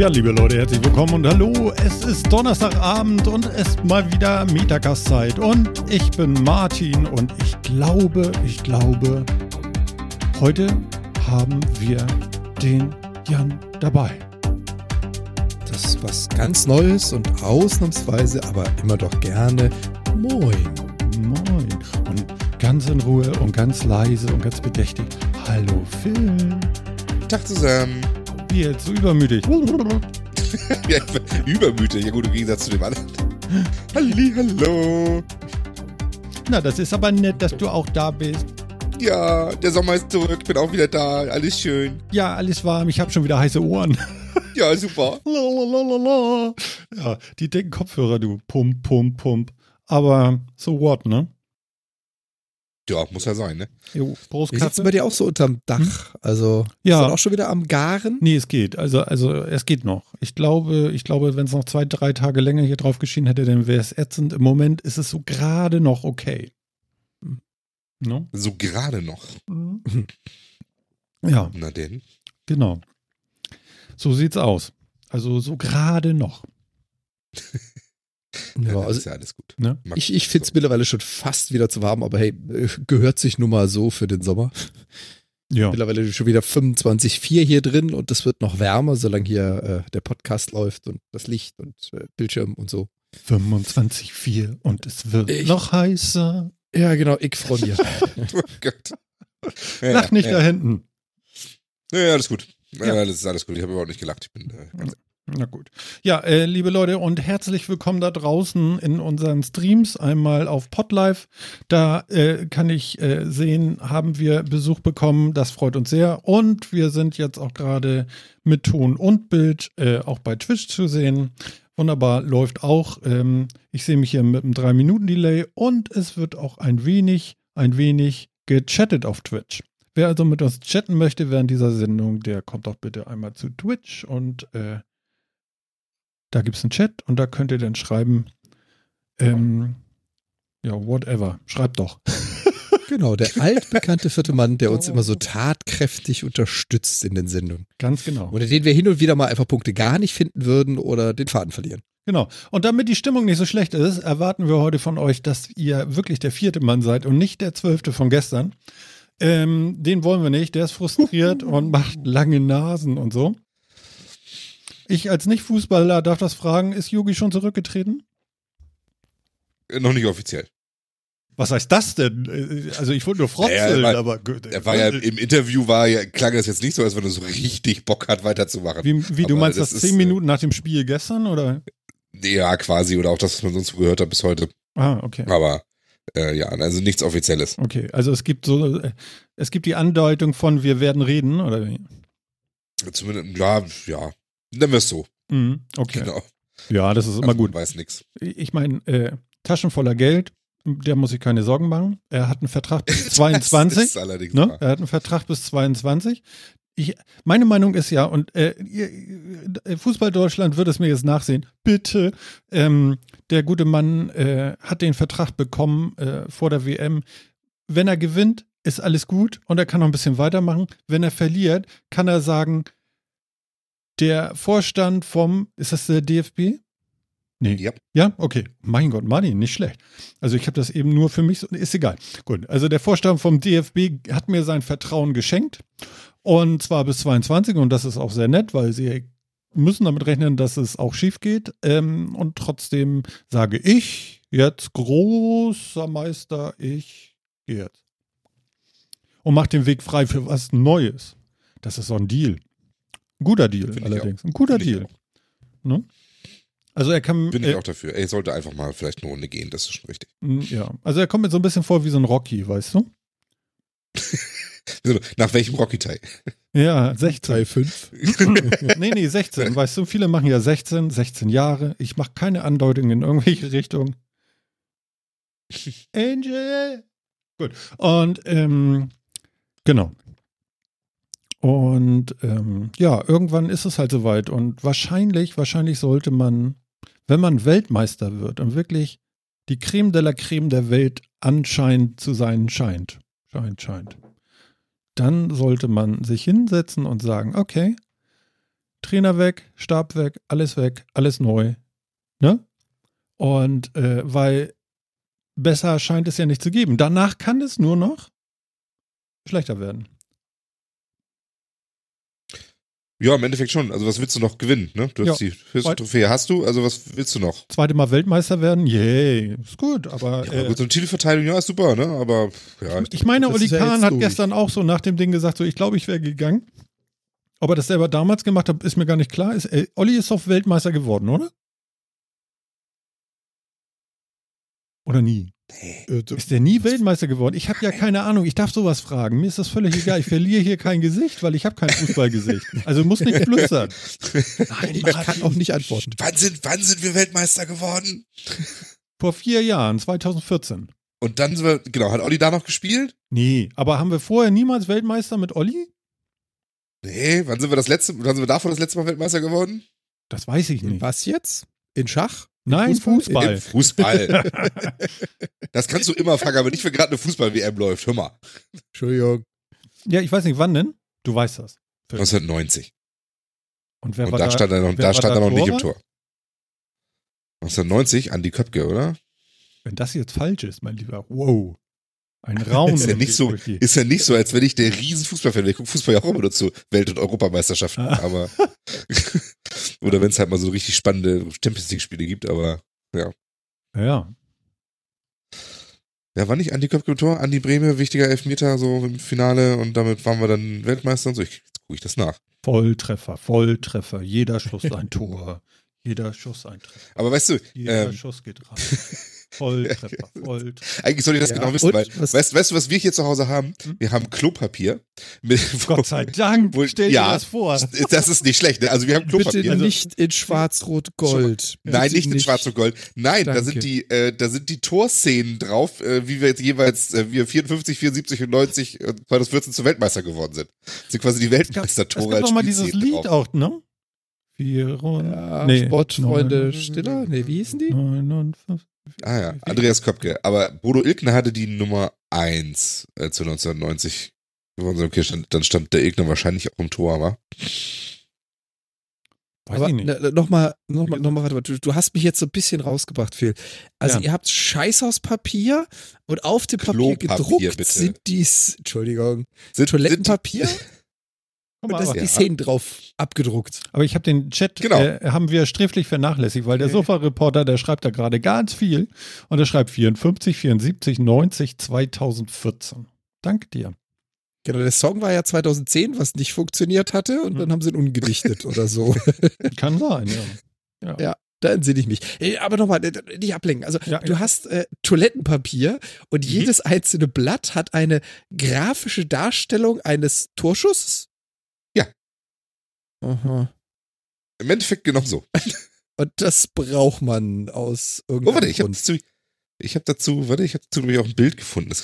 Ja, liebe Leute, herzlich willkommen und hallo. Es ist Donnerstagabend und es ist mal wieder Metacast-Zeit. Und ich bin Martin und ich glaube, ich glaube, heute haben wir den Jan dabei. Das ist was ganz Neues und ausnahmsweise, aber immer doch gerne. Moin. Moin. Und ganz in Ruhe und ganz leise und ganz bedächtig. Hallo Phil. Tag zusammen. Jetzt, so übermütig. ja, übermütig. Ja gut, im Gegensatz zu dem anderen. Halli, hallo. Na, das ist aber nett, dass du auch da bist. Ja, der Sommer ist zurück. Ich bin auch wieder da. Alles schön. Ja, alles warm. Ich habe schon wieder heiße Ohren. Ja, super. Lalalala. Ja, die dicken Kopfhörer, du. Pump, pump, pump. Aber so what, ne? Ja, muss ja sein, ne? Jo, Prost, Wie sitzt bei dir auch so unterm Dach? Also, Ja. ist auch schon wieder am Garen? Nee, es geht. Also, also es geht noch. Ich glaube, ich glaube, wenn es noch zwei, drei Tage länger hier drauf geschienen hätte, dann wäre es ätzend. Im Moment ist es so gerade noch okay. No? So gerade noch. Ja, Na denn. genau. So sieht's aus. Also so gerade noch. Ja, Ja, also ist ja alles gut. Ne? Ich, ich finde es mittlerweile schon fast wieder zu warm, aber hey, äh, gehört sich nun mal so für den Sommer. Ja. Mittlerweile schon wieder 25,4 hier drin und es wird noch wärmer, solange hier äh, der Podcast läuft und das Licht und äh, Bildschirm und so. 25,4 und es wird Ich- noch heißer. Ja, genau, ich freue mich. Oh Gott. Ja, Lach nicht ja, da hinten. Ja, ja, alles gut. Ja, Ja. das ist alles gut. Ich habe überhaupt nicht gelacht. Ich bin, äh, ganz Na gut. Ja, äh, liebe Leute und herzlich willkommen da draußen in unseren Streams. Einmal auf Podlife. Da äh, kann ich äh, sehen, haben wir Besuch bekommen. Das freut uns sehr. Und wir sind jetzt auch gerade mit Ton und Bild äh, auch bei Twitch zu sehen. Wunderbar, läuft auch. Ähm, ich sehe mich hier mit einem 3-Minuten-Delay und es wird auch ein wenig, ein wenig gechattet auf Twitch. Wer also mit uns chatten möchte während dieser Sendung, der kommt doch bitte einmal zu Twitch und äh, da gibt es einen Chat und da könnt ihr dann schreiben, ähm, ja, whatever, schreibt doch. genau, der altbekannte vierte Mann, der uns immer so tatkräftig unterstützt in den Sendungen. Ganz genau. Oder den wir hin und wieder mal einfach Punkte gar nicht finden würden oder den Faden verlieren. Genau. Und damit die Stimmung nicht so schlecht ist, erwarten wir heute von euch, dass ihr wirklich der vierte Mann seid und nicht der zwölfte von gestern. Ähm, den wollen wir nicht. Der ist frustriert und macht lange Nasen und so. Ich als Nicht-Fußballer darf das fragen, ist Yogi schon zurückgetreten? äh, noch nicht offiziell. Was heißt das denn? Äh, Also ich wollte nur frotzeln, Naja, er aber. Er war ja im Interview war ja, klang das jetzt nicht so, als wenn er so richtig Bock hat, weiterzumachen. Wie, wie du meinst das, ist, zehn äh, Minuten nach dem Spiel gestern oder? Ja, quasi. Oder auch das, was man sonst so gehört hat bis heute. Ah, okay. Aber äh, ja, also nichts Offizielles. Okay, also es gibt so, äh, es gibt die Andeutung von wir werden reden, oder wie? Zumindest, ja, ja. Nennen wir es so. Mhm, okay. Genau. Ja, das ist immer Also, gut. Weiß nix. Ich meine, äh, Taschen voller Geld, der muss sich keine Sorgen machen. Er hat einen Vertrag bis 22. Das ist allerdings Ne? Er hat einen Vertrag bis 22. Ich, meine Meinung ist ja, und äh, äh, Fußball Deutschland wird es mir jetzt nachsehen, bitte, ähm, der gute Mann äh, hat den Vertrag bekommen äh, vor der WM. Wenn er gewinnt, ist alles gut und er kann noch ein bisschen weitermachen. Wenn er verliert, kann er sagen, der Vorstand vom, ist das der DFB? Nee. Ja. Ja, okay. Mein Gott, Martin, nicht schlecht. Also ich habe das eben nur für mich, so, ist egal. Gut, also der Vorstand vom DFB hat mir sein Vertrauen geschenkt und zwar bis 22 und das ist auch sehr nett, weil sie müssen damit rechnen, dass es auch schief geht ähm, und trotzdem sage ich jetzt großer Meister, ich gehe jetzt und mach den Weg frei für was Neues. Das ist so ein Deal. Ein guter Deal Finde ich allerdings. Ein guter Finde ich Deal. Ne? Also er kann. Bin äh, ich auch dafür. Er sollte einfach mal vielleicht eine Runde gehen, das ist schon richtig. Ja, also er kommt mir so ein bisschen vor wie so ein Rocky, weißt du? Nach welchem Rocky-Teil? Ja, 16. Teil 5. nee, nee, 16. Weißt du, viele machen ja 16, 16 Jahre. Ich mache keine Andeutung in irgendwelche Richtung. Angel! Gut. Und, ähm, genau. Und, ähm, ja, irgendwann ist es halt soweit. Und wahrscheinlich, wahrscheinlich sollte man, wenn man Weltmeister wird und wirklich die Creme de la Creme der Welt anscheinend zu sein scheint, scheint, scheint, dann sollte man sich hinsetzen und sagen, okay, Trainer weg, Stab weg, alles weg, alles neu. Ne? Und äh, weil besser scheint es ja nicht zu geben. Danach kann es nur noch schlechter werden. Ja, im Endeffekt schon. Also was willst du noch gewinnen? Ne? Du hast Ja. die höchste Trophäe, hast du. Also was willst du noch? Zweite Mal Weltmeister werden, yay, ist gut, aber Ja, äh, gut, so eine Titelverteidigung, ja, ist super, ne? Aber ja, ich meine, Das Oli ja Kahn jetzt hat durch. gestern auch so nach dem Ding gesagt, so ich glaube, ich wäre gegangen. Ob er das selber damals gemacht hat, ist mir gar nicht klar. Ist, äh, Olli ist doch Weltmeister geworden, oder? Oder nie? Äh, du- Ist der nie Weltmeister geworden? Ich habe ja keine Ahnung. Ich darf sowas fragen. Mir ist das völlig egal. Ich verliere hier kein Gesicht, weil ich habe kein Fußballgesicht. Also muss nicht flüstern. Nein, Ich kann auch nicht antworten. wann sind, wann sind wir Weltmeister geworden? Vor vier Jahren, 2014. Und dann sind wir, genau, hat Olli da noch gespielt? Nee, aber haben wir vorher niemals Weltmeister mit Olli? Nee, wann sind wir das letzte, wann sind wir davon das letzte Mal Weltmeister geworden? Das weiß ich nicht. Was jetzt? In Schach? In Nein, Fußball. Fußball. das kannst du immer fragen, aber nicht, wenn gerade eine Fußball-WM läuft. Hör mal. Entschuldigung. Ja, ich weiß nicht, wann denn? Du weißt das. 1990. Und wer Und war da da? stand er noch, da stand er noch nicht im? Tor. 1990, Andi Köpke, oder? Wenn das jetzt falsch ist, mein Lieber. Wow. Ein Raum. Ist ja nicht so, ist ja nicht so, als wenn ich der riesen Fußballfan wäre. Ich gucke Fußball ja auch immer nur zu Welt- und Europameisterschaften, Ah. aber oder wenn es halt mal so richtig spannende Champions League-Spiele gibt, aber Ja. ja, war nicht Andi Köpke im Tor, Andi Breme, wichtiger Elfmeter so im Finale und damit waren wir dann Weltmeister und so. Ich, jetzt gucke ich das nach. Volltreffer, Volltreffer. Jeder Schuss ein Tor. Jeder Schuss ein Treffer. Aber weißt du, Jeder ähm, Schuss geht rein. Volltreffer, Volltreffer. eigentlich soll ich das Ja. genau wissen, Und weil was- weißt, weißt du, was wir hier zu Hause haben? Hm? Wir haben Klopapier. Mit, Gott sei Dank. Wo- Stell dir ja. das vor. Das ist nicht schlecht. Ne? Also wir haben Klopapier. Bitte Also- nicht in Schwarz-Rot-Gold. Nein, Bitte nicht in Schwarz und Gold. Nein, da sind die, äh, da sind die Torszenen drauf, äh, wie wir jetzt jeweils, äh, wir 54, 74 und 90 äh, 2014 zu Weltmeister geworden sind. Das sind quasi die gab, es Weltmeistertore gab als doch mal dieses Lied drauf. auch, ne? Vier und Ja, Nee. Sportfreunde Stiller? Nee, wie hießen die? 59. Ah ja, Andreas Köpke. Aber Bodo Ilkner hatte die Nummer 1 äh, zu 1990 gewonnen. So, Okay, stand, dann stand der Ilkner wahrscheinlich auch im Tor, aber Weiß Aber ich nicht. ne, nochmal, nochmal, nochmal, warte mal, du, du hast mich jetzt so ein bisschen rausgebracht, Phil. Also Ja. ihr habt Scheiß aus Papier und auf dem Papier gedruckt bitte. sind dies, Entschuldigung, sind, Toilettenpapier Guck und mal, da sind die Ja. Szenen drauf abgedruckt. aber ich habe den Chat, Genau. äh, haben wir sträflich vernachlässigt, weil der Okay. Sofa-Reporter, der schreibt da gerade ganz viel und er schreibt 54, 74, 90, 2014. Dank dir. Genau, der Song war ja 2010, was nicht funktioniert hatte und Hm. dann haben sie ihn umgedichtet oder so. Kann sein, ja. Ja. Da entsinne ich mich. Äh, Aber nochmal, äh, nicht ablenken. Also, Ja, du ja. hast äh, Toilettenpapier und Mhm. jedes einzelne Blatt hat eine grafische Darstellung eines Torschusses? Aha. im Endeffekt genau so. Und das braucht man aus Oh, irgendeinem warte, ich habe Grund. dazu, ich habe dazu, warte, ich habe dazu glaub ich, auch ein Bild gefunden. Das,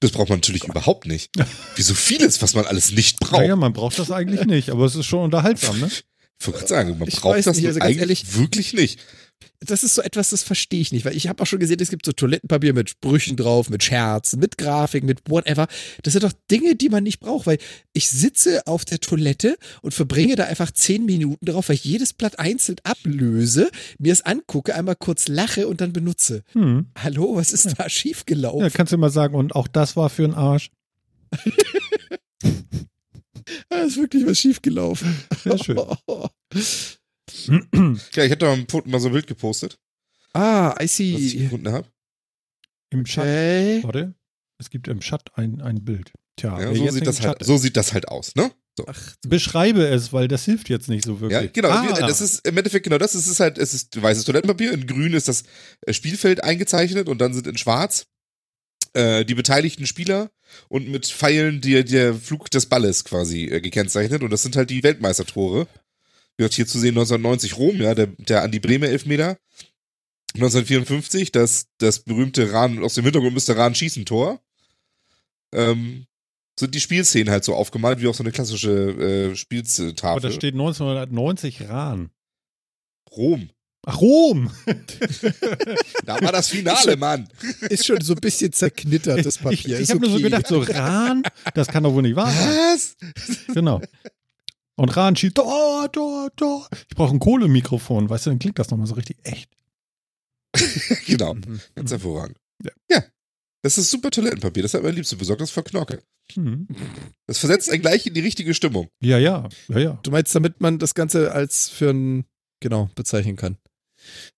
das braucht man natürlich überhaupt nicht. Wie so vieles, was man alles nicht braucht. Naja, man braucht das eigentlich nicht, aber es ist schon unterhaltsam, ne? Ich wollte gerade sagen, man Ich braucht weiß das nicht, also eigentlich ehrlich- wirklich nicht. Das ist so etwas, das verstehe ich nicht, weil ich habe auch schon gesehen, es gibt so Toilettenpapier mit Sprüchen drauf, mit Scherzen, mit Grafik, mit whatever. Das sind doch Dinge, die man nicht braucht, weil ich sitze auf der Toilette und verbringe da einfach zehn Minuten drauf, weil ich jedes Blatt einzeln ablöse, mir es angucke, einmal kurz lache und dann benutze. Hm. Hallo, was ist da schiefgelaufen? Ja, kannst du mal sagen, und auch das war für einen Arsch. Da ist wirklich was schiefgelaufen. Sehr schön. Ja, ich habe da mal ein Foto- mal so ein Bild gepostet, ah, I was ich see. gefunden habe. Im Chat, Okay. warte, es gibt im Chat ein, ein Bild. Tja, Ja, so, sieht das Chat halt, so sieht das halt aus, ne? So. Ach, Beschreibe es, weil das hilft jetzt nicht so Ja, wirklich. genau. Ah, Das ist im Endeffekt genau das. Es ist halt, es ist weißes Toilettenpapier. In grün ist das äh, Spielfeld eingezeichnet und dann sind in schwarz äh, die beteiligten Spieler und mit Pfeilen die, der Flug des Balles quasi äh, gekennzeichnet. Und das sind halt die Weltmeistertore. Wie gesagt, hier zu sehen 1990 Rom, ja, der, der Andi Breme Elfmeter. 1954 das, das berühmte Rahn, aus dem Hintergrund müsste Rahn schießen Tor. Ähm, sind die Spielszenen halt so aufgemalt, wie auch so eine klassische äh, aber Spieltafel. da steht 1990 Rahn. Rom. Ach, Rom! Da war das Finale, Mann. ist schon so ein bisschen zerknittert, das Ich, Papier. ich Ist habe nur so okay. gedacht, so Rahn, das kann doch wohl nicht wahr sein. Was? Genau. Und Ran schießt, da, da, da. Ich brauche ein Kohlemikrofon, weißt du, dann klingt das nochmal so richtig echt. genau, Mhm. ganz hervorragend. Ja. ja. Das ist super Toilettenpapier, das hat mein Liebste besorgt, das ist von Knorke. Mhm. Das versetzt einen gleich in die richtige Stimmung. Ja, ja, ja, ja. Du meinst, damit man das Ganze als für ein, genau, bezeichnen kann.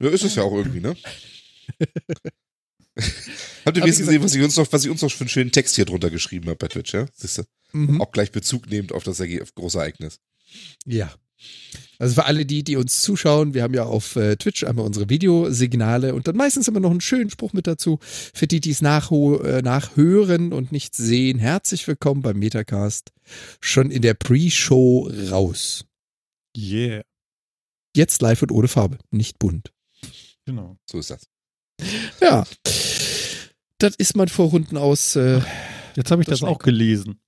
Ja, ist es ja auch irgendwie, ne? Habt ihr wenigstens gesehen, was ich uns noch, was ich uns noch für einen schönen Text hier drunter geschrieben habe bei Twitch, ja? Siehst du? Mhm. Auch gleich Bezug nehmend auf das große Ereignis. Ja. Also für alle die, die uns zuschauen, wir haben ja auf äh, Twitch einmal unsere Videosignale und dann meistens immer noch einen schönen Spruch mit dazu. Für die, die es äh, nachhören und nicht sehen, herzlich willkommen beim Metacast. Schon in der Pre-Show raus. Yeah. Jetzt live und ohne Farbe, nicht bunt. Genau. So ist das. Ja. Das ist man vor Runden aus. Äh, Jetzt habe ich Das das, auch gelesen.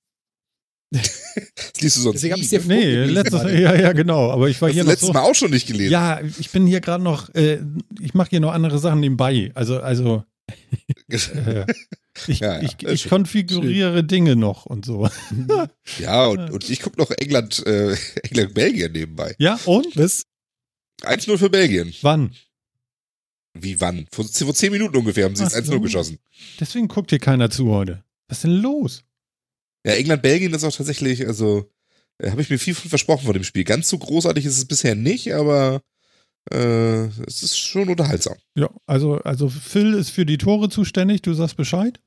Das liest du sonst Deswegen nie. ich's dir ne? Nee, letztes ja, ja, genau. Aber ich war Hast hier du noch letztes so. Mal auch schon nicht gelesen. Ja, ich bin hier gerade noch, äh, ich mache hier noch andere Sachen nebenbei. Also, also äh, ich, Ja, ja, ich, ich schön. konfiguriere Dinge noch und so. Ja, und, und ich gucke noch England, äh, England, Belgien nebenbei. Ja, und? Was? 1-0 für Belgien. Wann? Wie wann? Vor, vor 10 Minuten ungefähr haben sie es 1-0 so. geschossen. Deswegen guckt hier keiner zu heute. Was ist denn los? Ja, England-Belgien ist auch tatsächlich, also, äh, habe ich mir viel von versprochen von dem Spiel. Ganz so großartig ist es bisher nicht, aber äh, es ist schon unterhaltsam. Ja, also, also Phil ist für die Tore zuständig, du sagst Bescheid.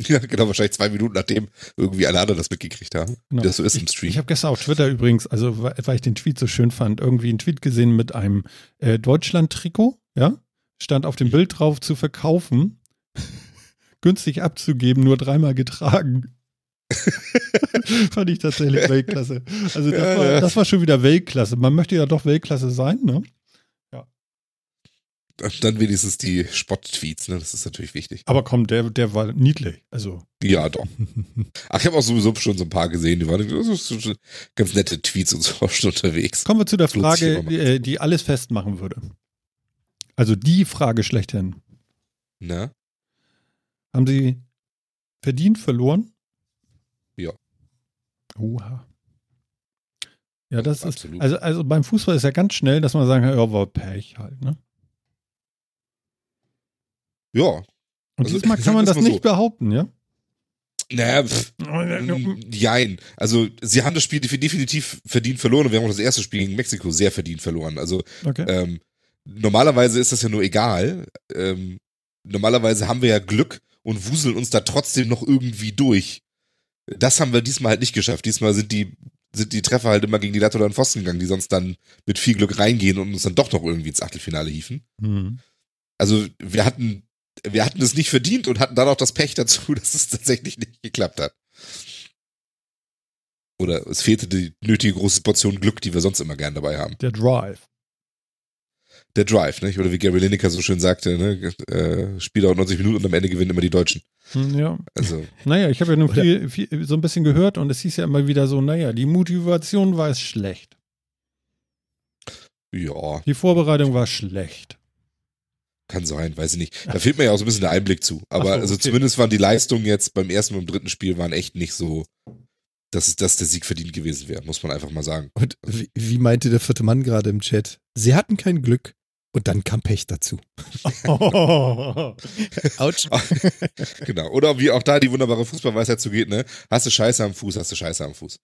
Ja, genau, wahrscheinlich zwei Minuten nachdem irgendwie alle anderen das mitgekriegt haben. Genau. Wie das so ist im Ich, Stream. ich habe gestern auf Twitter übrigens, also weil weil ich den Tweet so schön fand, irgendwie einen Tweet gesehen mit einem äh, Deutschland-Trikot, ja, stand auf dem Bild drauf zu verkaufen, günstig abzugeben, nur dreimal getragen. fand ich tatsächlich Weltklasse. Also das, Ja, war, ja. das war schon wieder Weltklasse. Man möchte ja doch Weltklasse sein, ne? Und dann wenigstens die Spott-Tweets, ne? Das ist natürlich wichtig. Aber komm, der, der war niedlich. Also Ja, doch. Ach, ich habe auch sowieso schon so ein paar gesehen, die waren ganz nette Tweets und so schon unterwegs. kommen wir zu der Frage, die, äh, die alles festmachen würde. Also die Frage schlechthin. Ne? Haben sie verdient verloren? Oha. Ja, das ist, Absolut. also, also beim Fußball ist ja ganz schnell, dass man sagen kann, ja, war Pech halt, ne? Ja. Und Also, diesmal kann man das nicht so. behaupten, ja? Naja, pff, jein. Also, sie haben das Spiel defi- definitiv verdient verloren und wir haben auch das erste Spiel gegen Mexiko sehr verdient verloren. Also, Okay. ähm, normalerweise ist das ja nur egal. Ähm, normalerweise haben wir ja Glück und wuseln uns da trotzdem noch irgendwie durch. Das haben wir diesmal halt nicht geschafft. Diesmal sind die, sind die Treffer halt immer gegen die Latte oder den Pfosten gegangen, die sonst dann mit viel Glück reingehen und uns dann doch noch irgendwie ins Achtelfinale hieven. Hm. Also wir hatten, wir hatten es nicht verdient und hatten dann auch das Pech dazu, dass es tatsächlich nicht geklappt hat. Oder es fehlte die nötige große Portion Glück, die wir sonst immer gern dabei haben. Der Drive. Der Drive, nicht? Oder wie Gary Lineker so schön sagte, ne? äh, Spiel dauert 90 Minuten und am Ende gewinnen immer die Deutschen. Hm, Ja. Also, Naja, ich habe ja nur viel, viel, so ein bisschen gehört und es hieß ja immer wieder so, naja, die Motivation war es schlecht. ja, Die Vorbereitung war schlecht. kann sein, weiß ich nicht. Da fehlt mir ja auch so ein bisschen der Einblick zu. Aber so, also okay. zumindest waren die Leistungen jetzt beim ersten und dritten Spiel waren echt nicht so, dass, dass der Sieg verdient gewesen wäre, muss man einfach mal sagen. Und wie, wie meinte der vierte Mann gerade im Chat? Sie hatten kein Glück und dann kam Pech dazu. Autsch. genau. Oder wie auch da die wunderbare Fußballweisheit zugeht, ne? Hast du Scheiße am Fuß, hast du Scheiße am Fuß.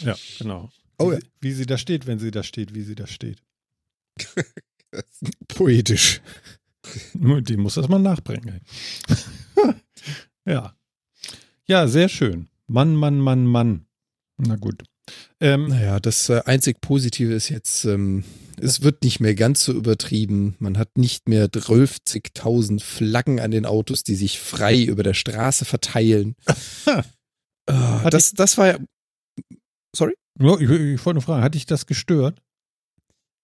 ja, genau. Oh wie, ja. sie- wie sie da steht, wenn sie da steht, wie sie da steht. Poetisch. Die muss das mal nachbringen. ja. Ja, sehr schön. Mann, Mann, Mann, Mann. Na gut. Ähm, Naja, das äh, einzig Positive ist jetzt, ähm, es wird nicht mehr ganz so übertrieben. Man hat nicht mehr 12.000 Flaggen an den Autos, die sich frei über der Straße verteilen. äh, das, das war ja, ja, ich, ich wollte nur fragen, hat dich das gestört?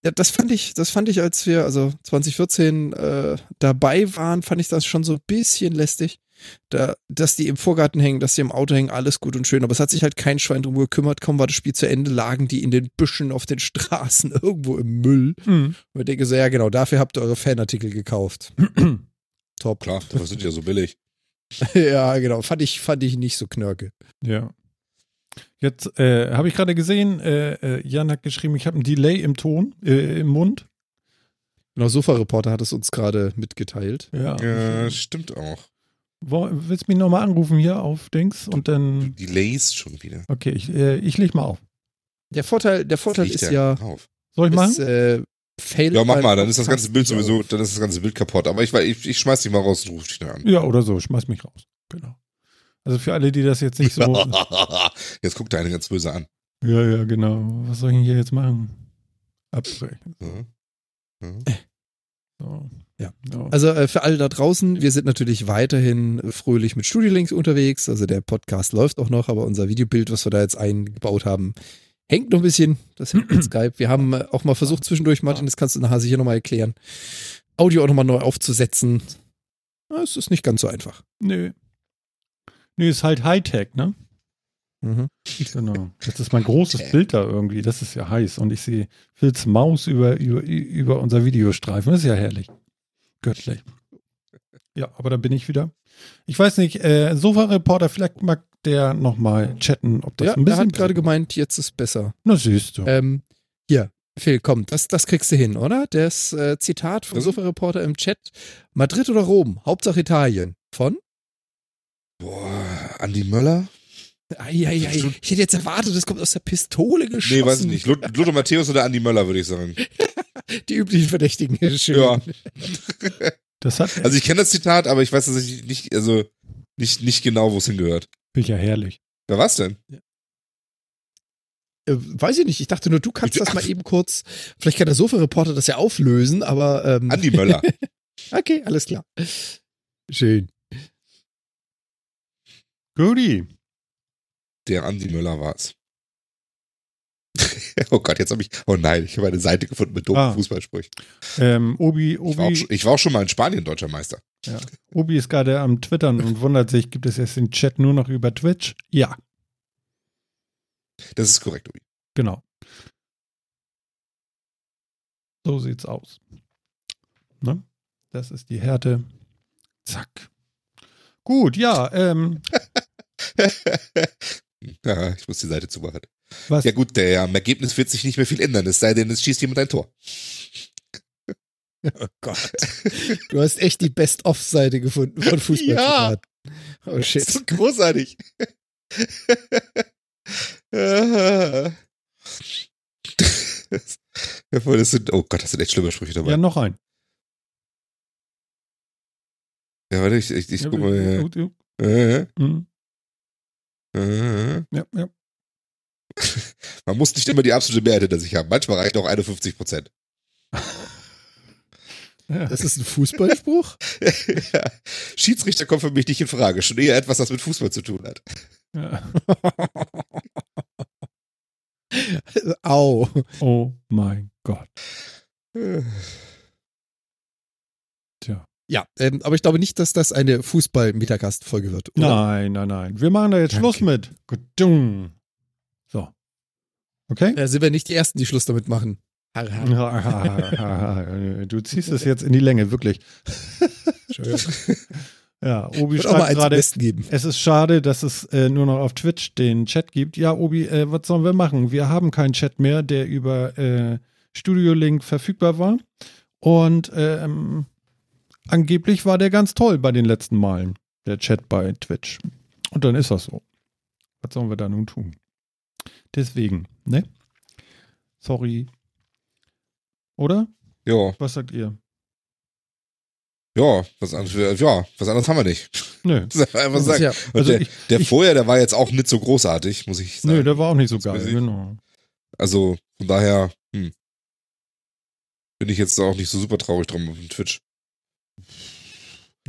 Ja, das fand ich, das fand ich, als wir, also 2014 äh, dabei waren, fand ich das schon so ein bisschen lästig. Da, dass die im Vorgarten hängen, dass die im Auto hängen, alles gut und schön. Aber es hat sich halt kein Schwein drum gekümmert. Kaum war das Spiel zu Ende, lagen die in den Büschen auf den Straßen irgendwo im Müll. Hm. Und ich denke so, ja genau, dafür habt ihr eure Fanartikel gekauft. Top. Klar, dafür sind ja so billig. ja, genau. Fand ich, fand ich nicht so knörke. ja. Jetzt äh, habe ich gerade gesehen, äh, äh, Jan hat geschrieben, ich habe ein Delay im Ton, äh, im Mund. Genau, Sofa-Reporter hat es uns gerade mitgeteilt. Ja. Ja, stimmt auch. Wo, willst du mich nochmal anrufen hier auf Dings und dann. Delays schon wieder. Okay, ich, äh, ich leg mal auf. Der Vorteil, der Vorteil ist der ja, Auf. Soll ich machen? ist, äh, fail Ja, mach mal, dann ist das ganze Bild sowieso, dann ist das ganze Bild kaputt. Aber ich, ich, ich schmeiß dich mal raus und ruf dich dann an. Ja, oder so, schmeiß mich raus. Genau. Also für alle, die das jetzt nicht so. Jetzt guckt der eine ganz böse an. ja, ja, genau. Was soll ich denn hier jetzt machen? Abbrechen. Mhm. Mhm. So. Ja. Also äh, für alle da draußen, wir sind natürlich weiterhin fröhlich mit Studiolinks unterwegs. Also der Podcast läuft auch noch, aber unser Videobild, was wir da jetzt eingebaut haben, hängt noch ein bisschen. Das hängt mit Skype. Wir haben äh, auch mal versucht zwischendurch, Martin, das kannst du nachher sicher nochmal erklären, Audio auch nochmal neu aufzusetzen. Es ist nicht ganz so einfach. Nö. Nö, ist halt Hightech, ne? Mhm. Genau. Jetzt ist mein großes Bild da irgendwie. Das ist ja heiß. Und ich sehe Phils Maus über, über, über unser Videostreifen. Das ist ja herrlich. Göttlich. Ja, aber da bin ich wieder. Ich weiß nicht, äh, Sofa-Reporter, vielleicht mag der nochmal chatten, ob das Ja, ein er bisschen. hat gerade gemeint, jetzt ist besser. Na, siehst du. Ähm, hier, Phil, komm, das, das kriegst du hin, oder? Das äh, Zitat vom Was? Sofa-Reporter im Chat. Madrid oder Rom? Hauptsache Italien. Von? Boah, Andi Möller? Eieiei. Ich hätte jetzt erwartet, das kommt aus der Pistole geschossen. Nee, weiß ich nicht. Lut- Lothar Matthäus oder Andi Möller, würde ich sagen. Die üblichen Verdächtigen. Schön. Ja. Das hat Also ich kenne das Zitat, aber ich weiß tatsächlich nicht, also nicht, nicht genau, wo es hingehört. bin ich ja herrlich. Wer war's denn? Äh, weiß ich nicht. Ich dachte nur, du kannst das mal eben kurz. Vielleicht kann der Sofa-Reporter das ja auflösen, aber. Ähm, Andi Möller. okay, alles klar. Schön. Goodie. Der Andi Möller war's. oh Gott, jetzt habe ich. Oh nein, ich habe eine Seite gefunden mit dummen Ah. Fußballsprüchen. Ähm, Obi, Ich war, auch, Obi, schon- ich war auch schon mal in Spanien deutscher Meister. Obi ist gerade am Twittern und wundert sich, gibt es jetzt den Chat nur noch über Twitch? Ja, Das ist korrekt, Obi. genau. So sieht's aus. Ne? Das ist die Härte. Zack. Gut, ja, ähm, ja, ich muss die Seite zumachen. was? Ja gut, der am Ergebnis wird sich nicht mehr viel ändern, es sei denn, es schießt jemand ein Tor. Oh Gott. Du hast echt die Best-of-Seite gefunden von Fußballzitaten. Oh shit. Das ist großartig. ja, das sind, oh Gott, das sind echt schlimme Sprüche dabei. Ja, Ja, noch ein. warte, ich, ich, ich Ja, guck mal. gut, gut. Mhm. Ja, ja. Man muss nicht immer die absolute Mehrheit hinter sich haben. Manchmal reicht auch 51 Prozent. ja. Das ist ein Fußballspruch? ja. Schiedsrichter kommt für mich nicht in Frage. Schon eher etwas, das mit Fußball zu tun hat. ja. Au. Oh mein Gott. Ja, ähm, aber ich glaube nicht, dass das eine Fußball-Metagast-Folge wird. Oder? Nein, nein, nein. Wir machen da jetzt Danke. Schluss mit. Gudung. So. Okay? Da sind wir nicht die Ersten, die Schluss damit machen. Du ziehst es jetzt in die Länge, wirklich. Ja, Obi schreibt gerade, Besten geben. es ist schade, dass es äh, nur noch auf Twitch den Chat gibt. Ja, Obi, äh, was sollen wir machen? Wir haben keinen Chat mehr, der über äh, Studio Link verfügbar war. Und ähm, angeblich war der ganz toll bei den letzten Malen, der Chat bei Twitch. Und dann ist das so. Was sollen wir da nun tun? Deswegen, ne? Sorry. Oder? Ja, Was sagt ihr? ja, was anderes, ja, was anderes haben wir nicht. Nö. Das ist einfach Das ist sagen. ja, Also der, ich- der ich- vorher, der war jetzt auch nicht so großartig, muss ich sagen. Nö, der war auch nicht so Das geil, genau. Also von daher hm, bin ich jetzt auch nicht so super traurig drum auf dem Twitch.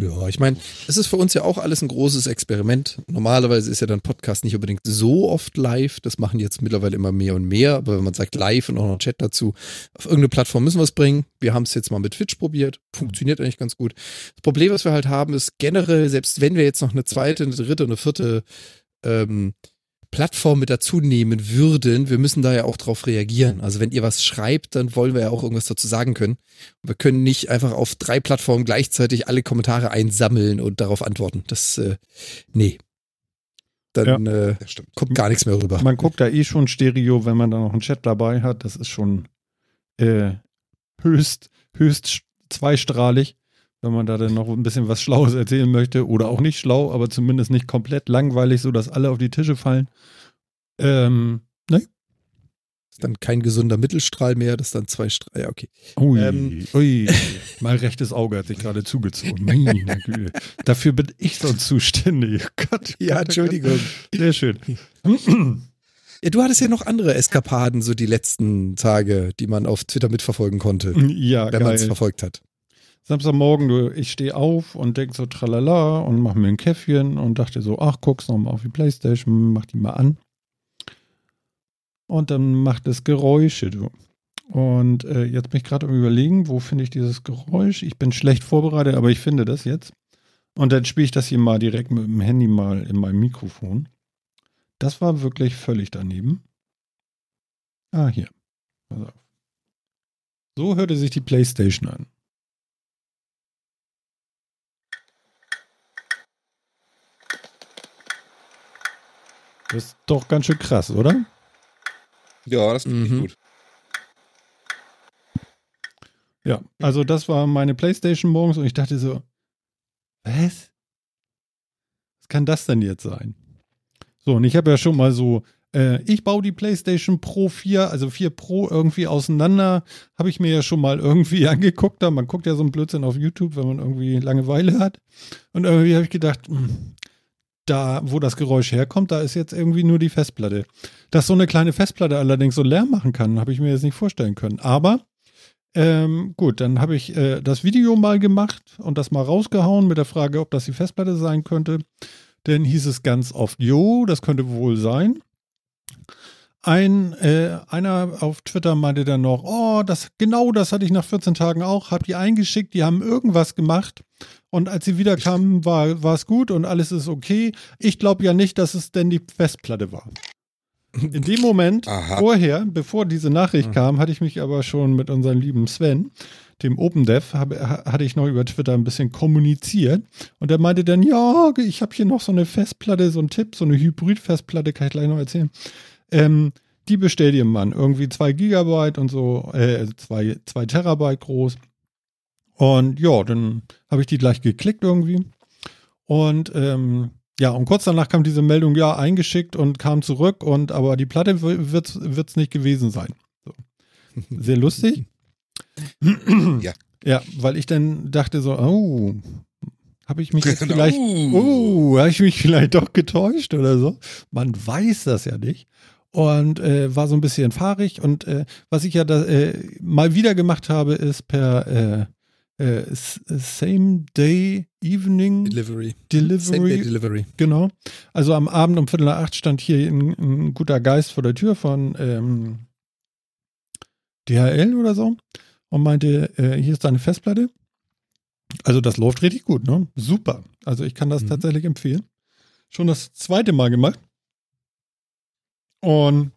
Ja, ich meine, es ist für uns ja auch alles ein großes Experiment. Normalerweise ist ja dann Podcast nicht unbedingt so oft live. Das machen jetzt mittlerweile immer mehr und mehr. Aber wenn man sagt live und auch noch Chat dazu, auf irgendeine Plattform müssen wir es bringen. Wir haben es jetzt mal mit Twitch probiert. Funktioniert eigentlich ganz gut. Das Problem, was wir halt haben, ist generell, selbst wenn wir jetzt noch eine zweite, eine dritte, eine vierte ähm, Plattform mit dazu nehmen würden, wir müssen da ja auch drauf reagieren. Also wenn ihr was schreibt, dann wollen wir ja auch irgendwas dazu sagen können. Wir können nicht einfach auf drei Plattformen gleichzeitig alle Kommentare einsammeln und darauf antworten. Das, äh, nee. dann äh, Das stimmt. kommt gar nichts mehr rüber. Man guckt da eh schon Stereo, wenn man da noch einen Chat dabei hat. Das ist schon äh, höchst, höchst zweistrahlig, wenn man da dann noch ein bisschen was Schlaues erzählen möchte. Oder auch nicht schlau, aber zumindest nicht komplett langweilig, sodass alle auf die Tische fallen. Ähm, ne? Ist dann kein gesunder Mittelstrahl mehr, das ist dann zwei Strahl. Ja, okay. Ui, Ähm. ui. Mein rechtes Auge hat sich gerade zugezogen. Meine Güte. Dafür bin ich sonst zuständig. Oh Gott. Ja, Entschuldigung. Sehr schön. Ja, du hattest ja noch andere Eskapaden, so die letzten Tage, die man auf Twitter mitverfolgen konnte, Ja, wenn man es verfolgt hat. Samstagmorgen, ich stehe auf und denk so tralala und mach mir ein Käffchen und dachte so, ach, guck's noch mal auf die Playstation, mach die mal an. Und dann macht es Geräusche, du. Und äh, jetzt bin ich gerade am überlegen, wo finde ich dieses Geräusch? Ich bin schlecht vorbereitet, aber ich finde das jetzt. Und dann spiele ich das hier mal direkt mit dem Handy mal in meinem Mikrofon. Das war wirklich völlig daneben. Ah, hier. So hörte sich die Playstation an. Das ist doch ganz schön krass, oder? Ja, das klingt Mhm. gut. Ja, also das war meine Playstation morgens und ich dachte so, was? Was kann das denn jetzt sein? So, und ich habe ja schon mal so, äh, ich baue die Playstation Pro 4, also 4 Pro irgendwie auseinander, habe ich mir ja schon mal irgendwie angeguckt. Da man guckt ja so einen Blödsinn auf YouTube, wenn man irgendwie Langeweile hat. Und irgendwie habe ich gedacht, hm, da, wo das Geräusch herkommt, da ist jetzt irgendwie nur die Festplatte. Dass so eine kleine Festplatte allerdings so Lärm machen kann, habe ich mir jetzt nicht vorstellen können. Aber ähm, gut, dann habe ich äh, das Video mal gemacht und das mal rausgehauen mit der Frage, ob das die Festplatte sein könnte. Dann hieß es ganz oft, jo, das könnte wohl sein. Ein, äh, einer auf Twitter meinte dann noch, oh, das, genau das hatte ich nach 14 Tagen auch, hab die eingeschickt, die haben irgendwas gemacht und als sie wiederkamen, war, war es gut und alles ist okay. Ich glaube ja nicht, dass es denn die Festplatte war. In dem Moment, Aha. vorher, bevor diese Nachricht kam, hatte ich mich aber schon mit unserem lieben Sven, dem OpenDev, habe, ha- hatte ich noch über Twitter ein bisschen kommuniziert. Und er meinte dann, ja, ich habe hier noch so eine Festplatte, so ein Tipp, so eine Hybrid-Festplatte, kann ich gleich noch erzählen. Ähm, die bestell dir Mann. Irgendwie zwei Gigabyte und so, äh, zwei, zwei Terabyte groß. Und ja, dann habe ich die gleich geklickt irgendwie. Und ähm, ja, und kurz danach kam diese Meldung, ja, eingeschickt und kam zurück und aber die Platte wird es nicht gewesen sein. So. Sehr lustig. Ja. Ja, weil ich dann dachte so, oh, habe ich mich jetzt Genau. vielleicht, oh, habe ich mich vielleicht doch getäuscht oder so. Man weiß das ja nicht. Und äh, war so ein bisschen fahrig. Und äh, was ich ja da, äh, mal wieder gemacht habe, ist per äh, Same Day Evening Delivery. Same Day Delivery. Delivery. Genau. Also am Abend um Viertel nach acht stand hier ein, ein guter Geist vor der Tür von ähm, DHL oder so und meinte, äh, hier ist deine Festplatte. Also das läuft richtig gut, ne? Super. Also ich kann das Mhm. tatsächlich empfehlen. Schon das zweite Mal gemacht. Und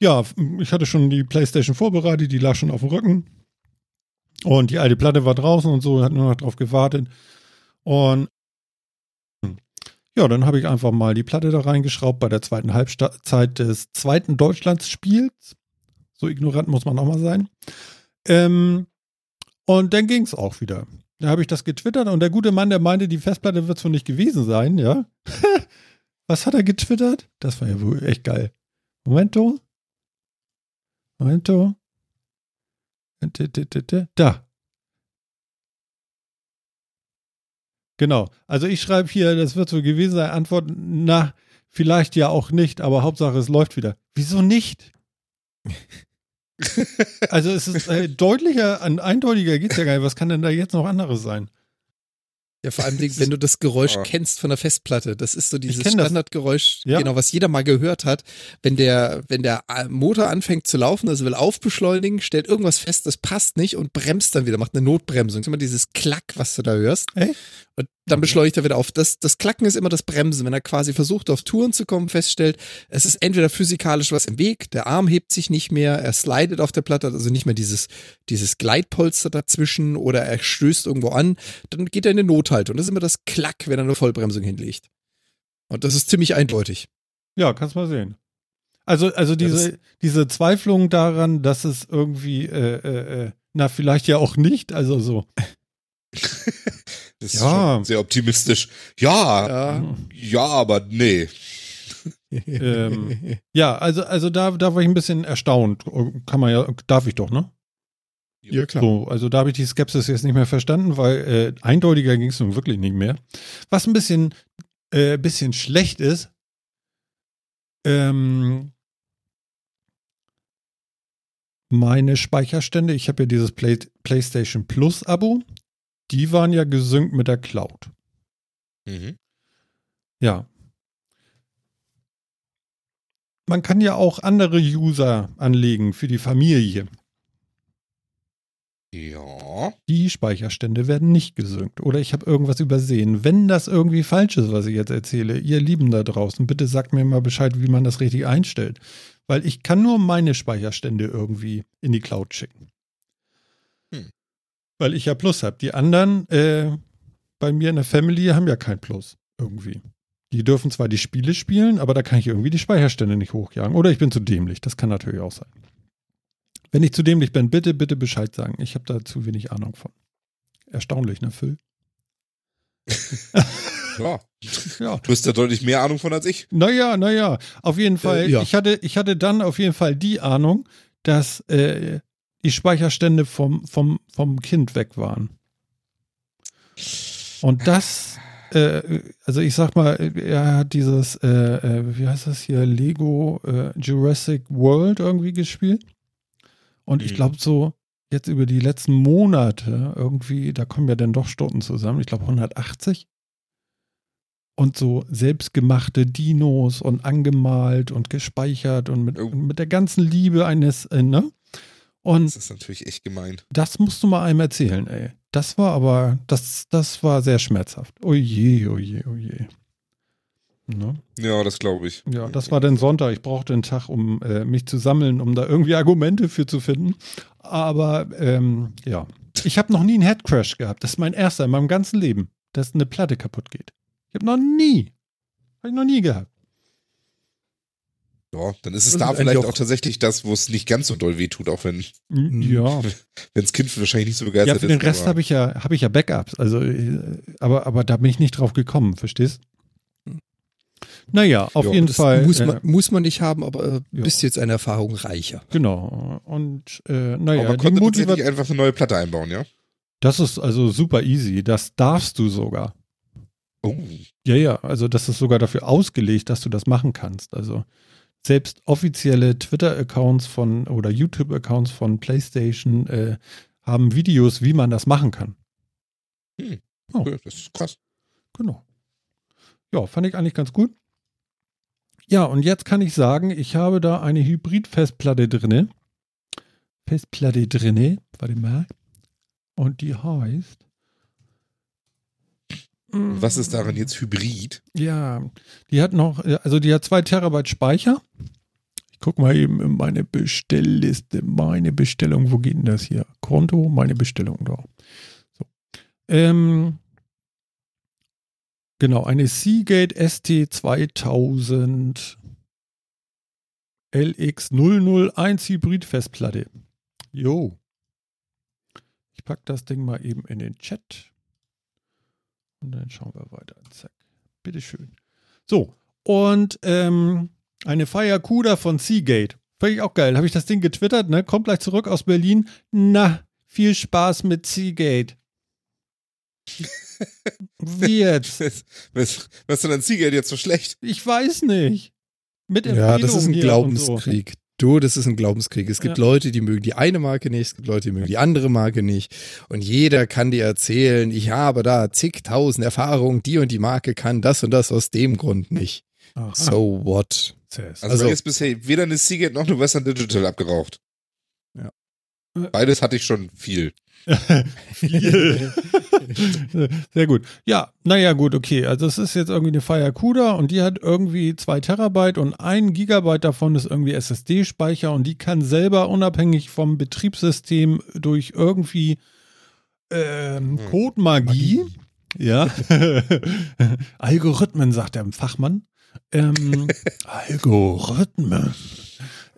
ja, ich hatte schon die Playstation vorbereitet, die lag schon auf dem Rücken. Und die alte Platte war draußen und so, hat nur noch drauf gewartet. Und ja, dann habe ich einfach mal die Platte da reingeschraubt bei der zweiten Halbzeit des zweiten Deutschlandsspiels. So ignorant muss man auch mal sein. Ähm, und dann ging es auch wieder. Da habe ich das getwittert und der gute Mann, der meinte, die Festplatte wird so nicht gewesen sein, ja. Was hat er getwittert? Das war ja wohl echt geil. Momento. Momento. Da. Genau. Also ich schreibe hier, das wird so gewesen sein. Antwort, na, vielleicht ja auch nicht, aber Hauptsache es läuft wieder. Wieso nicht? also es ist äh, deutlicher, eindeutiger geht's ja gar nicht. Was kann denn da jetzt noch anderes sein? Ja, vor allem, wenn du das Geräusch Oh. kennst von der Festplatte. Das ist so dieses. Standardgeräusch, Ja. genau, was jeder mal gehört hat. Wenn der, wenn der äh, Motor anfängt zu laufen, also will aufbeschleunigen, stellt irgendwas fest, das passt nicht und bremst dann wieder, macht eine Notbremsung. Das ist immer dieses Klack, was du da hörst. Echt? Und dann beschleunigt er wieder auf. Das, das Klacken ist immer das Bremsen. Wenn er quasi versucht, auf Touren zu kommen, feststellt, es ist entweder physikalisch was im Weg, der Arm hebt sich nicht mehr, er slidet auf der Platte, also nicht mehr dieses, dieses Gleitpolster dazwischen oder er stößt irgendwo an, dann geht er in eine Nothaltung. Das ist immer das Klack, wenn er eine Vollbremsung hinlegt. Und das ist ziemlich eindeutig. Ja, kannst mal sehen. Also, also diese, das- diese Zweiflung daran, dass es irgendwie, äh, äh, äh, na, vielleicht ja auch nicht, also so. Das ist Ja. schon sehr optimistisch. Ja, Ja. ja, aber nee. Ähm, Ja, also, also da, da war ich ein bisschen erstaunt. Kann man ja, darf ich doch, ne? ja, klar. So, also da habe ich die Skepsis jetzt nicht mehr verstanden, weil äh, eindeutiger ging es nun wirklich nicht mehr. Was ein bisschen, äh, bisschen schlecht ist, ähm, meine Speicherstände, ich habe ja dieses Play PlayStation Plus Abo, die waren ja gesynkt mit der Cloud. Mhm. Ja. Man kann ja auch andere User anlegen für die Familie. Ja. Die Speicherstände werden nicht gesynkt. Oder ich habe irgendwas übersehen. Wenn das irgendwie falsch ist, was ich jetzt erzähle, ihr Lieben da draußen, bitte sagt mir mal Bescheid, wie man das richtig einstellt. Weil ich kann nur meine Speicherstände irgendwie in die Cloud schicken. Weil ich ja Plus habe. Die anderen äh, bei mir in der Family haben ja kein Plus irgendwie. Die dürfen zwar die Spiele spielen, aber da kann ich irgendwie die Speicherstände nicht hochjagen. Oder ich bin zu dämlich. Das kann natürlich auch sein. Wenn ich zu dämlich bin, bitte, bitte Bescheid sagen. Ich habe da zu wenig Ahnung von. Erstaunlich, ne, Phil? ja. Ja. Du hast da deutlich mehr Ahnung von als ich. Naja, naja. Auf jeden Fall, Äh, ja. ich, hatte, ich hatte dann auf jeden Fall die Ahnung, dass äh, die Speicherstände vom, vom, vom Kind weg waren. Und das, äh, also ich sag mal, er hat dieses, äh, äh, wie heißt das hier, Lego äh, Jurassic World irgendwie gespielt. Und ich Mhm. glaube so, jetzt über die letzten Monate irgendwie, da kommen ja dann doch Stunden zusammen, ich glaube 180. Und so selbstgemachte Dinos und angemalt und gespeichert und mit, Oh. mit der ganzen Liebe eines, äh, ne? Und Das ist natürlich echt gemein. das musst du mal einem erzählen, ey. Das war aber, das, das war sehr schmerzhaft. Oje, oje, oje. Ne? Ja, das glaube ich. Ja, das war dann Sonntag. Ich brauchte einen Tag, um äh, mich zu sammeln, um da irgendwie Argumente für zu finden. Aber ähm, ja, ich habe noch nie einen Headcrash gehabt. Das ist mein erster in meinem ganzen Leben, dass eine Platte kaputt geht. Ich habe noch nie, habe ich noch nie gehabt. Ja, dann ist es Das da ist vielleicht auch- auch tatsächlich das, wo es nicht ganz so doll wehtut, auch wenn Mhm. Ja, das Kind wahrscheinlich nicht so ja, begeistert für den ist. Rest aber- habe ich ja, habe ich ja Backups. Also, äh, aber, aber da bin ich nicht drauf gekommen, verstehst? Naja, auf Ja, jeden Fall. muss, äh, man, muss man nicht haben, aber äh, Ja. bist jetzt eine Erfahrung reicher. Genau. Und äh, aber naja, man die konnte tatsächlich einfach eine neue Platte einbauen, ja? Das ist also super easy. Das darfst du sogar. Oh. Ja, ja, also das ist sogar dafür ausgelegt, dass du das machen kannst. Also selbst offizielle Twitter-Accounts von oder YouTube-Accounts von PlayStation äh, haben Videos, wie man das machen kann. Hm. Oh. Das ist krass. Genau. Ja, fand ich eigentlich ganz gut. Ja, und jetzt kann ich sagen, ich habe da eine Hybrid-Festplatte drinne. Festplatte drinne, warte mal. Und die heißt. Was ist daran jetzt Hybrid? Ja, die hat noch, äh, also die hat zwei Terabyte Speicher. Ich gucke mal eben in meine Bestellliste, meine Bestellung, wo geht denn das hier? Konto, meine Bestellung da. So. Ähm, genau, eine Seagate ST2000 LX001 Hybrid-Festplatte. Jo. Ich packe das Ding mal eben in den Chat. Und dann schauen wir weiter. Zack. Bitteschön. So, und ähm, eine Fire Cuda von Seagate. Fand ich auch geil. Habe ich das Ding getwittert, ne? Kommt gleich zurück aus Berlin. Na, viel Spaß mit Seagate. Wie jetzt? Was, was, was ist denn an Seagate jetzt so schlecht? Ich weiß nicht. Mit Ja, das ist ein Empfehlungen und so. Du, das ist ein Glaubenskrieg. Es gibt Ja. Leute, die mögen die eine Marke nicht, es gibt Leute, die mögen die andere Marke nicht. Und jeder kann dir erzählen, ich habe da zigtausend Erfahrungen, die und die Marke kann das und das aus dem Grund nicht. Aha. So what? Also, Also- ist bisher weder eine Seagate noch eine Western Digital abgeraucht. Beides hatte ich schon viel. Viel. Sehr gut. Ja, naja, gut, okay. Also es ist jetzt irgendwie eine Fire CUDA und die hat irgendwie zwei Terabyte und ein Gigabyte davon ist irgendwie SSD-Speicher und die kann selber unabhängig vom Betriebssystem durch irgendwie ähm, Hm. Codemagie, Ja. Algorithmen, sagt der Fachmann. Ähm, Algorithmen.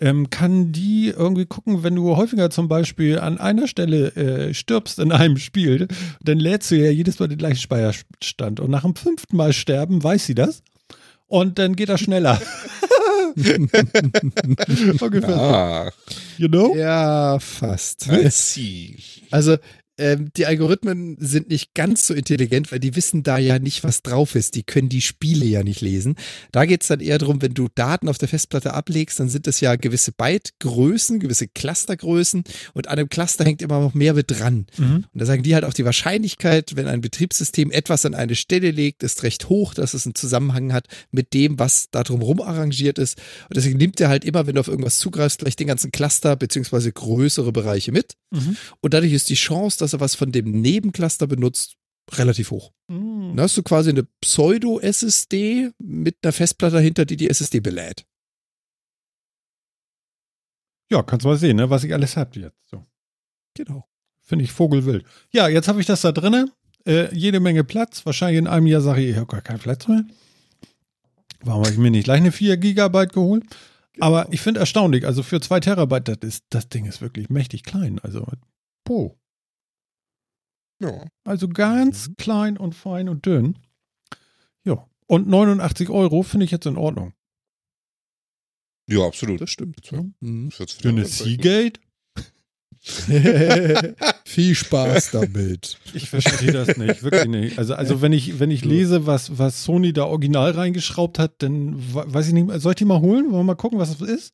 Ähm, kann die irgendwie gucken, wenn du häufiger zum Beispiel an einer Stelle äh, stirbst in einem Spiel, dann lädst du ja jedes Mal den gleichen Speicherstand. Und nach dem fünften Mal sterben weiß sie das. Und dann geht das schneller. Ungefähr. Ah, You know? Ja, fast. I see. Also ähm, die Algorithmen sind nicht ganz so intelligent, weil die wissen da ja nicht, was drauf ist. Die können die Spiele ja nicht lesen. Da geht es dann eher darum, wenn du Daten auf der Festplatte ablegst, dann sind das ja gewisse Byte-Größen, gewisse Clustergrößen und an dem Cluster hängt immer noch mehr mit dran. Mhm. Und da sagen die halt auch die Wahrscheinlichkeit, wenn ein Betriebssystem etwas an eine Stelle legt, ist recht hoch, dass es einen Zusammenhang hat mit dem, was da drumherum arrangiert ist. Und deswegen nimmt er halt immer, wenn du auf irgendwas zugreifst, gleich den ganzen Cluster beziehungsweise größere Bereiche mit. Mhm. Und dadurch ist die Chance, dass er was von dem Nebencluster benutzt, relativ hoch. Mhm. Dann hast du quasi eine Pseudo-SSD mit einer Festplatte dahinter, die die SSD belädt. Ja, kannst mal sehen, ne, was ich alles hab jetzt. So. Genau. Finde ich vogelwild. Ja, jetzt habe ich das da drinne. Äh, jede Menge Platz. Wahrscheinlich in einem Jahr sage ich, ich habe gar keinen Platz mehr. Warum habe ich mir nicht gleich eine 4 Gigabyte geholt? Aber ich finde erstaunlich, also für 2 Terabyte, das, ist, das Ding ist wirklich mächtig klein. Also, po. Ja. Also ganz klein und fein und dünn. Ja. Und 89 Euro finde ich jetzt in Ordnung. ja, absolut. Das stimmt. Ja. Mhm. Für eine wieder Seagate? Viel Spaß damit. Ich verstehe das nicht, wirklich nicht. Also, also wenn ich, wenn ich lese, was, was Sony da original reingeschraubt hat, dann we- weiß ich nicht, mehr. soll ich die mal holen? Wollen wir mal gucken, was das ist?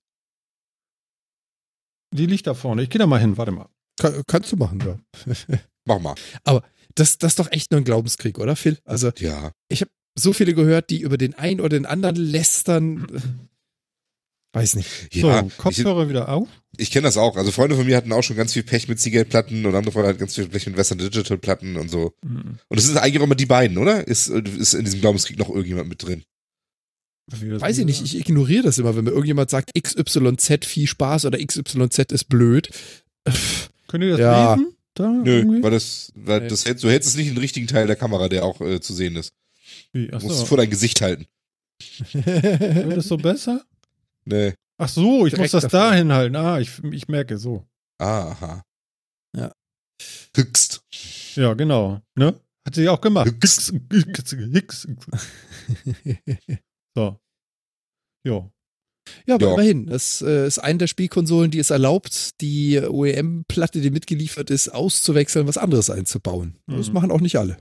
Die liegt da vorne. Ich gehe da mal hin, warte mal. Kann, kannst du machen, ja. Mach mal. Das, das ist doch echt nur ein Glaubenskrieg, oder Phil? Also Ja. so viele gehört, die über den einen oder den anderen lästern. Weiß nicht. Ja, so, ich, Kopfhörer wieder auf. ich kenne das auch. Also Freunde von mir hatten auch schon ganz viel Pech mit Seagate-Platten und andere Freunde hatten ganz viel Pech mit Western Digital-Platten und so. Mhm. Und es ist eigentlich auch immer die beiden, oder? Ist, ist in diesem Glaubenskrieg noch irgendjemand mit drin? Das Weiß ich nicht. Ich ignoriere das immer, wenn mir irgendjemand sagt, XYZ viel Spaß oder XYZ ist blöd. Könnt ihr das Ja. lesen? Da Nö, irgendwie? weil das, weil das du hältst es nicht in den richtigen Teil der Kamera, der auch äh, zu sehen ist. Wie? Du musst es vor dein Gesicht halten. Wird das so besser? Nee. Ach so, ich Direkt muss das da hinhalten. Ah, ich, ich merke so. Aha. Ja. Höchst. Ja, genau. Ne? Hat sie auch gemacht. Hix. Hix. So. Jo. Ja, aber Ja. immerhin. Das äh, ist eine der Spielkonsolen, die es erlaubt, die OEM-Platte, die mitgeliefert ist, auszuwechseln, was anderes einzubauen. Das Mhm. machen auch nicht alle.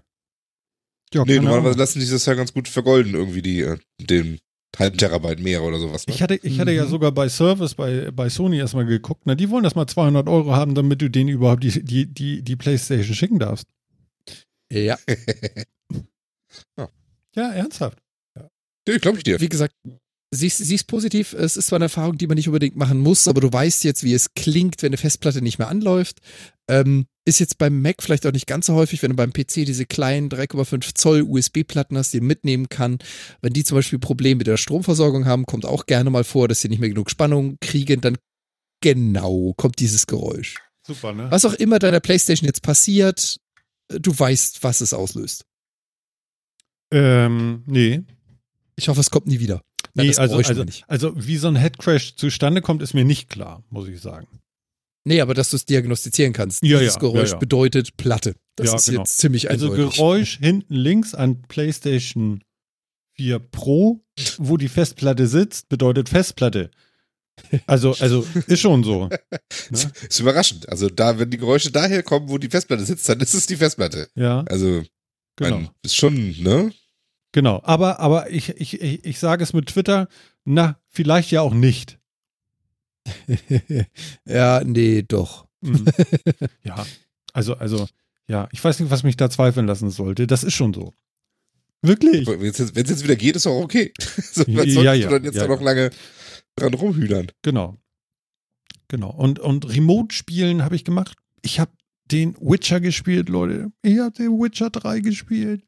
Ja, Nee, normalerweise lassen die das ja ganz gut vergolden, irgendwie, die, äh, den halben Terabyte mehr oder sowas. Ne? Ich hatte, ich hatte ja Mhm. sogar bei Service bei, bei Sony erstmal geguckt. Na, die wollen das mal 200 Euro haben, damit du denen überhaupt die, die, die, die Playstation schicken darfst. Ja, Ja, ernsthaft. nee, glaube ich dir. wie gesagt, siehst, positiv. Es ist zwar eine Erfahrung, die man nicht unbedingt machen muss, aber du weißt jetzt, wie es klingt, wenn eine Festplatte nicht mehr anläuft. Ähm, ist jetzt beim Mac vielleicht auch nicht ganz so häufig, wenn du beim PC diese kleinen 3,5 Zoll USB-Platten hast, die man mitnehmen kann. Wenn die zum Beispiel Probleme mit der Stromversorgung haben, kommt auch gerne mal vor, dass sie nicht mehr genug Spannung kriegen, dann genau kommt dieses Geräusch. Super, ne? Was auch immer deiner Playstation jetzt passiert, du weißt, was es auslöst. Ähm, nee. Ich hoffe, es kommt nie wieder. Nee, das also, also, nicht. also wie so ein Headcrash zustande kommt, ist mir nicht klar, muss ich sagen. Nee, aber dass du es diagnostizieren kannst. Ja, Dieses ja, Geräusch ja, ja. bedeutet Platte. Das Ja, ist genau. jetzt ziemlich Also eindeutig. Geräusch hinten links an PlayStation 4 Pro, wo die Festplatte sitzt, bedeutet Festplatte. Also, also ist schon so. Ne? Ist überraschend. Also da, wenn die Geräusche daher kommen, wo die Festplatte sitzt, dann ist es die Festplatte. Ja, Also, genau. man, ist schon, ne? Genau. Aber, aber ich, ich, ich, ich sage es mit Twitter, na, vielleicht ja auch nicht. ja, nee, doch. Mhm. ja, also, also, ja, ich weiß nicht, was mich da zweifeln lassen sollte. Das ist schon so. Wirklich. Wenn es jetzt, jetzt wieder geht, ist auch okay. so, was Ja, ja, du dann jetzt ja, da noch lange dran rumhühnern? Genau. Genau. Und, und Remote-Spielen habe ich gemacht. Ich habe den Witcher gespielt, Leute. Ich habe den Witcher 3 gespielt.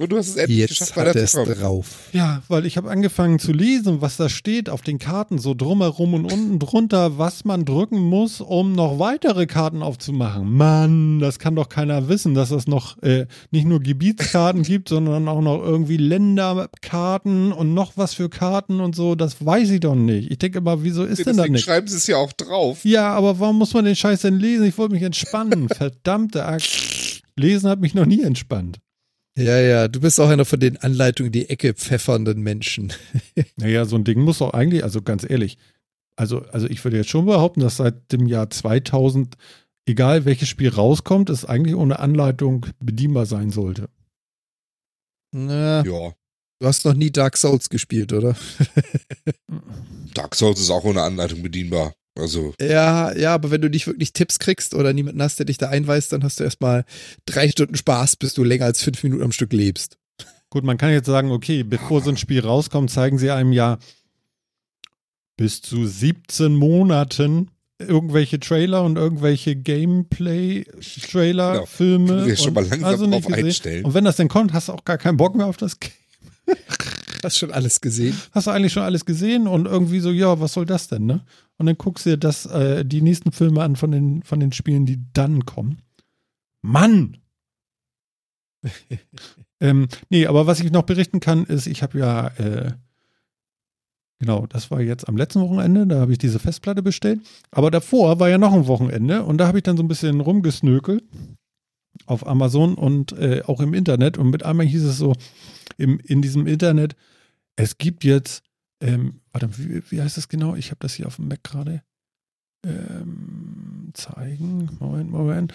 Und du hast es endlich Jetzt geschafft, hat es drauf. Ja, weil ich habe angefangen zu lesen, was da steht auf den Karten, so drumherum und unten drunter, was man drücken muss, um noch weitere Karten aufzumachen. Mann, das kann doch keiner wissen, dass es noch äh, nicht nur Gebietskarten gibt, sondern auch noch irgendwie Länderkarten und noch was für Karten und so. Das weiß ich doch nicht. Ich denke immer, wieso ist denn da Deswegen nicht? schreiben sie es ja auch drauf. Ja, aber warum muss man den Scheiß denn lesen? Ich wollte mich entspannen. Verdammte Axt. Lesen hat mich noch nie entspannt. Ja, ja, du bist auch einer von den Anleitungen in die Ecke pfeffernden Menschen. Naja, so ein Ding muss doch eigentlich, also ganz ehrlich, also, also ich würde jetzt schon behaupten, dass seit dem Jahr 2000, egal welches Spiel rauskommt, es eigentlich ohne Anleitung bedienbar sein sollte. Na, Ja. du hast noch nie Dark Souls gespielt, oder? Dark Souls ist auch ohne Anleitung bedienbar. Also, Ja, ja, aber wenn du nicht wirklich Tipps kriegst oder niemanden hast, der dich da einweist, dann hast du erstmal drei Stunden Spaß, bis du länger als fünf Minuten am Stück lebst. Gut, man kann jetzt sagen, okay, bevor so ein Spiel rauskommt, zeigen sie einem ja bis zu 17 Monaten irgendwelche Trailer und irgendwelche Gameplay-Trailer, Genau. Filme. wir schon und mal langsam nicht drauf gesehen. einstellen. Und wenn das denn kommt, hast du auch gar keinen Bock mehr auf das Game. Hast schon alles gesehen? Hast du eigentlich schon alles gesehen und irgendwie so, ja, was soll das denn, ne? Und dann guckst du dir das, äh, die nächsten Filme an von den, von den Spielen, die dann kommen. Mann! ähm, nee, aber was ich noch berichten kann, ist, ich habe ja, äh, genau, das war jetzt am letzten Wochenende, da habe ich diese Festplatte bestellt. Aber davor war ja noch ein Wochenende und da habe ich dann so ein bisschen rumgesnökelt auf Amazon und äh, auch im Internet. Und mit einmal hieß es so, im, in diesem Internet, es gibt jetzt, ähm, warte, wie, wie heißt das genau? Ich habe das hier auf dem Mac gerade. Ähm, zeigen, Moment, Moment.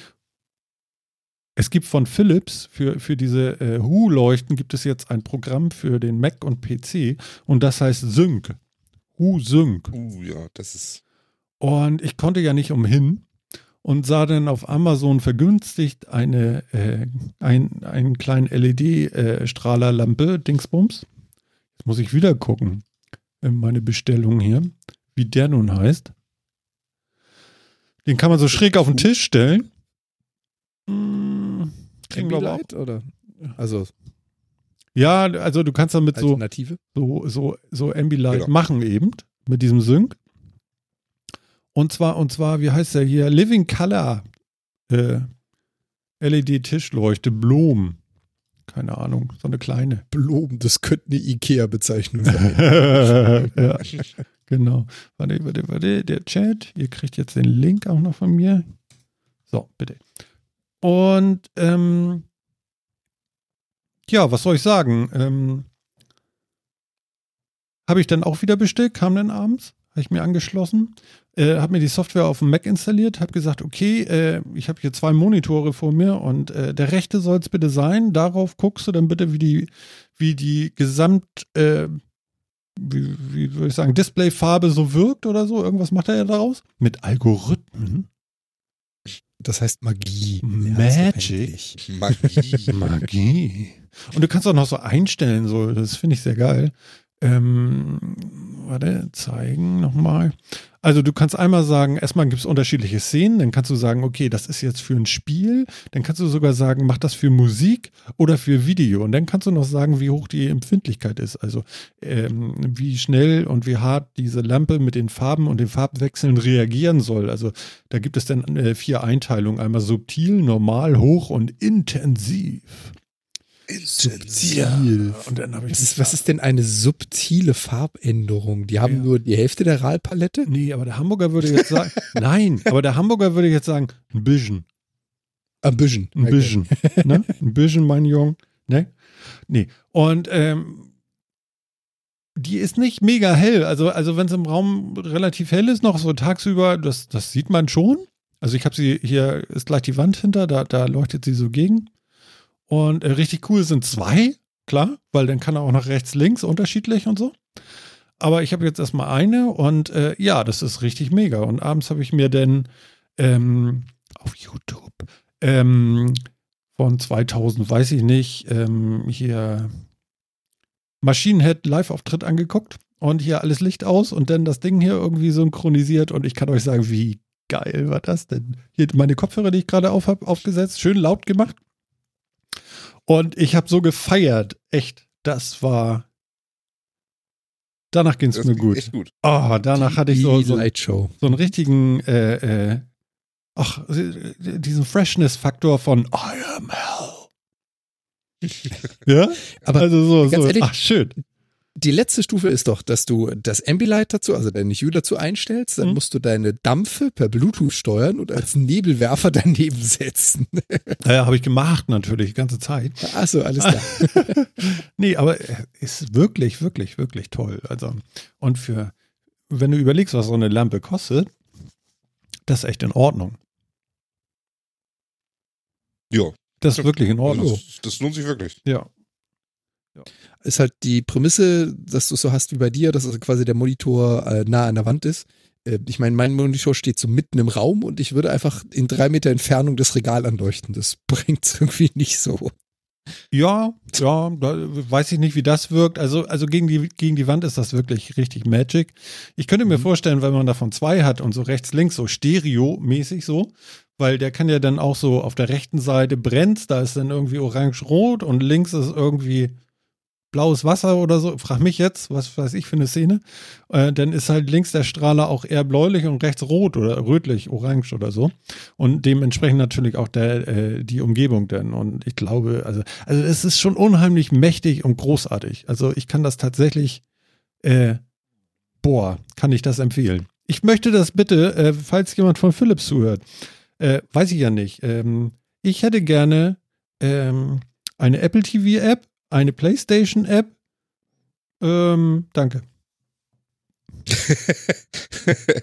Es gibt von Philips für, für diese äh, Hu-Leuchten gibt es jetzt ein Programm für den Mac und PC und das heißt Sync. Hu Sync. uh, ja, das ist. Und ich konnte ja nicht umhin und sah dann auf Amazon vergünstigt eine, äh, ein, einen kleinen LED-Strahlerlampe, Dingsbums. Jetzt muss ich wieder gucken, meine Bestellung hier, wie der nun heißt. Den kann man so schräg auf den Tisch stellen. Hm, kriegen wir aber auch. Oder? Also Ja, also du kannst damit so, so, so, so Ambilight Genau. machen eben mit diesem Sync. Und zwar, und zwar, wie heißt der hier? Living Color äh, LED-Tischleuchte, Blom. Keine Ahnung, so eine kleine. Blumen, das könnte eine Ikea-Bezeichnung sein. ja, genau. Warte, warte, warte, der Chat. Ihr kriegt jetzt den Link auch noch von mir. So, bitte. Und ähm, ja, was soll ich sagen? Ähm, habe ich dann auch wieder bestellt, kam dann abends, habe ich mir angeschlossen, äh, habe mir die Software auf dem Mac installiert, habe gesagt, okay, äh, ich habe hier zwei Monitore vor mir und äh, der rechte soll es bitte sein. Darauf guckst du dann bitte, wie die, wie die Gesamt, äh, wie, wie würde ich sagen, Displayfarbe so wirkt oder so. Irgendwas macht er ja daraus. Mit Algorithmen. Das heißt Magie. Magic. Magie. Magie. Und du kannst auch noch so einstellen, so, das finde ich sehr geil. Ähm, warte, zeigen nochmal. Also du kannst einmal sagen, erstmal gibt es unterschiedliche Szenen, dann kannst du sagen, okay, das ist jetzt für ein Spiel, dann kannst du sogar sagen, mach das für Musik oder für Video und dann kannst du noch sagen, wie hoch die Empfindlichkeit ist, also ähm, wie schnell und wie hart diese Lampe mit den Farben und den Farbwechseln reagieren soll. Also da gibt es dann äh, vier Einteilungen, einmal subtil, normal, hoch und intensiv. Subtil. Ich Was ist, was ist denn eine subtile Farbänderung? Die haben Ja. nur die Hälfte der RAL-Palette? Nee, aber der Hamburger würde jetzt sagen, nein, aber der Hamburger würde jetzt sagen, ein bisschen, Ein bisschen. ein bisschen, ne? Ein bisschen, mein Jung, ne? Nee. Und ähm, die ist nicht mega hell. Also, also wenn es im Raum relativ hell ist, noch so tagsüber, das, das sieht man schon. Also ich habe sie, hier ist gleich die Wand hinter, da, da leuchtet sie so gegen. Und äh, richtig cool sind zwei, klar, weil dann kann er auch nach rechts, links unterschiedlich und so. Aber ich habe jetzt erstmal eine und äh, ja, das ist richtig mega. Und abends habe ich mir dann ähm, auf YouTube ähm, von 2000, weiß ich nicht, ähm, hier Machine Head Live-Auftritt angeguckt und hier alles Licht aus und dann das Ding hier irgendwie synchronisiert und ich kann euch sagen, wie geil war das denn? Hier meine Kopfhörer, die ich gerade auf habe, aufgesetzt, schön laut gemacht. Und ich habe so gefeiert. Echt, das war. Danach ging es mir gut. Echt gut. Oh, danach hatte ich so, Die so, so einen richtigen, äh, äh, ach, diesen Freshness-Faktor von I am hell. ja? Aber also so, ganz so ehrlich, ach, schön. Die letzte Stufe ist doch, dass du das Ambilight dazu, also deine Hue dazu einstellst, dann Mhm. musst du deine Dampfe per Bluetooth steuern und als Nebelwerfer daneben setzen. Naja, habe ich gemacht natürlich, die ganze Zeit. Achso, alles klar. nee, aber ist wirklich, wirklich, wirklich toll. Also, und für, wenn du überlegst, was so eine Lampe kostet, das ist echt in Ordnung. Ja, Das ist wirklich in Ordnung. das, das lohnt sich wirklich. Ja. Ist halt die Prämisse, dass du es so hast wie bei dir, dass also quasi der Monitor äh, nah an der Wand ist. Äh, ich meine, mein Monitor steht so mitten im Raum und ich würde einfach in drei Meter Entfernung das Regal anleuchten. Das bringt es irgendwie nicht so. Ja, ja, da weiß ich nicht, wie das wirkt. Also, also gegen die, gegen die Wand ist das wirklich richtig Magic. Ich könnte mir Mhm. vorstellen, wenn man davon zwei hat und so rechts, links, so Stereo-mäßig so, weil der kann ja dann auch so auf der rechten Seite brennt, da ist dann irgendwie orange-rot und links ist irgendwie blaues Wasser oder so. Frag mich jetzt, was weiß ich für eine Szene. Äh, dann ist halt links der Strahler auch eher bläulich und rechts rot oder rötlich, orange oder so. Und dementsprechend natürlich auch der, äh, die Umgebung dann. Und ich glaube, also, also es ist schon unheimlich mächtig und großartig. Also ich kann das tatsächlich, äh, boah, kann ich das empfehlen. Ich möchte das bitte, äh, falls jemand von Philips zuhört, äh, weiß ich ja nicht. Ähm, ich hätte gerne ähm, eine Apple TV App, eine PlayStation App. Ähm, danke.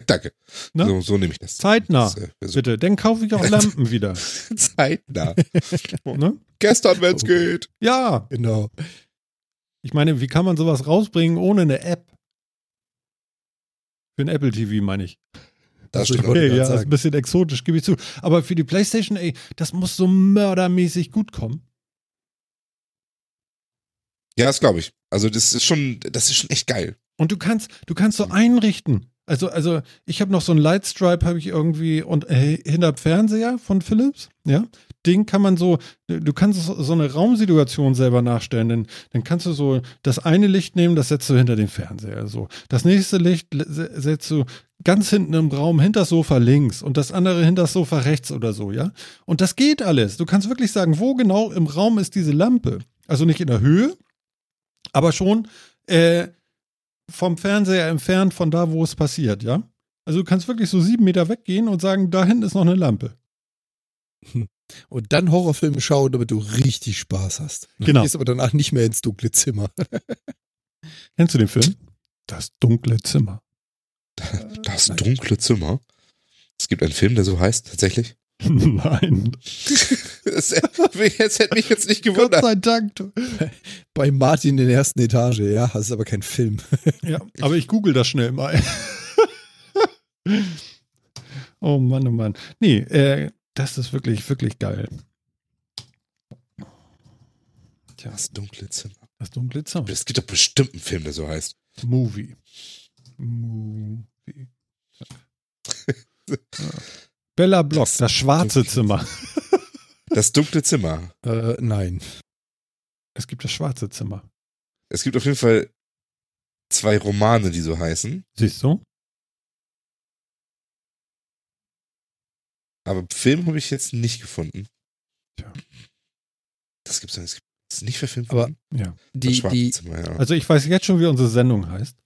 Danke. Ne? So, so nehme ich das. Zeitnah, Das, äh, bitte. Dann kaufe ich auch Lampen wieder. Zeitnah. Ne? Gestern, wenn's Oh. geht. Ja, Genau. ich meine, wie kann man sowas rausbringen ohne eine App? Für ein Apple TV meine ich. Das Also ich stimmt. Okay, ja, ist sagen. ein bisschen exotisch, gebe ich zu. Aber für die PlayStation, ey, das muss so mördermäßig gut kommen. Ja, das glaube ich. Also das ist schon, das ist schon echt geil. Und du kannst, du kannst so einrichten. Also, also ich habe noch so ein Lightstripe, habe ich irgendwie und äh, hinter Fernseher von Philips, ja. Den kann man so, du kannst so eine Raumsituation selber nachstellen. Dann, dann kannst du so das eine Licht nehmen, das setzt du hinter den Fernseher. So. Das nächste Licht setzt du ganz hinten im Raum hinter das Sofa links und das andere hinter das Sofa rechts oder so, ja. Und das geht alles. Du kannst wirklich sagen, wo genau im Raum ist diese Lampe. Also nicht in der Höhe, aber schon äh, vom Fernseher entfernt von da, wo es passiert, ja? Also du kannst wirklich so sieben Meter weggehen und sagen, da hinten ist noch eine Lampe. Und dann Horrorfilme schauen, damit du richtig Spaß hast. Du Genau. gehst aber danach nicht mehr ins dunkle Zimmer. Kennst du den Film? Das dunkle Zimmer. Das dunkle Zimmer. Es gibt einen Film, der so heißt, tatsächlich. Nein. Das, jetzt hätte mich jetzt nicht Gott gewundert. sei Dank. Bei Martin in der ersten Etage, ja, das ist aber kein Film. Ja, aber ich google das schnell mal. oh Mann, oh Mann. Nee, äh, das ist wirklich, wirklich geil. Tja, Das dunkle Zimmer. das dunkle Zimmer. Es gibt doch bestimmt einen Film, der so heißt. Movie. Movie. Ja. Bella Block, das, Das schwarze dunkle- Zimmer. Das dunkle Zimmer. Äh, nein. Es gibt das schwarze Zimmer. Es gibt auf jeden Fall zwei Romane, die so heißen. Siehst du? Aber Film habe ich jetzt nicht gefunden. Tja. Das gibt's doch nicht. Das ist nicht verfilmt Aber- worden? Ja. Das Die, schwarze die, Zimmer, ja. Also ich weiß jetzt schon, wie unsere Sendung heißt.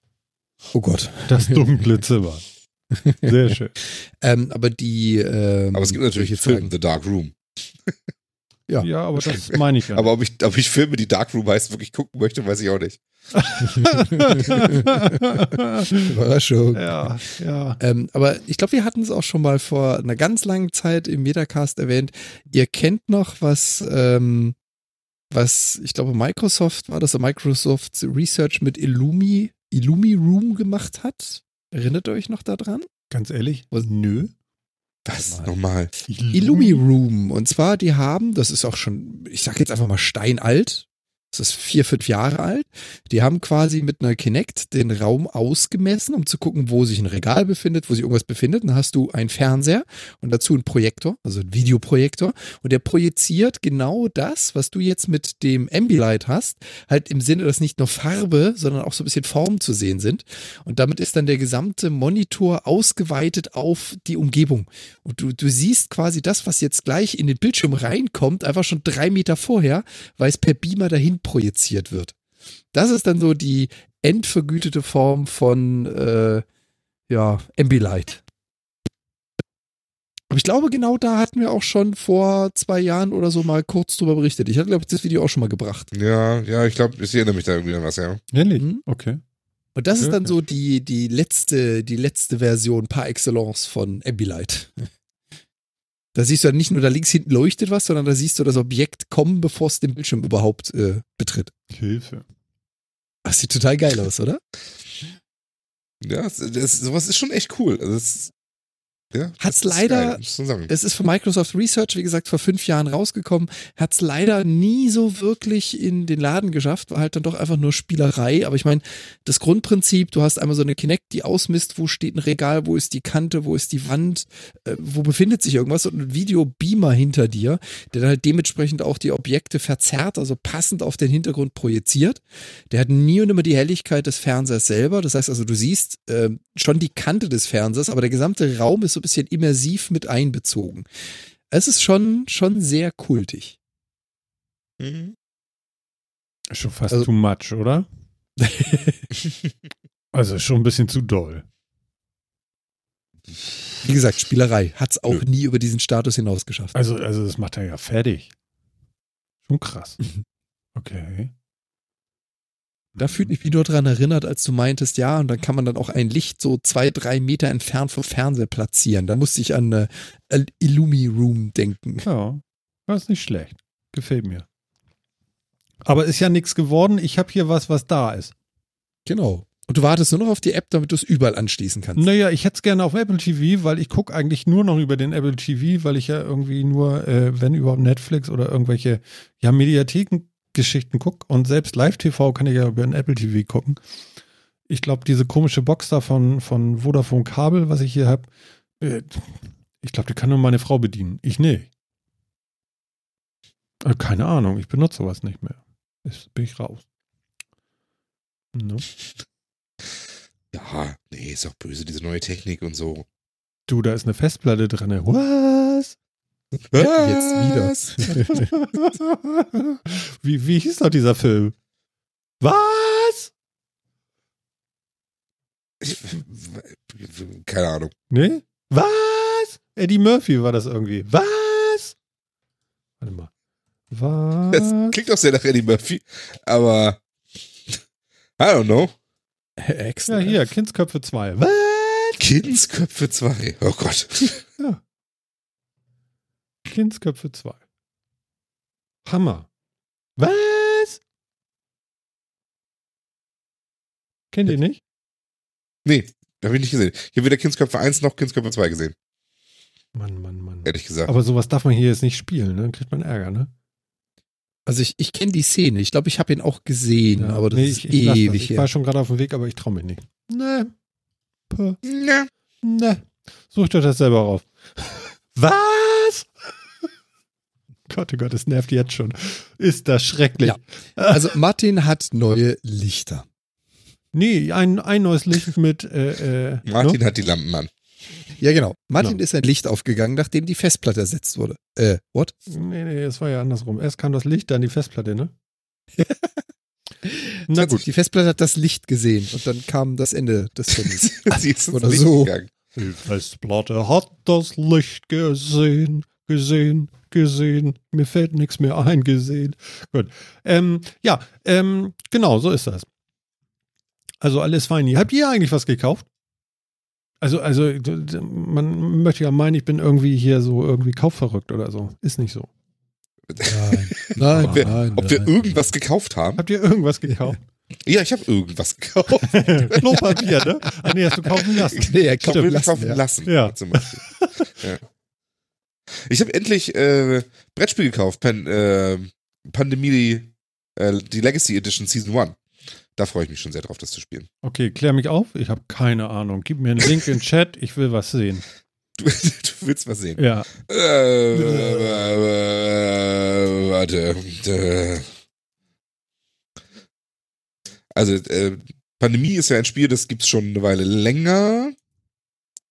oh Gott. Das dunkle Zimmer. Sehr schön. Ähm, aber die, ähm, Aber es gibt natürlich Film, The Dark Room. Ja. Ja, aber das meine ich ja. Aber ob ich, ob ich Filme, die Dark Room heißt, wirklich gucken möchte, weiß ich auch nicht. Überraschung. ja, ja. Ähm, aber ich glaube, wir hatten es auch schon mal vor einer ganz langen Zeit im Metacast erwähnt. Ihr kennt noch, was, ähm, was, ich glaube, Microsoft war, dass Microsoft Research mit Illumi, Illumi Room gemacht hat. Erinnert ihr euch noch daran? Ganz ehrlich? Was? Nö. Was? Nochmal. Illumi Room. Und zwar, die haben, das ist auch schon, ich sag jetzt einfach mal steinalt, das ist vier, fünf Jahre alt. Die haben quasi mit einer Kinect den Raum ausgemessen, um zu gucken, wo sich ein Regal befindet, wo sich irgendwas befindet. Dann hast du einen Fernseher und dazu einen Projektor, also einen Videoprojektor. Und der projiziert genau das, was du jetzt mit dem Ambilight hast, halt im Sinne, dass nicht nur Farbe, sondern auch so ein bisschen Form zu sehen sind. Und damit ist dann der gesamte Monitor ausgeweitet auf die Umgebung. Und du, du siehst quasi das, was jetzt gleich in den Bildschirm reinkommt, einfach schon drei Meter vorher, weil es per Beamer dahin projiziert wird. Das ist dann so die endvergütete Form von äh, ja, Ambilight. Aber ich glaube, genau da hatten wir auch schon vor zwei Jahren oder so mal kurz drüber berichtet. Ich hatte, glaube ich, das Video auch schon mal gebracht. Ja, ja, ich glaube, ich erinnere mich da irgendwie an was, ja. Ehrlich? Mhm. Okay. Und das ist dann so die, die letzte, die letzte Version par excellence von Ambilight. Da siehst du dann nicht nur, da links hinten leuchtet was, sondern da siehst du das Objekt kommen, bevor es den Bildschirm überhaupt äh, betritt. Hilfe. Das sieht total geil aus, oder? Ja, das, das, sowas ist schon echt cool. Also das, ja, das ist leider- geil. Es ist von Microsoft Research, wie gesagt, vor fünf Jahren rausgekommen. Hat es leider nie so wirklich in den Laden geschafft. War halt dann doch einfach nur Spielerei. Aber ich meine, das Grundprinzip, du hast einmal so eine Kinect, die ausmisst, wo steht ein Regal, wo ist die Kante, wo ist die Wand, äh, wo befindet sich irgendwas und ein Videobeamer hinter dir, der dann halt dementsprechend auch die Objekte verzerrt, also passend auf den Hintergrund projiziert. Der hat nie und immer die Helligkeit des Fernsehers selber. Das heißt also, du siehst äh, schon die Kante des Fernsehers, aber der gesamte Raum ist so bisschen immersiv mit einbezogen. Es ist schon, schon sehr kultig. Mhm. Schon fast Also- too much, oder? also schon ein bisschen zu doll. Wie gesagt, Spielerei. Hat es auch Nö. nie über diesen Status hinaus geschafft. Also, also das macht er ja fertig. Schon krass. Mhm. Okay. Da fühlt mich wieder dran erinnert, als du meintest, ja, und dann kann man dann auch ein Licht so zwei, drei Meter entfernt vom Fernseher platzieren. Da musste ich an äh, Illumi Room denken. Ja, das ist nicht schlecht. Gefällt mir. Aber ist ja nichts geworden. Ich habe hier was, was da ist. Genau. Und du wartest nur noch auf die App, damit du es überall anschließen kannst. Naja, ich hätte es gerne auf Apple TV, weil ich gucke eigentlich nur noch über den Apple TV, weil ich ja irgendwie nur, äh, wenn überhaupt Netflix oder irgendwelche ja, Mediathekengeschichten gucke. Und selbst Live-TV kann ich ja über den Apple TV gucken. Ich glaube, diese komische Box da von, von Vodafone Kabel, was ich hier habe, äh, ich glaube, die kann nur meine Frau bedienen. Ich nicht. Äh, keine Ahnung, ich benutze sowas nicht mehr. Jetzt bin ich raus. No. Ja, nee, ist auch böse, diese neue Technik und so. Du, da ist eine Festplatte drin. Was? Jetzt wieder. wie, wie hieß doch dieser Film? Was? Keine Ahnung. Nee? Was? Eddie Murphy war das irgendwie. Was? Warte mal. Das Was? klingt auch sehr nach Eddie Murphy, aber I don't know. Ja, Extra. hier, Kindsköpfe 2. Was? Kindsköpfe 2. Oh Gott. Kindsköpfe 2. Hammer. Was? Kennt ihr nicht? Nee, habe ich nicht gesehen. Ich habe weder Kindsköpfe 1 noch Kindsköpfe 2 gesehen, Mann, Mann, Mann. ehrlich gesagt. Aber sowas darf man hier jetzt nicht spielen, ne? Dann kriegt man Ärger, ne? Also ich, ich kenne die Szene. Ich glaube, ich habe ihn auch gesehen, Ja. aber das Nee, ist ich, ich lass das. ewig Ich war schon gerade auf dem Weg, aber ich traue mich nicht. Ne. Puh. Ja. Ne. Sucht euch das selber raus. Was? Gott, oh Gott, es nervt jetzt schon. Ist das schrecklich. Ja. Also Martin hat neue Lichter. Nee, ein, ein neues Licht mit äh, äh, Martin ne? hat die Lampen an. Ja, genau. Martin Genau. ist ein Licht aufgegangen, nachdem die Festplatte ersetzt wurde. Äh, what? Nee, nee, es war ja andersrum. Erst kam das Licht, dann die Festplatte, ne? Na gut. Die Festplatte hat das Licht gesehen und dann kam das Ende des Films. Sie ist ins Oder Licht so. gegangen. Die Festplatte hat das Licht gesehen, gesehen, gesehen. Mir fällt nichts mehr ein, gesehen. Gut. Ähm, ja, ähm, genau, so ist das. Also alles fein. Habt ihr eigentlich was gekauft? Also, also, man möchte ja meinen, ich bin irgendwie hier so irgendwie kaufverrückt oder so. Ist nicht so. Nein, nein, Ob wir, nein. ob wir nein. irgendwas gekauft haben? Habt ihr irgendwas gekauft? Ja, ich habe irgendwas gekauft. Klopapier, ne? Ah, nee, hast du kaufen lassen. Nee, er kauft mir lassen, kaufen ja. lassen. Ja. Zum Beispiel. ja. Ich habe endlich äh, Brettspiel gekauft. Pan, äh, Pandemie äh, die Legacy Edition Season 1. Da freue ich mich schon sehr drauf, das zu spielen. Okay, klär mich auf. Ich habe keine Ahnung. Gib mir einen Link in den Chat. Ich will was sehen. Du, du willst was sehen. Ja. Äh, äh, warte. Äh. Also, Pandemie ist ja ein Spiel, das gibt's schon eine Weile länger.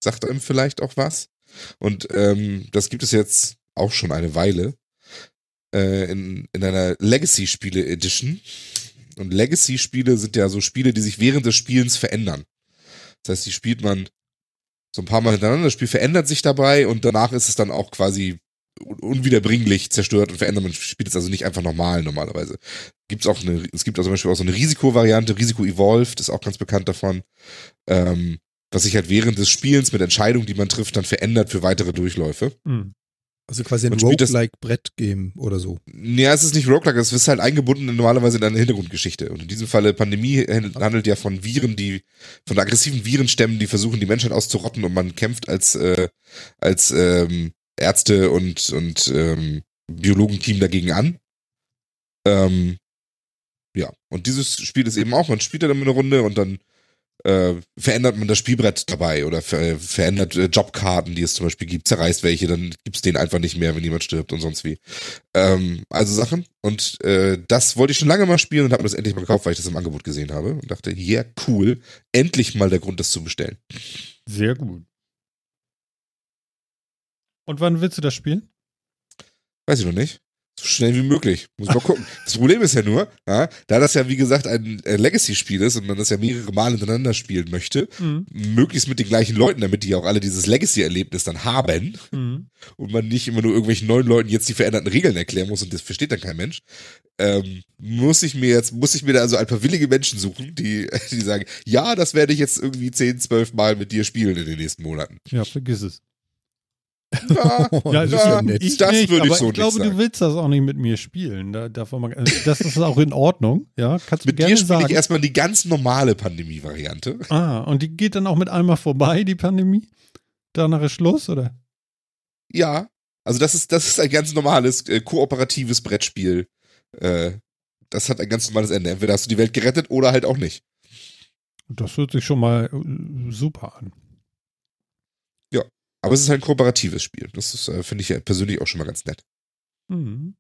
Sagt einem vielleicht auch was. Und ähm, das gibt es jetzt auch schon eine Weile. Äh, in, in einer Legacy-Spiele Edition. Und Legacy-Spiele sind ja so Spiele, die sich während des Spielens verändern. Das heißt, die spielt man so ein paar Mal hintereinander, das Spiel verändert sich dabei und danach ist es dann auch quasi unwiederbringlich zerstört und verändert. Man spielt es also nicht einfach normal normalerweise. Gibt's auch eine, es gibt also zum Beispiel auch so eine Risikovariante, Risiko Evolved, ist auch ganz bekannt davon, ähm, was sich halt während des Spielens mit Entscheidungen, die man trifft, dann verändert für weitere Durchläufe. Hm. Also quasi ein Roguelike-Brett-Game oder so. Ja, es ist nicht Roguelike, es ist halt eingebunden in- normalerweise in eine Hintergrundgeschichte. Und in diesem Falle Pandemie handelt handelt ja von Viren, die, von aggressiven Virenstämmen, die versuchen, die Menschheit auszurotten und man kämpft als, äh, als ähm, Ärzte und, und ähm, Biologenteam dagegen an. Ähm, ja, und dieses Spiel ist eben auch, man spielt dann eine Runde und dann äh, verändert man das Spielbrett dabei oder ver verändert äh, Jobkarten, die es zum Beispiel gibt, zerreißt welche, dann gibt's den einfach nicht mehr, wenn jemand stirbt und sonst wie. Ähm, also Sachen. Und äh, das wollte ich schon lange mal spielen und habe mir das endlich mal gekauft, weil ich das im Angebot gesehen habe und dachte, ja, yeah, cool, endlich mal der Grund, das zu bestellen. Sehr gut. Und wann willst du das spielen? Weiß ich noch nicht. So schnell wie möglich. Muss mal gucken. Das Problem ist ja nur, ja, da das ja wie gesagt ein äh, Legacy-Spiel ist und man das ja mehrere Mal hintereinander spielen möchte, Mhm. möglichst mit den gleichen Leuten, damit die auch alle dieses Legacy-Erlebnis dann haben Mhm. und man nicht immer nur irgendwelchen neuen Leuten jetzt die veränderten Regeln erklären muss und das versteht dann kein Mensch, ähm, muss ich mir jetzt, muss ich mir da also ein paar willige Menschen suchen, die, die sagen, ja, das werde ich jetzt irgendwie 10, 12 Mal mit dir spielen in den nächsten Monaten. Ja, vergiss es. Ja, Ja, das ist ja. Ich das nicht, würde ich so ich glaube, nicht du sagen. willst das auch nicht mit mir spielen. Da, davon mal, das ist auch in Ordnung. Ja, kannst du Mit gerne dir spiele sagen. ich erstmal die ganz normale Pandemie-Variante. ah, und die geht dann auch mit einmal vorbei, die Pandemie? Danach ist Schluss, oder? Ja, also das ist, das ist ein ganz normales, äh, kooperatives Brettspiel. Äh, das hat ein ganz normales Ende. Entweder hast du die Welt gerettet oder halt auch nicht. Das hört sich schon mal äh, super an. Aber es ist halt ein kooperatives Spiel. Das ist, äh, finde ich ja persönlich auch schon mal ganz nett. Mhm.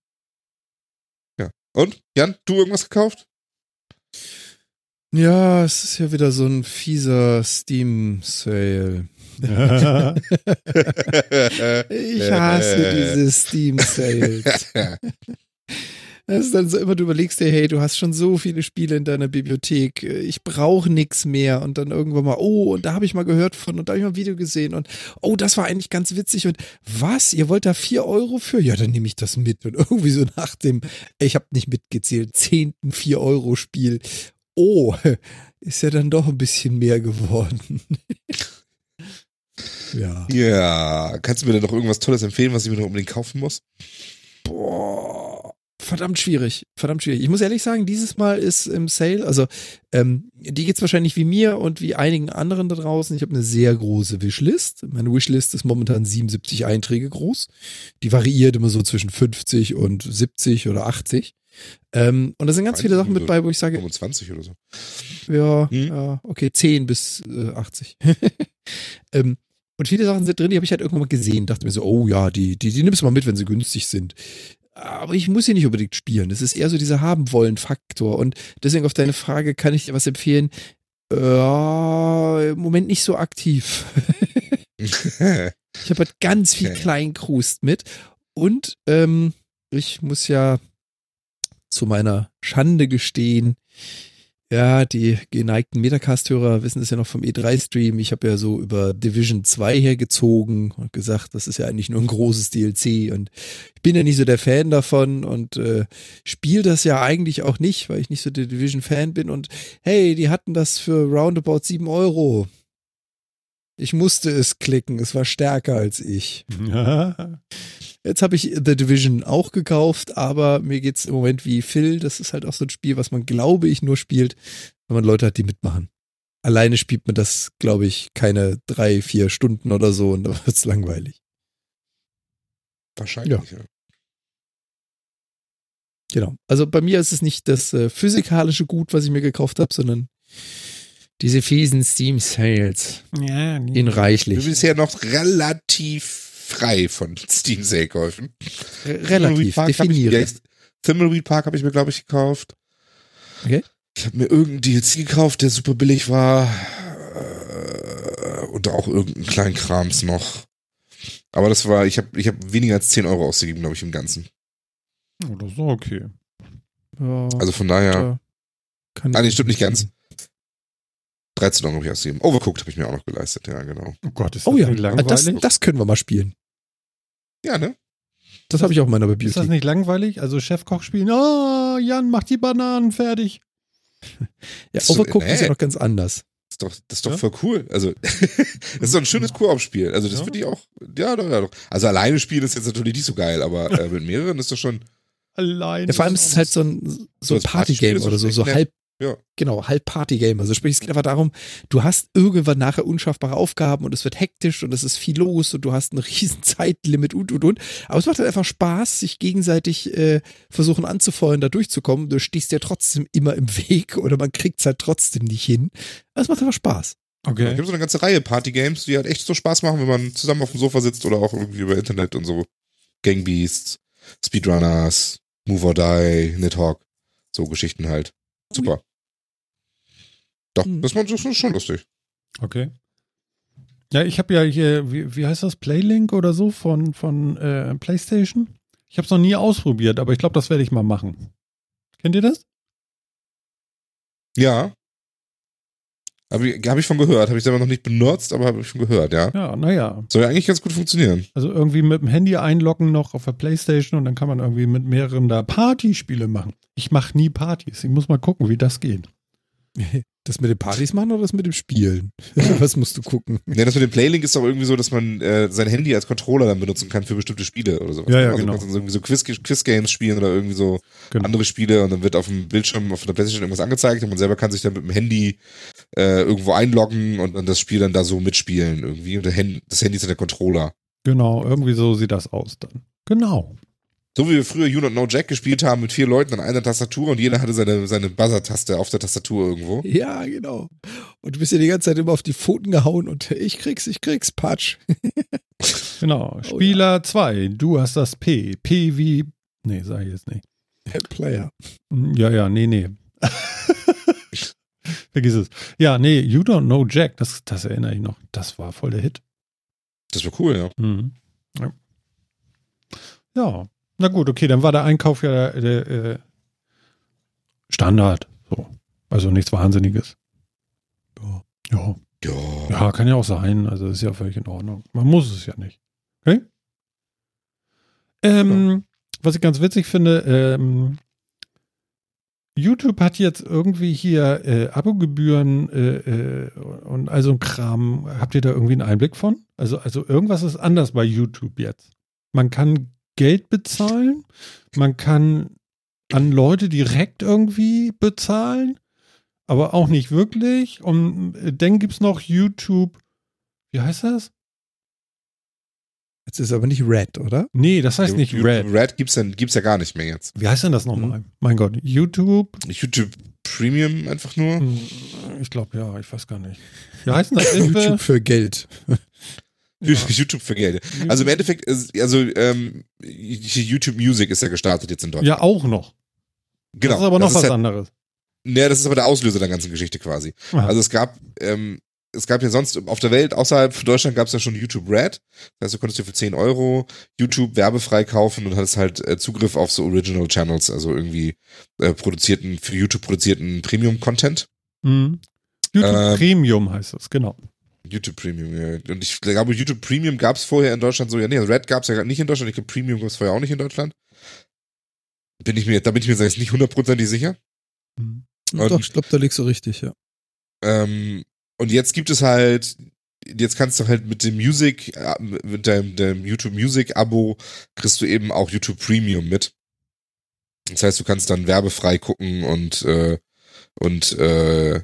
Ja. Und, Jan, du irgendwas gekauft? Ja, es ist ja wieder so ein fieser Steam-Sale. Ich hasse Äh. diese Steam-Sales. Das ist dann so immer, du überlegst dir, hey, du hast schon so viele Spiele in deiner Bibliothek, ich brauche nichts mehr. Und dann irgendwann mal, oh, und da habe ich mal gehört von und da habe ich mal ein Video gesehen und oh, das war eigentlich ganz witzig. Und was? Ihr wollt da vier Euro für? Ja, dann nehme ich das mit. Und irgendwie so nach dem, ich habe nicht mitgezählt, zehnten vier Euro Spiel. Oh, ist ja dann doch ein bisschen mehr geworden. ja. ja. Kannst du mir denn noch irgendwas Tolles empfehlen, was ich mir noch unbedingt kaufen muss? Boah, verdammt schwierig, verdammt schwierig. Ich muss ehrlich sagen, dieses Mal ist im Sale, also ähm, die geht's wahrscheinlich wie mir und wie einigen anderen da draußen. Ich habe eine sehr große Wishlist. Meine Wishlist ist momentan 77 Einträge groß. Die variiert immer so zwischen 50 und 70 oder 80. Ähm, und da sind ganz viele Sachen mit bei, wo ich sage, 25 oder so. ja, Hm? ja, okay, 10 bis äh, 80. ähm, und viele Sachen sind drin, die habe ich halt irgendwann mal gesehen. Dachte mir so, oh ja, die, die, die nimmst du mal mit, wenn sie günstig sind. Aber ich muss sie nicht unbedingt spielen. Das ist eher so dieser Haben-Wollen-Faktor. Und deswegen auf deine Frage kann ich dir was empfehlen. Äh, Im Moment nicht so aktiv. Ich habe halt ganz viel Okay. Kleinkrust mit. Und ähm, ich muss ja zu meiner Schande gestehen, ja, die geneigten Metacast-Hörer wissen es ja noch vom E3-Stream. Ich habe ja so über Division 2 hergezogen und gesagt, das ist ja eigentlich nur ein großes DLC und ich bin ja nicht so der Fan davon und äh, spiele das ja eigentlich auch nicht, weil ich nicht so der Division-Fan bin und hey, die hatten das für roundabout 7 Euro. Ich musste es klicken, es war stärker als ich. Jetzt habe ich The Division auch gekauft, aber mir geht's im Moment wie Phil. Das ist halt auch so ein Spiel, was man, glaube ich, nur spielt, wenn man Leute hat, die mitmachen. Alleine spielt man das, glaube ich, keine drei, vier Stunden oder so und dann wird's langweilig. Wahrscheinlich, ja. Genau. Also bei mir ist es nicht das äh, physikalische Gut, was ich mir gekauft habe, sondern diese fiesen Steam Sales Ja, in Ich bin reichlich. bisher noch relativ frei von Steam Sale Käufen. Re- Relativ. Definiere. Thimbleweed Park habe ich mir, glaube ich, gekauft. Okay. Ich habe mir irgendeinen DLC gekauft, der super billig war. Äh, Und auch irgendeinen kleinen Krams noch. Aber das war, ich habe ich hab weniger als 10 Euro ausgegeben, glaube ich, im Ganzen. Oh, das ist okay. Ja, Also von daher, da kann Ah, nee, stimmt nicht ganz. 13 Euro habe ich ausgegeben. Overcooked habe ich mir auch noch geleistet, ja, genau. Oh Gott, ist das Oh ja, das, langweilig? das können wir mal spielen. Ja, ne? Das habe ich auch in meiner ist das nicht langweilig? Also Chefkoch spielen, oh, Jan, mach die Bananen fertig. Ja, So, Overcooked ist ja nee. noch ganz anders. Das ist doch, das ist doch Ja? voll cool. Also, das ist doch ein schönes Koop-Spiel. Also, das Ja. finde ich auch, ja, doch, ja, doch. Also, alleine spielen ist jetzt natürlich nicht so geil, aber äh, mit mehreren ist das schon, Allein. Ja, vor allem ist es halt so ein, so So ein Partygame oder so, so halb, Ja. genau, halb Partygame. Also sprich, es geht einfach darum, du hast irgendwann nachher unschaffbare Aufgaben und es wird hektisch und es ist viel los und du hast ein riesen Zeitlimit und, und, und. Aber es macht halt einfach Spaß, sich gegenseitig äh, versuchen anzufeuern, da durchzukommen. Du stehst ja trotzdem immer im Weg oder man kriegt es halt trotzdem nicht hin. Aber es macht einfach Spaß. es Okay. gibt so eine ganze Reihe Party-Games, die halt echt so Spaß machen, wenn man zusammen auf dem Sofa sitzt oder auch irgendwie über Internet und so. Gangbeasts, Speedrunners, Move or Die, Nidhogg, so Geschichten halt. Super. Doch, Mhm. das, war- das ist schon lustig. Okay. Ja, ich habe ja hier, wie, wie heißt das, Playlink oder so von, von äh, PlayStation? Ich habe es noch nie ausprobiert, aber ich glaube, das werde ich mal machen. Kennt ihr das? Ja. Habe ich, hab ich von gehört, habe ich selber noch nicht benutzt, aber habe ich schon gehört, ja. Ja, naja. Soll ja eigentlich ganz gut funktionieren. Also irgendwie mit dem Handy einloggen noch auf der Playstation und dann kann man irgendwie mit mehreren da Partyspiele machen. Ich mache nie Partys. Ich muss mal gucken, wie das geht. Das mit den Partys machen oder das mit dem Spielen? Was musst du gucken? Ja, das mit dem Playlink ist doch irgendwie so, dass man äh, sein Handy als Controller dann benutzen kann für bestimmte Spiele oder sowas. Ja, ja, also genau. Du kannst dann irgendwie so Quiz, Quiz-Games spielen oder irgendwie so Genau. andere Spiele und dann wird auf dem Bildschirm auf der Playstation irgendwas angezeigt und man selber kann sich dann mit dem Handy äh, irgendwo einloggen und dann das Spiel dann da so mitspielen irgendwie. Und Hand, das Handy ist dann der Controller. Genau, irgendwie so sieht das aus dann. Genau. So wie wir früher You Not Know Jack gespielt haben mit vier Leuten an einer Tastatur und jeder hatte seine, seine Buzzer-Taste auf der Tastatur irgendwo. Ja, genau. Und du bist ja die ganze Zeit immer auf die Pfoten gehauen und ich krieg's, ich krieg's, Patsch. Genau. Oh, Spieler 2, du hast das P. P wie. Nee, sag ich jetzt nicht. Player. Ja, ja, nee, nee. Vergiss es. Ja, nee, You Don't Know Jack, das, das erinnere ich noch. Das war voll der Hit. Das war cool, ja. Mhm. Ja. ja, na gut, okay, dann war der Einkauf ja der, der äh, Standard. So. Also nichts Wahnsinniges. Ja. Ja. Ja. ja, kann ja auch sein. Also ist ja völlig in Ordnung. Man muss es ja nicht. Okay? Ähm, Was ich ganz witzig finde, ähm, YouTube hat jetzt irgendwie hier äh, Abogebühren äh, äh, und also ein Kram. Habt ihr da irgendwie einen Einblick von? Also, also irgendwas ist anders bei YouTube jetzt. Man kann Geld bezahlen, man kann an Leute direkt irgendwie bezahlen, aber auch nicht wirklich. Und äh, dann gibt es noch YouTube, wie heißt das? Jetzt ist aber nicht Red, oder? Nee, das heißt nicht YouTube Red. Red gibt's, dann, gibt's ja gar nicht mehr jetzt. Wie heißt denn das nochmal? Mein Gott, YouTube? YouTube Premium einfach nur. Hm, Ich glaube, ja, ich weiß gar nicht. Wie heißt denn das? YouTube für Geld. Ja. YouTube für Geld. Also im Endeffekt, ist, also ähm, YouTube Music ist ja gestartet jetzt in Deutschland. Ja, auch noch. genau. Das ist aber noch was ja, anderes. ne, das ist aber der Auslöser der ganzen Geschichte quasi. Aha. Also es gab, ähm, es gab ja sonst auf der Welt, außerhalb von Deutschland gab es ja schon YouTube Red. Das heißt, du konntest dir für 10 Euro YouTube werbefrei kaufen und hattest halt äh, Zugriff auf so Original Channels, also irgendwie äh, produzierten, für YouTube produzierten Premium-Content. Mhm. YouTube Ähm, Premium heißt es, genau. YouTube Premium, ja. Und ich glaube, YouTube Premium gab es vorher in Deutschland so, ja, nee, Red gab es ja nicht in Deutschland, ich glaube, Premium gab es vorher auch nicht in Deutschland. Bin ich mir, da bin ich mir jetzt nicht hundertprozentig sicher. Mhm. Und- Doch, ich glaube, da liegst du richtig, ja. Ähm, und jetzt gibt es halt, jetzt kannst du halt mit dem Music, mit deinem, deinem YouTube Music Abo, kriegst du eben auch YouTube Premium mit. Das heißt, du kannst dann werbefrei gucken und, äh, und, äh,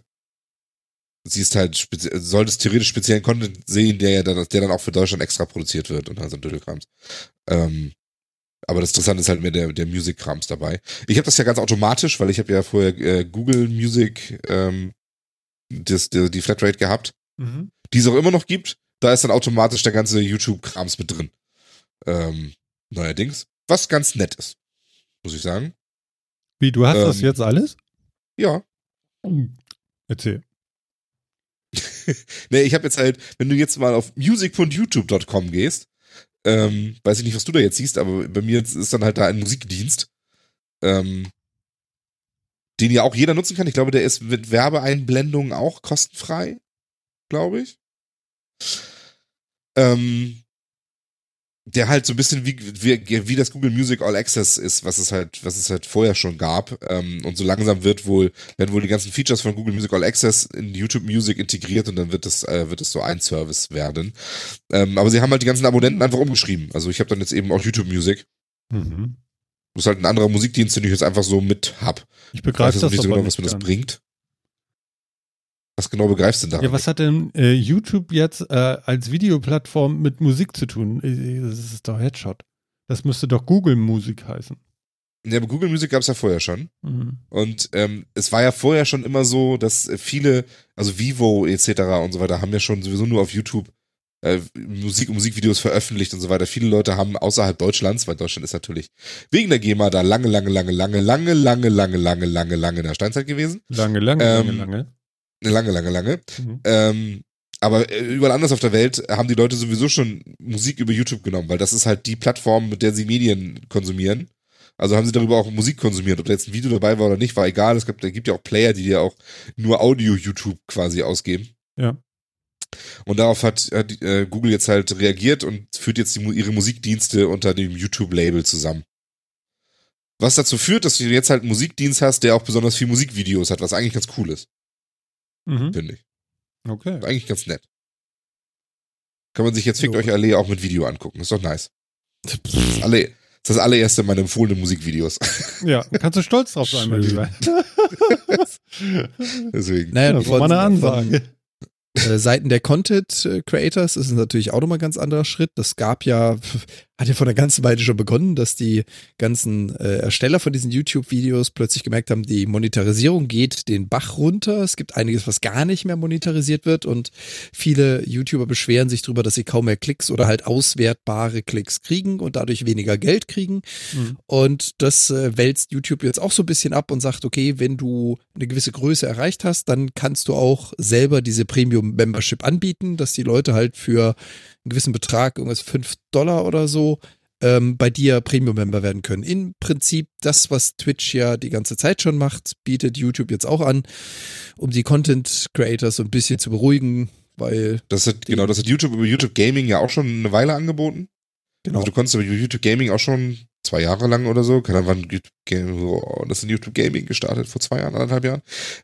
siehst halt, solltest theoretisch speziellen Content sehen, der ja dann, der dann auch für Deutschland extra produziert wird und also Dödelkrams. Ähm, Aber das Interessante ist halt mehr der, der Music-Krams dabei. Ich habe das ja ganz automatisch, weil ich habe ja vorher äh, Google Music ähm, das, die, die Flatrate gehabt, Mhm. die es auch immer noch gibt. Da ist dann automatisch der ganze YouTube-Krams mit drin. Ähm, neuerdings. Was ganz nett ist, muss ich sagen. Wie, du hast das Ähm, jetzt alles? Ja. Erzähl. Nee, ich habe jetzt halt, wenn du jetzt mal auf music.youtube.com gehst, ähm, weiß ich nicht, was du da jetzt siehst, aber bei mir ist dann halt da ein Musikdienst, ähm, den ja auch jeder nutzen kann. Ich glaube, der ist mit Werbeeinblendungen auch kostenfrei, glaube ich. Ähm, der halt so ein bisschen wie, wie, wie das Google Music All Access ist, was es halt, was es halt vorher schon gab. Ähm, und so langsam wird wohl, werden wohl die ganzen Features von Google Music All Access in YouTube Music integriert und dann wird es, äh, wird es so ein Service werden. Ähm, aber sie haben halt die ganzen Abonnenten einfach umgeschrieben. Also ich habe dann jetzt eben auch YouTube Music. Mhm. Das ist halt ein anderer Musikdienst, den ich jetzt einfach so mit hab. Ich Ich begreife weiß das nicht so genau, was mir das bringt. Was genau begreifst du denn da? Ja, was hat denn äh, YouTube jetzt äh, als Videoplattform mit Musik zu tun? Äh, Das ist doch Headshot. Das müsste doch Google Musik heißen. Ja, aber Google Music gab es ja vorher schon. Mhm. Und ähm, es war ja vorher schon immer so, dass äh, viele, also Vivo etc. und so weiter, haben ja schon sowieso nur auf YouTube äh, Musik und Musikvideos veröffentlicht und so weiter. Viele Leute haben außerhalb Deutschlands, weil Deutschland ist natürlich wegen der GEMA da lange, lange, lange, lange, lange, lange, lange, lange, lange, lange in der Steinzeit gewesen. Lange, lange, Ähm, lange, lange. Lange, lange, lange. Mhm. Ähm, aber äh, überall anders auf der Welt haben die Leute sowieso schon Musik über YouTube genommen, weil das ist halt die Plattform, mit der sie Medien konsumieren. Also haben sie darüber auch Musik konsumiert. Ob da jetzt ein Video dabei war oder nicht, war egal. Es gibt, da gibt ja auch Player, die dir auch nur Audio-YouTube quasi ausgeben. Ja. Und darauf hat, hat äh, Google jetzt halt reagiert und führt jetzt die, ihre Musikdienste unter dem YouTube-Label zusammen. Was dazu führt, dass du jetzt halt einen Musikdienst hast, der auch besonders viel Musikvideos hat, was eigentlich ganz cool ist, Mhm. finde ich. Okay. Eigentlich ganz nett. Kann man sich jetzt Fickt Jo. euch alle auch mit Video angucken. Ist doch nice. Das ist, alle, das ist das allererste meiner empfohlenen Musikvideos. Ja, kannst du stolz drauf sein, mein. Lieber. Deswegen. Naja, Das war mal eine Ansage. Äh, Seiten der Content äh, Creators ist es natürlich auch nochmal ein ganz anderer Schritt. Das gab ja, hat ja von der ganzen Weile schon begonnen, dass die ganzen äh, Ersteller von diesen YouTube-Videos plötzlich gemerkt haben, die Monetarisierung geht den Bach runter. Es gibt einiges, was gar nicht mehr monetarisiert wird und viele YouTuber beschweren sich darüber, dass sie kaum mehr Klicks oder halt auswertbare Klicks kriegen und dadurch weniger Geld kriegen. Mhm. Und das äh, wälzt YouTube jetzt auch so ein bisschen ab und sagt, okay, wenn du eine gewisse Größe erreicht hast, dann kannst du auch selber diese Premium-Membership anbieten, dass die Leute halt für einen gewissen Betrag, irgendwas 5 Dollar oder so, ähm, bei dir Premium-Member werden können. Im Prinzip das, was Twitch ja die ganze Zeit schon macht, bietet YouTube jetzt auch an, um die Content-Creators so ein bisschen zu beruhigen, weil Das hat, genau, das hat YouTube über YouTube Gaming ja auch schon eine Weile angeboten. genau, Also du konntest über YouTube Gaming auch schon zwei Jahre lang oder so, keine Ahnung, wann das ist YouTube Gaming gestartet, vor zwei Jahren, anderthalb Jahren.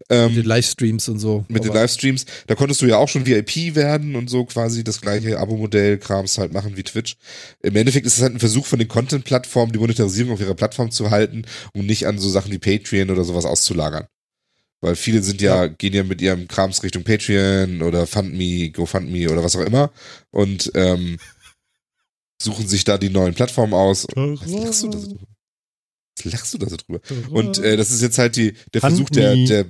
Ähm, mit den Livestreams und so. mit den Livestreams, da konntest du ja auch schon VIP werden und so quasi das gleiche Abo-Modell Krams halt machen wie Twitch. Im Endeffekt ist es halt ein Versuch von den Content-Plattformen, die Monetarisierung auf ihrer Plattform zu halten und nicht an so Sachen wie Patreon oder sowas auszulagern. Weil viele sind ja, gehen ja mit ihrem Krams Richtung Patreon oder FundMe, GoFundMe oder was auch immer und ähm, suchen sich da die neuen Plattformen aus. Was lachst du da so drüber? Was lachst du da so drüber? Und äh, das ist jetzt halt die, der Versuch der, der,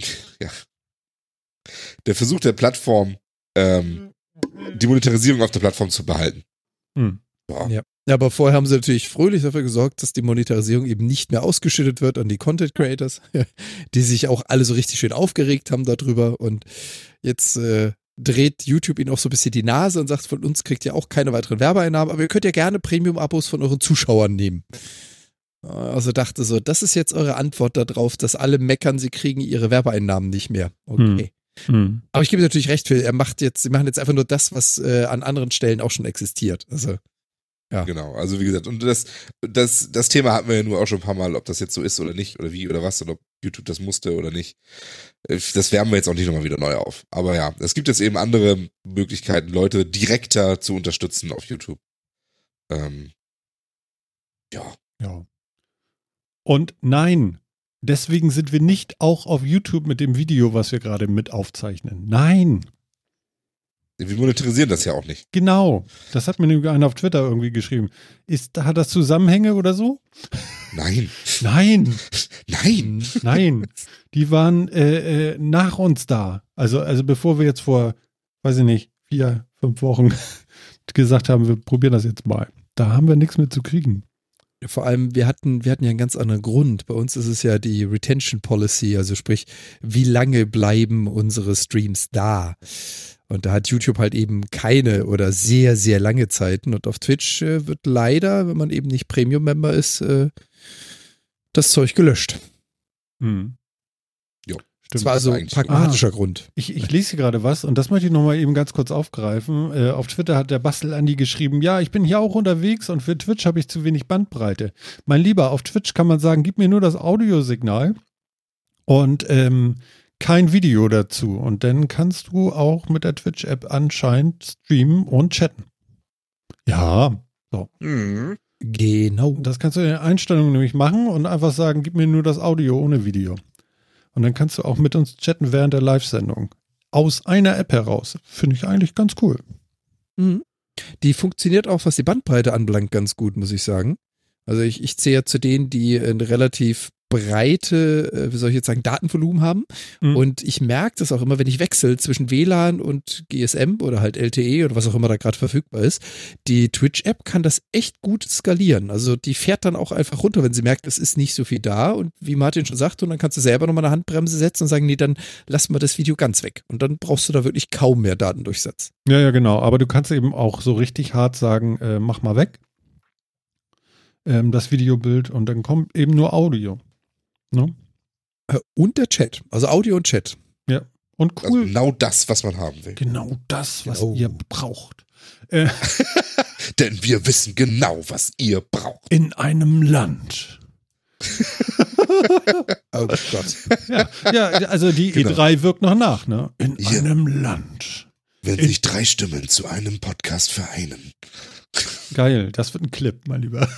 ja, der Versuch der Plattform, ähm, die Monetarisierung auf der Plattform zu behalten. Hm. Ja. Ja. Ja, aber vorher haben sie natürlich fröhlich dafür gesorgt, dass die Monetarisierung eben nicht mehr ausgeschüttet wird an die Content Creators, die sich auch alle so richtig schön aufgeregt haben darüber. Und jetzt äh, dreht YouTube ihnen auch so ein bisschen die Nase und sagt, von uns kriegt ihr auch keine weiteren Werbeeinnahmen, aber ihr könnt ja gerne Premium-Abos von euren Zuschauern nehmen. Also dachte so, das ist jetzt eure Antwort darauf, dass alle meckern, sie kriegen ihre Werbeeinnahmen nicht mehr. Okay. Hm. Aber ich gebe natürlich recht, Phil, er macht jetzt, sie machen jetzt einfach nur das, was äh, an anderen Stellen auch schon existiert. Also Ja. Genau, also wie gesagt, und das, das, das Thema hatten wir ja nur auch schon ein paar Mal, ob das jetzt so ist oder nicht, oder wie oder was, und ob YouTube das musste oder nicht. Äh, Das wärmen wir jetzt auch nicht nochmal wieder neu auf. Aber ja, es gibt jetzt eben andere Möglichkeiten, Leute direkter zu unterstützen auf YouTube. Ähm, ja. Ja. Und nein, deswegen sind wir nicht auch auf YouTube mit dem Video, was wir gerade mit aufzeichnen. Nein. Wir monetarisieren das ja auch nicht. Genau. Das hat mir nämlich einer auf Twitter irgendwie geschrieben. Ist, hat das Zusammenhänge oder so? Nein. Nein, Nein. nein. Die waren äh, äh, nach uns da. Also, also bevor wir jetzt vor, weiß ich nicht, vier, fünf Wochen gesagt haben, wir probieren das jetzt mal. Da haben wir nichts mit zu kriegen. Vor allem, wir hatten, wir hatten ja einen ganz anderen Grund. Bei uns ist es ja die Retention Policy, also sprich, wie lange bleiben unsere Streams da? Und da hat YouTube halt eben keine oder sehr, sehr lange Zeiten. Und auf Twitch äh, wird leider, wenn man eben nicht Premium-Member ist, äh, das Zeug gelöscht. Hm. Stimmt. Das war also ein pragmatischer Grund. Ich, ich lese hier gerade was und das möchte ich nochmal eben ganz kurz aufgreifen. Äh, auf Twitter hat der Bastel Andi geschrieben, ja, ich bin hier auch unterwegs und für Twitch habe ich zu wenig Bandbreite. Mein Lieber, auf Twitch kann man sagen, gib mir nur das Audiosignal und ähm, kein Video dazu. Und dann kannst du auch mit der Twitch-App anscheinend streamen und chatten. Ja, Mhm. Genau. das kannst du in den Einstellungen nämlich machen und einfach sagen, gib mir nur das Audio ohne Video. Und dann kannst du auch mit uns chatten während der Live-Sendung. Aus einer App heraus. Finde ich eigentlich ganz cool. Mhm. Die funktioniert auch, was die Bandbreite anbelangt, ganz gut, muss ich sagen. Also ich, ich zähle zu denen, die eine relativ breite, äh, wie soll ich jetzt sagen, Datenvolumen haben. Mhm. Und ich merke das auch immer, wenn ich wechsle zwischen WLAN und GSM oder halt LTE oder was auch immer da gerade verfügbar ist. Die Twitch-App kann das echt gut skalieren. Also die fährt dann auch einfach runter, wenn sie merkt, es ist nicht so viel da. Und wie Martin schon sagte, und dann kannst du selber nochmal eine Handbremse setzen und sagen, nee, dann lassen wir das Video ganz weg. Und dann brauchst du da wirklich kaum mehr Datendurchsatz. Ja, ja, genau. Aber du kannst eben auch so richtig hart sagen, äh, mach mal weg. Ähm, das Videobild und dann kommt eben nur Audio. Ne? Äh, Und der Chat, also Audio und Chat. Und Also cool. genau das, was man haben will. genau das, was Genau. ihr braucht. Äh, Denn wir wissen genau, was ihr braucht. in einem Land. Oh Gott. Ja, ja also die Genau. E3 wirkt noch nach, ne? In Ja. einem Land. Wenn sich drei Stimmen zu einem Podcast vereinen. Geil, das wird ein Clip, mein Lieber.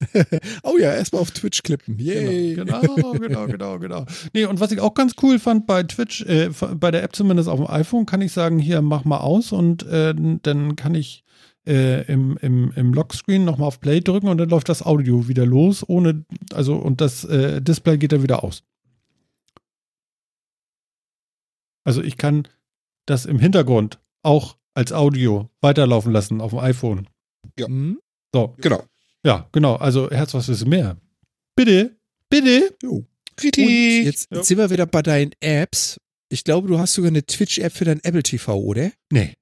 Oh ja, erstmal auf Twitch klippen. Yay. Genau, genau, genau, genau, genau. Nee, und was ich auch ganz cool fand bei Twitch, äh, bei der App zumindest auf dem iPhone, kann ich sagen, hier mach mal aus und äh, dann kann ich äh, im, im, im Lockscreen nochmal auf Play drücken und dann läuft das Audio wieder los, ohne, also und das äh, Display geht dann wieder aus. Also ich kann das im Hintergrund auch als Audio weiterlaufen lassen auf dem iPhone. Hm? So, Genau. Ja, genau. Also Herz, was willst du mehr? Bitte, bitte. Und Kritik. jetzt, Ja. jetzt sind wir wieder bei deinen Apps. Ich glaube, du hast sogar eine Twitch-App für dein Apple TV, oder? Nee,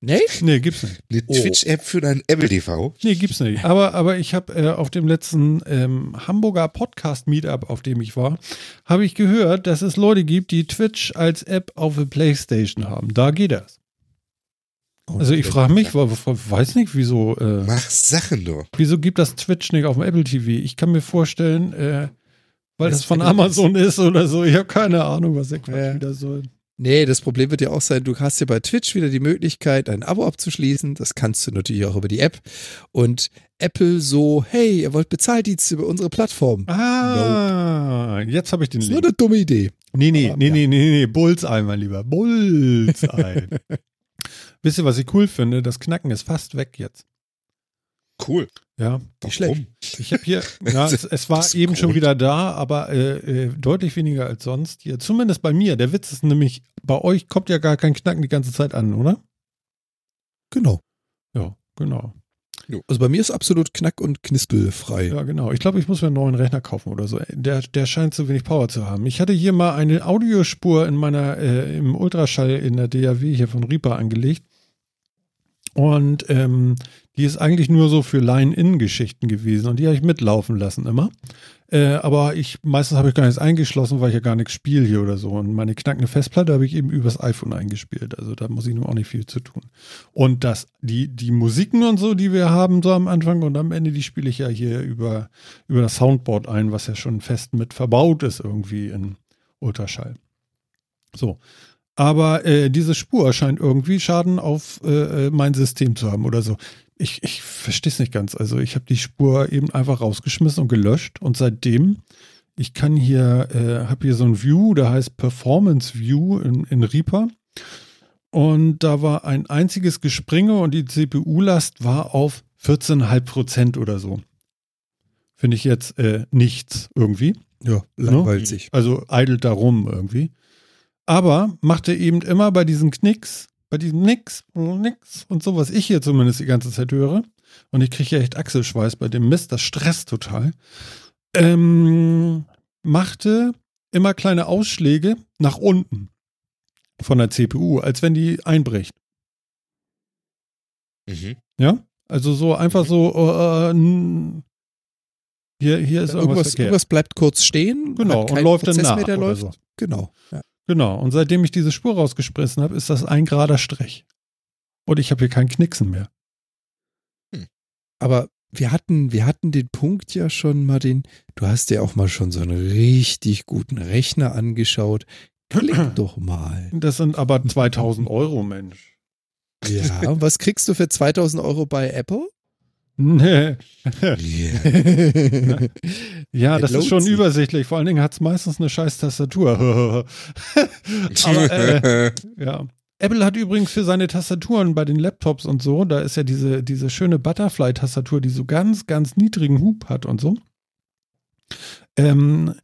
Nee? nee, gibt's nicht. Eine Oh. Twitch-App für dein Apple TV. Nee, gibt's nicht. Aber, aber ich habe äh, auf dem letzten ähm, Hamburger Podcast-Meetup, auf dem ich war, habe ich gehört, dass es Leute gibt, die Twitch als App auf der Playstation haben. Da geht das. Also ich frage mich, weiß nicht, wieso, äh, Mach Sachen nur. wieso gibt das Twitch nicht auf dem Apple TV? Ich kann mir vorstellen, äh, weil Das das von Amazon ist oder so. Ich habe keine Ahnung, was der Quatsch Ja. wieder soll. Nee, das Problem wird ja auch sein, du hast ja bei Twitch wieder die Möglichkeit, ein Abo abzuschließen. Das kannst du natürlich auch über die App. Und Apple so, hey, ihr wollt Bezahldienste über unsere Plattform. Ah, jetzt habe ich den Das ist nur Link. eine dumme Idee. Nee, nee, Aber, nee, ja. nee, nee, nee, Bullseye, mein Lieber. Bullseye. Wisst ihr, was ich cool finde? Das Knacken ist fast weg jetzt. Cool. Ja, Nicht schlecht. Warum? ich habe hier, ja, es, es war eben schon Grund. wieder da, aber äh, äh, deutlich weniger als sonst. Hier, zumindest bei mir. Der Witz ist nämlich, bei euch kommt ja gar kein Knacken die ganze Zeit an, oder? Genau. Ja, genau. Also bei mir ist absolut knack- und knispelfrei. Ja, genau. Ich glaube, ich muss mir einen neuen Rechner kaufen oder so. Der, der scheint zu wenig Power zu haben. Ich hatte hier mal eine Audiospur in meiner, äh, im Ultraschall in der DAW hier von Reaper angelegt. Und ähm, die ist eigentlich nur so für Line-In-Geschichten gewesen und die habe ich mitlaufen lassen immer. Äh, aber ich, meistens habe ich gar nichts eingeschlossen, weil ich ja gar nichts spiele hier oder so. Und meine knackende Festplatte habe ich eben übers iPhone eingespielt. Also da muss ich nur auch nicht viel zu tun. Und das, die, die Musiken und so, die wir haben, so am Anfang und am Ende, die spiele ich ja hier über, über das Soundboard ein, was ja schon fest mit verbaut ist irgendwie in Ultraschall. So. Aber äh, diese Spur scheint irgendwie Schaden auf äh, äh, mein System zu haben oder so. Ich, ich verstehe es nicht ganz. Also ich habe die Spur eben einfach rausgeschmissen und gelöscht und seitdem, ich kann hier, äh, habe hier so ein View, der heißt Performance View in, in Reaper. und da war ein einziges Gespringe und die CPU-Last war auf 14,5 Prozent oder so. Finde ich jetzt äh, nichts irgendwie. Ja, langweilt sich. Also eidelt da rum irgendwie. Aber machte eben immer bei diesen Knicks, bei diesem Nix, Nix und so, was ich hier zumindest die ganze Zeit höre, und ich kriege ja echt Achselschweiß bei dem Mist, das stresst total, ähm, machte immer kleine Ausschläge nach unten von der CPU, als wenn die einbricht. Mhm. Ja? Also so einfach so, äh, n- hier, hier ist irgendwas, Irgendwas, irgendwas bleibt kurz stehen. Genau, und läuft dann Prozess nach Mehr, der läuft. so. Genau. Ja. Genau. Und seitdem ich diese Spur rausgespressen habe, ist das ein gerader Strich. Und ich habe hier keinen Knicksen mehr. Aber wir hatten, wir hatten den Punkt ja schon, Martin. Du hast dir auch mal schon so einen richtig guten Rechner angeschaut. Klick doch mal. Das sind aber 2000 Euro, Mensch. Ja, und was kriegst du für 2000 Euro bei Apple? Ja, das ist schon sich. übersichtlich. Vor allen Dingen hat es meistens eine scheiß Tastatur. Aber, äh, ja. Apple hat übrigens für seine Tastaturen bei den Laptops und so, da ist ja diese, diese schöne Butterfly-Tastatur, die so ganz, ganz niedrigen Hub hat und so. Ähm,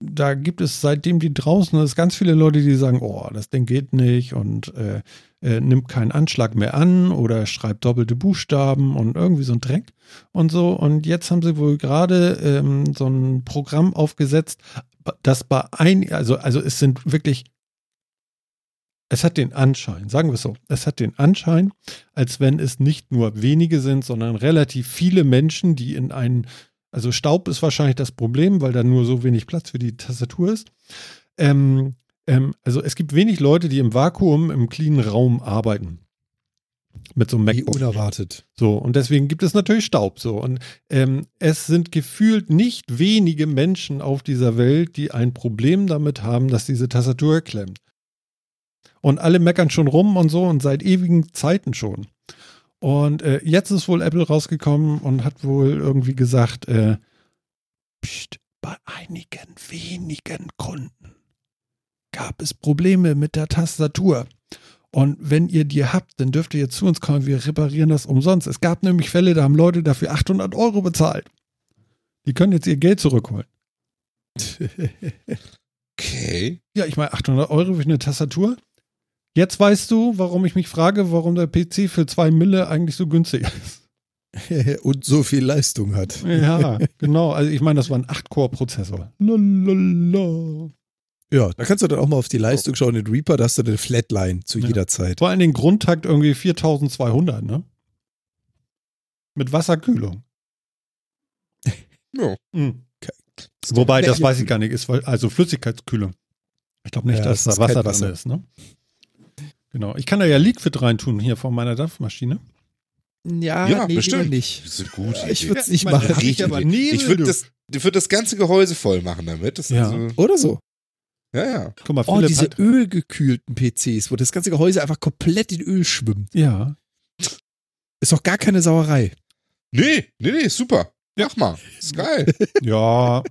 da gibt es seitdem die draußen ist ganz viele Leute, die sagen, oh, das Ding geht nicht und äh, äh, nimmt keinen Anschlag mehr an oder schreibt doppelte Buchstaben und irgendwie so ein Dreck und so. Und jetzt haben sie wohl gerade ähm, so ein Programm aufgesetzt, das bei ein, also, also es sind wirklich, es hat den Anschein, sagen wir es so, es hat den Anschein, als wenn es nicht nur wenige sind, sondern relativ viele Menschen, die in einen, also Staub ist wahrscheinlich das Problem, weil da nur so wenig Platz für die Tastatur ist. Ähm, ähm, also es gibt wenig Leute, die im Vakuum, im cleanen Raum arbeiten. Mit so einem Wie MacBook. unerwartet. So, und deswegen gibt es natürlich Staub. So, und ähm, es sind gefühlt nicht wenige Menschen auf dieser Welt, die ein Problem damit haben, dass diese Tastatur klemmt. Und alle meckern schon rum und so und seit ewigen Zeiten schon. Und äh, jetzt ist wohl Apple rausgekommen und hat wohl irgendwie gesagt, äh, pst, bei einigen wenigen Kunden gab es Probleme mit der Tastatur. Und wenn ihr die habt, dann dürft ihr jetzt zu uns kommen. Wir reparieren das umsonst. Es gab nämlich Fälle, da haben Leute dafür 800 Euro bezahlt. Die können jetzt ihr Geld zurückholen. Okay. Ja, ich meine 800 Euro für eine Tastatur. Jetzt weißt du, warum ich mich frage, warum der PC für zwei Mille eigentlich so günstig ist. Und so viel Leistung hat. Ja, genau. Also ich meine, das war ein 8-Core-Prozessor. Lalalala. Ja, da kannst du dann auch mal auf die Leistung schauen. In Reaper, da hast du eine Flatline zu Ja. jeder Zeit. Vor allen Dingen Grundtakt irgendwie 4200, ne? Mit Wasserkühlung. Ja. Mhm. Wobei, das weiß ich gar nicht, ist also Flüssigkeitskühlung. Ich glaube nicht, Ja, dass das da Wasser. drin ist, ne? Genau. Ich kann da ja Liquid reintun hier von meiner Dampfmaschine. Ja, Ja, nee, bestimmt. nicht. Das ist gute Ich würde es nicht Man machen. Nebel, ich würde das, ich würd das ganze Gehäuse voll machen damit. Das Ja. ist, Oder so. ja, ja. Guck mal, Oh, Philipp diese hat, ölgekühlten PCs, wo das ganze Gehäuse einfach komplett in Öl schwimmt. Ja. Ist doch gar keine Sauerei. Nee, nee, nee, super. Mach mal. Ist geil. Ja.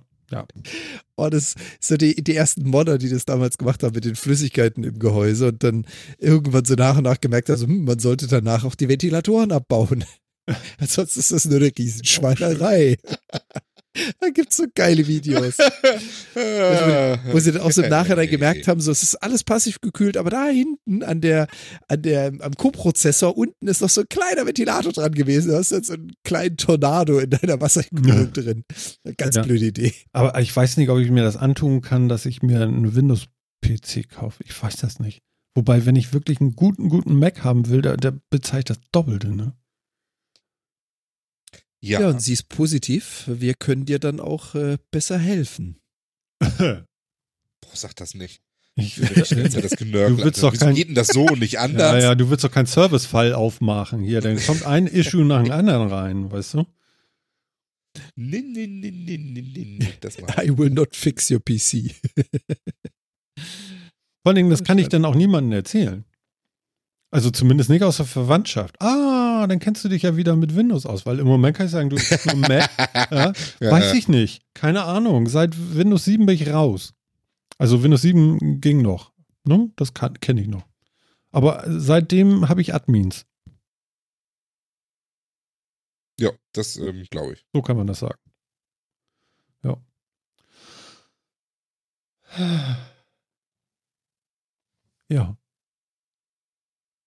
Oh, das so die, die ersten Modder, die das damals gemacht haben mit den Flüssigkeiten im Gehäuse und dann irgendwann so nach und nach gemerkt haben, so, hm, man sollte danach auch die Ventilatoren abbauen. Sonst ist das nur eine Riesenschweinerei. da gibt's so geile Videos, wo sie dann auch so im Nachhinein gemerkt haben, so es ist alles passiv gekühlt, aber da hinten an der, an der, am Co-Prozessor unten ist noch so ein kleiner Ventilator dran gewesen. Da hast du jetzt so einen kleinen Tornado in deiner Wasserkühlung drin. Ganz Ja. blöde Idee. Aber ich weiß nicht, ob ich mir das antun kann, dass ich mir einen Windows-PC kaufe. Ich weiß das nicht. Wobei, wenn ich wirklich einen guten, guten Mac haben will, da, da bezahle ich das Doppelte, ne? Ja. Ja, und sie ist positiv. Wir können dir dann auch äh, besser helfen. Boah, sag das nicht. Ich, jetzt das Genörgel. Du willst doch Wieso kein- geht denn das so und nicht ja, anders? ja, du willst doch keinen Service-Fall aufmachen hier. Dann kommt ein Issue nach dem anderen rein, weißt du? Nee, nee, nee, nee, nee, nee, nee. Das I will not fix your PC. Vor allen Dingen, das kann ich dann auch niemandem erzählen. Also zumindest nicht aus der Verwandtschaft. Ah, dann kennst du dich ja wieder mit Windows aus, weil im Moment kann ich sagen, du bist nur Mac. ja, Ja, weiß ich nicht. Keine Ahnung. Seit Windows 7 bin ich raus. Also Windows 7 ging noch. Ne? Das kenne ich noch. Aber seitdem habe ich Admins. Ja, das ähm, glaube ich. So kann man das sagen. Ja. Ja.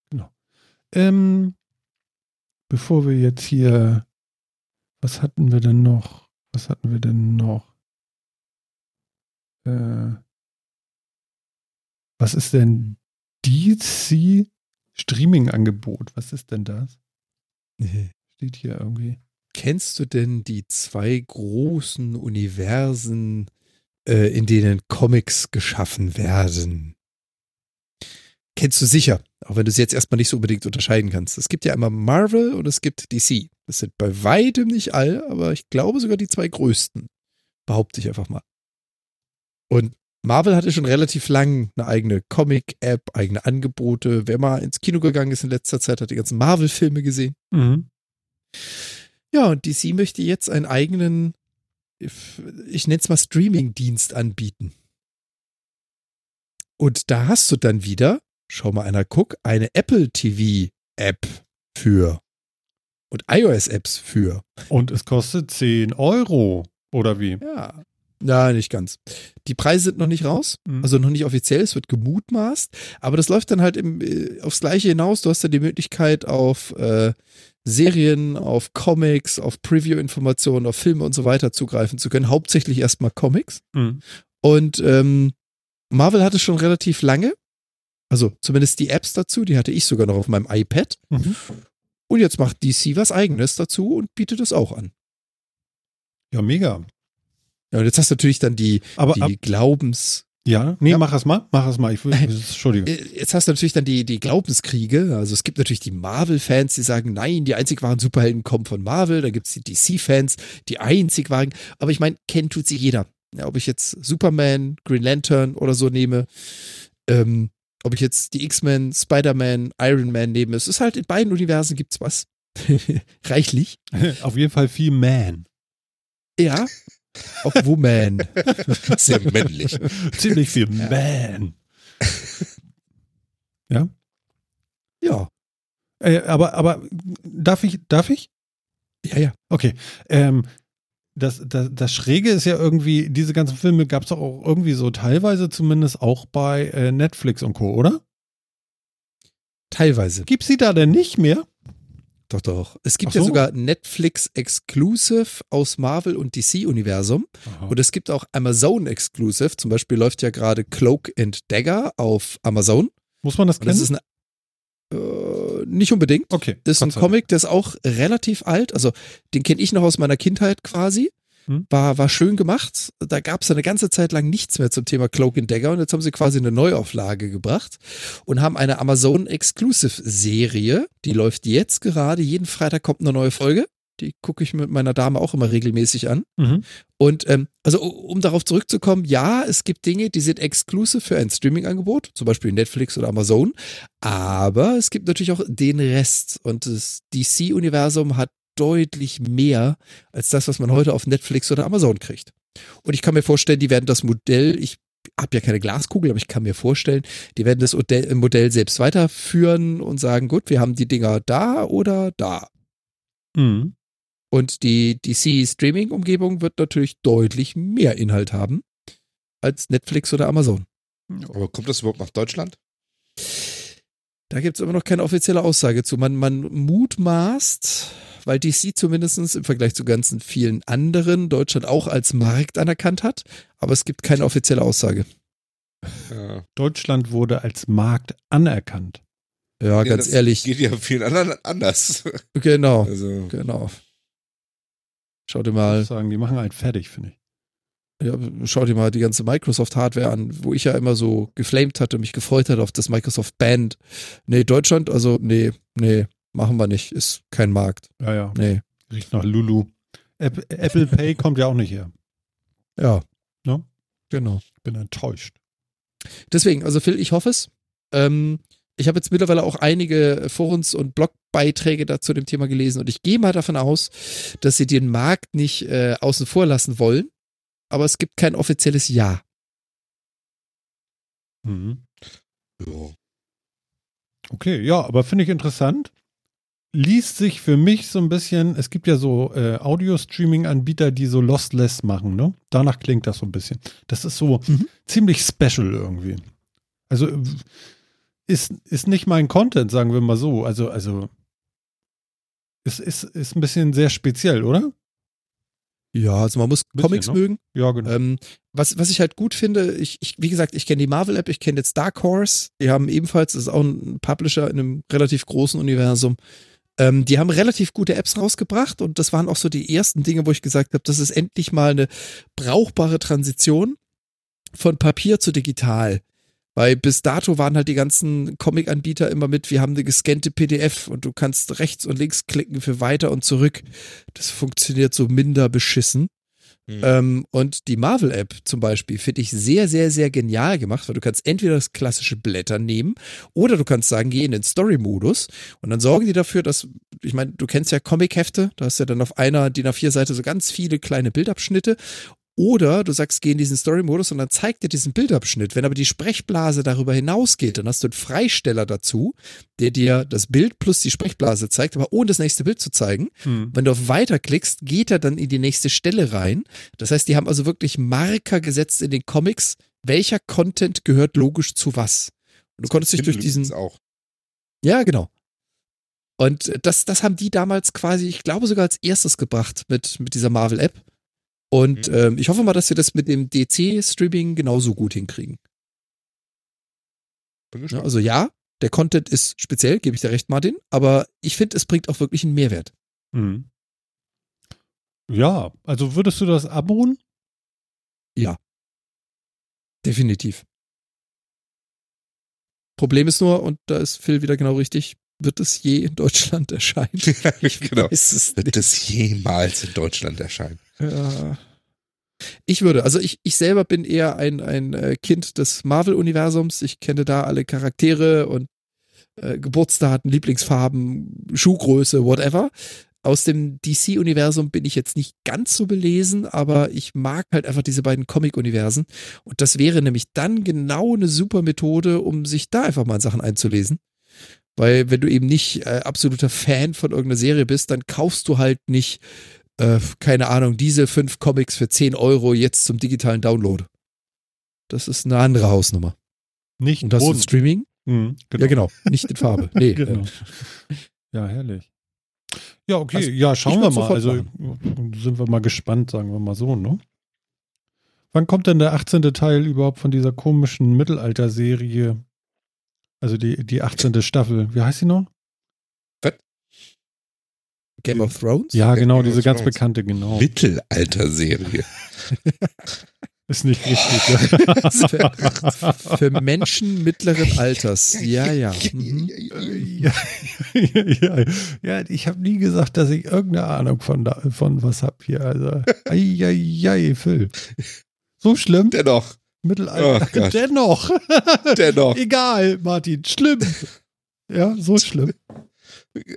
Genau. Ähm, bevor wir jetzt hier, was hatten wir denn noch? Was hatten wir denn noch? Äh, was ist denn DC Streaming-Angebot? Was ist denn das? Steht hier irgendwie. Kennst du denn die zwei großen Universen, äh, in denen Comics geschaffen werden? Kennst du sicher, auch wenn du sie jetzt erstmal nicht so unbedingt unterscheiden kannst. Es gibt ja einmal Marvel und es gibt DC. Das sind bei weitem nicht alle, aber ich glaube sogar die zwei größten. Behaupte ich einfach mal. Und Marvel hatte schon relativ lang eine eigene Comic-App, eigene Angebote. Wer mal ins Kino gegangen ist in letzter Zeit, hat die ganzen Marvel-Filme gesehen. Mhm. Ja, und DC möchte jetzt einen eigenen, ich nenne es mal Streaming-Dienst anbieten. Und da hast du dann wieder, schau mal einer guck, eine Apple TV-App für und iOS-Apps für. Und es kostet 10 Euro. Oder wie? Ja. Ja, nicht ganz. Die Preise sind noch nicht raus, Mhm. also noch nicht offiziell, es wird gemutmaßt, aber das läuft dann halt im, äh, aufs Gleiche hinaus. Du hast dann die Möglichkeit auf äh, Serien, auf Comics, auf Preview-Informationen, auf Filme und so weiter zugreifen zu können. Hauptsächlich erstmal Comics. Mhm. Und ähm, Marvel hatte schon relativ lange, also zumindest die Apps dazu, die hatte ich sogar noch auf meinem iPad. Mhm. Und jetzt macht DC was eigenes dazu und bietet es auch an. Ja, mega. Ja, und jetzt hast du natürlich dann die, Aber die ab, Glaubens, ja, nee, Ja. mach es mal, mach es mal. Ich Entschuldigung. Äh, Jetzt hast du natürlich dann die, die Glaubenskriege. Also es gibt natürlich die Marvel-Fans, die sagen, nein, die einzig wahren Superhelden kommen von Marvel. Dann gibt es die DC-Fans, die einzig wahren. Aber ich meine, kennen tut sie jeder. Ja, ob ich jetzt Superman, Green Lantern oder so nehme, ähm, ob ich jetzt die X-Men, Spider-Man, Iron Man nehme. Es ist halt in beiden Universen gibt's was. Reichlich. Auf jeden Fall viel Man. Ja. Auch Woman. Sehr männlich. Ziemlich viel Man. Ja. Ja. Äh, aber, aber darf ich, darf ich? Ja, ja. Okay. Ähm, das, das, das Schräge ist ja irgendwie, diese ganzen Filme gab es doch auch irgendwie so teilweise zumindest auch bei äh, Netflix und Co., oder? Teilweise. Gibt sie da denn nicht mehr? Doch, doch. Es gibt Ach ja so. sogar Netflix Exclusive aus Marvel und DC-Universum. Und es gibt auch Amazon Exclusive. Zum Beispiel läuft ja gerade Cloak and Dagger auf Amazon. Muss man das Und das kennen? ist eine, äh, nicht unbedingt. okay. Das ist ein. Comic, der ist auch relativ alt. Also den kenne ich noch aus meiner Kindheit quasi. Hm. War, war schön gemacht. Da gab es eine ganze Zeit lang nichts mehr zum Thema Cloak and Dagger und jetzt haben sie quasi eine Neuauflage gebracht und haben eine Amazon Exclusive Serie. Die läuft jetzt gerade. Jeden Freitag kommt eine neue Folge. Die gucke ich mit meiner Dame auch immer regelmäßig an. Mhm. Und ähm, also um darauf zurückzukommen, ja, es gibt Dinge, die sind exklusiv für ein Streaming-Angebot, zum Beispiel Netflix oder Amazon, aber es gibt natürlich auch den Rest und das DC-Universum hat deutlich mehr als das, was man heute auf Netflix oder Amazon kriegt. Und ich kann mir vorstellen, die werden das Modell, ich habe ja keine Glaskugel, aber ich kann mir vorstellen, die werden das Modell Modell selbst weiterführen und sagen, gut, wir haben die Dinger da oder da. Mhm. Und die DC-Streaming-Umgebung wird natürlich deutlich mehr Inhalt haben als Netflix oder Amazon. Aber kommt das überhaupt nach Deutschland? Da gibt es immer noch keine offizielle Aussage zu. Man, man mutmaßt, weil DC zumindest im Vergleich zu ganzen vielen anderen Deutschland auch als Markt anerkannt hat, aber es gibt keine offizielle Aussage. Ja. Deutschland wurde als Markt anerkannt. Ja, Ja, ganz das ehrlich. Geht ja vielen anderen anders. Genau, Also, genau. Schau dir Ich mal muss sagen, die machen einen fertig, finde ich. Ja, schau dir mal die ganze Microsoft-Hardware an, wo ich ja immer so geflamed hatte und mich gefreut hatte auf das Microsoft Band. Nee, Deutschland, also nee, nee, machen wir nicht. Ist kein Markt. Ja, ja. Nee. Riecht nach Lulu. App, Apple Pay kommt ja auch nicht her. Ja. Ne? Genau. Ich bin enttäuscht. Deswegen, also Phil, ich hoffe es. Ähm, ich habe jetzt mittlerweile auch einige Forums- und Blogbeiträge dazu dem Thema gelesen und ich gehe mal davon aus, dass sie den Markt nicht äh, außen vor lassen wollen, aber es gibt kein offizielles Ja. Mhm. ja. Okay, ja, aber finde ich interessant. Liest sich für mich so ein bisschen, es gibt ja so äh, Audio-Streaming-Anbieter, die so Lostless machen, ne? Danach klingt das so ein bisschen. Das ist so Mhm. ziemlich special irgendwie. Also ist, ist nicht mein Content, sagen wir mal so. Also, also ist, ist, ist ein bisschen sehr speziell, oder? Ja, also man muss Bisschen, Comics ne? mögen. Ja, genau. Ähm, was, was ich halt gut finde, ich, ich wie gesagt, ich kenne die Marvel-App, ich kenne jetzt Dark Horse, die haben ebenfalls, das ist auch ein Publisher in einem relativ großen Universum. Ähm, die haben relativ gute Apps rausgebracht und das waren auch so die ersten Dinge, wo ich gesagt habe, das ist endlich mal eine brauchbare Transition von Papier zu digital. Weil bis dato waren halt die ganzen Comic-Anbieter immer mit, wir haben eine gescannte PDF und du kannst rechts und links klicken für weiter und zurück. Das funktioniert so minder beschissen. Hm. Ähm, und die Marvel-App zum Beispiel finde ich sehr, sehr, sehr genial gemacht, weil du kannst entweder das klassische Blättern nehmen oder du kannst sagen, geh in den Story-Modus und dann sorgen die dafür, dass, ich meine, du kennst ja Comic-Hefte, da hast du ja dann auf einer DIN A4-Seite so ganz viele kleine Bildabschnitte oder du sagst, geh in diesen Story-Modus und dann zeigt dir diesen Bildabschnitt. Wenn aber die Sprechblase darüber hinausgeht, dann hast du einen Freisteller dazu, der dir das Bild plus die Sprechblase zeigt, aber ohne das nächste Bild zu zeigen. Hm. Wenn du auf Weiter klickst, geht er dann in die nächste Stelle rein. Das heißt, die haben also wirklich Marker gesetzt in den Comics, welcher Content gehört logisch zu was. Und du konntest dich durch diesen. Auch. Ja, genau. Und das, das haben die damals quasi, ich glaube sogar als erstes gebracht mit, mit dieser Marvel-App. Und Mhm. ähm, ich hoffe mal, dass wir das mit dem DC-Streaming genauso gut hinkriegen. Ja, gespannt. also ja, der Content ist speziell, gebe ich dir recht, Martin, aber ich finde, es bringt auch wirklich einen Mehrwert. Hm. Ja, also würdest du das abruhen? Definitiv. Problem ist nur, und da ist Phil wieder genau richtig, wird es je in Deutschland erscheinen? Ich genau. Wird es jemals in Deutschland erscheinen? Ja. Ich würde, also ich, ich selber bin eher ein, ein äh, Kind des Marvel-Universums. Ich kenne da alle Charaktere und äh, Geburtsdaten, Lieblingsfarben, Schuhgröße, whatever. Aus dem DC-Universum bin ich jetzt nicht ganz so belesen, aber ich mag halt einfach diese beiden Comic-Universen. Und das wäre nämlich dann genau eine super Methode, um sich da einfach mal Sachen einzulesen. Weil wenn du eben nicht äh, absoluter Fan von irgendeiner Serie bist, dann kaufst du halt nicht, äh, keine Ahnung, diese fünf Comics für 10 Euro jetzt zum digitalen Download. Das ist eine andere Hausnummer. Nicht Und das ist Streaming? Hm, Ja, genau. Nicht in Farbe. Nee, genau. äh, Ja, herrlich. Ja, okay, Also, ja, schauen wir mal. Also sind wir mal gespannt, sagen wir mal so, ne? Wann kommt denn der 18. Teil überhaupt von dieser komischen Mittelalter-Serie? Also die, die 18. Staffel. Wie heißt sie noch? Game of Thrones? Ja, genau, Game diese ganz Thrones. bekannte, genau. Mittelalter-Serie. Ist nicht richtig. Ja. für, für Menschen mittleren Alters. Ja, ja. Mhm. ja, ja, ja, ich habe nie gesagt, dass ich irgendeine Ahnung von, da, von was hab hier. Also, ei, Phil. So schlimm? Dennoch, Mittelalter. Oh. Dennoch. dennoch. Egal, Martin. Schlimm. Ja, so schlimm.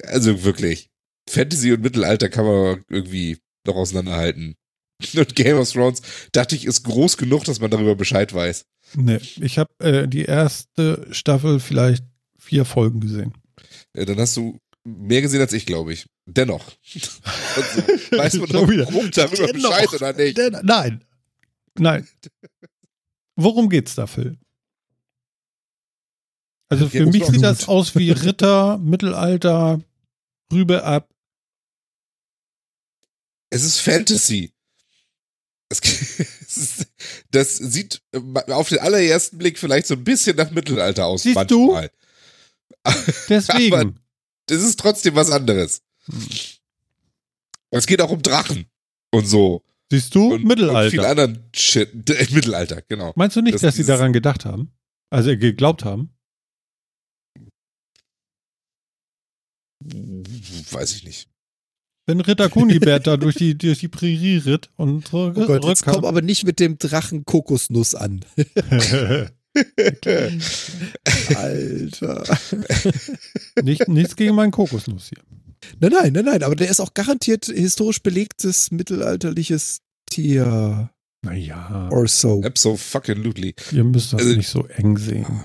Also wirklich. Fantasy und Mittelalter kann man irgendwie noch auseinanderhalten. Und Game of Thrones dachte ich, ist groß genug, dass man darüber Bescheid weiß. Nee, ich habe äh, die erste Staffel vielleicht vier Folgen gesehen. Äh, Dann hast du mehr gesehen als ich, glaube ich. Dennoch. Also, weiß man wieder. grob darüber Dennoch. Bescheid oder nicht? Den, nein. Nein. Worum geht's da, Phil? Also für Ja, mich sieht das aus wie Ritter, Mittelalter, Rübe ab. Es ist Fantasy. Es, ist, das sieht äh, auf den allerersten Blick vielleicht so ein bisschen nach Mittelalter aus. Siehst du? manchmal. Deswegen. Aber- Das ist trotzdem was anderes. Es geht auch um Drachen und so. Siehst du? Und, Und viel Mittelalter. anderen Shit. D- Mittelalter, genau. Meinst du nicht, Das- dass sie daran gedacht haben? Also äh, geglaubt haben? Weiß ich nicht. Wenn Ritter Kunibert da durch die, durch die Prärie ritt und zurück, Oh Gott, jetzt komm aber nicht mit dem Drachen Kokosnuss an. Alter. nicht, nichts gegen meinen Kokosnuss hier. Nein, nein, nein, nein, aber der ist auch garantiert historisch belegtes mittelalterliches Tier Naja, or so. Absolutely. ihr müsst das Also- nicht so eng sehen.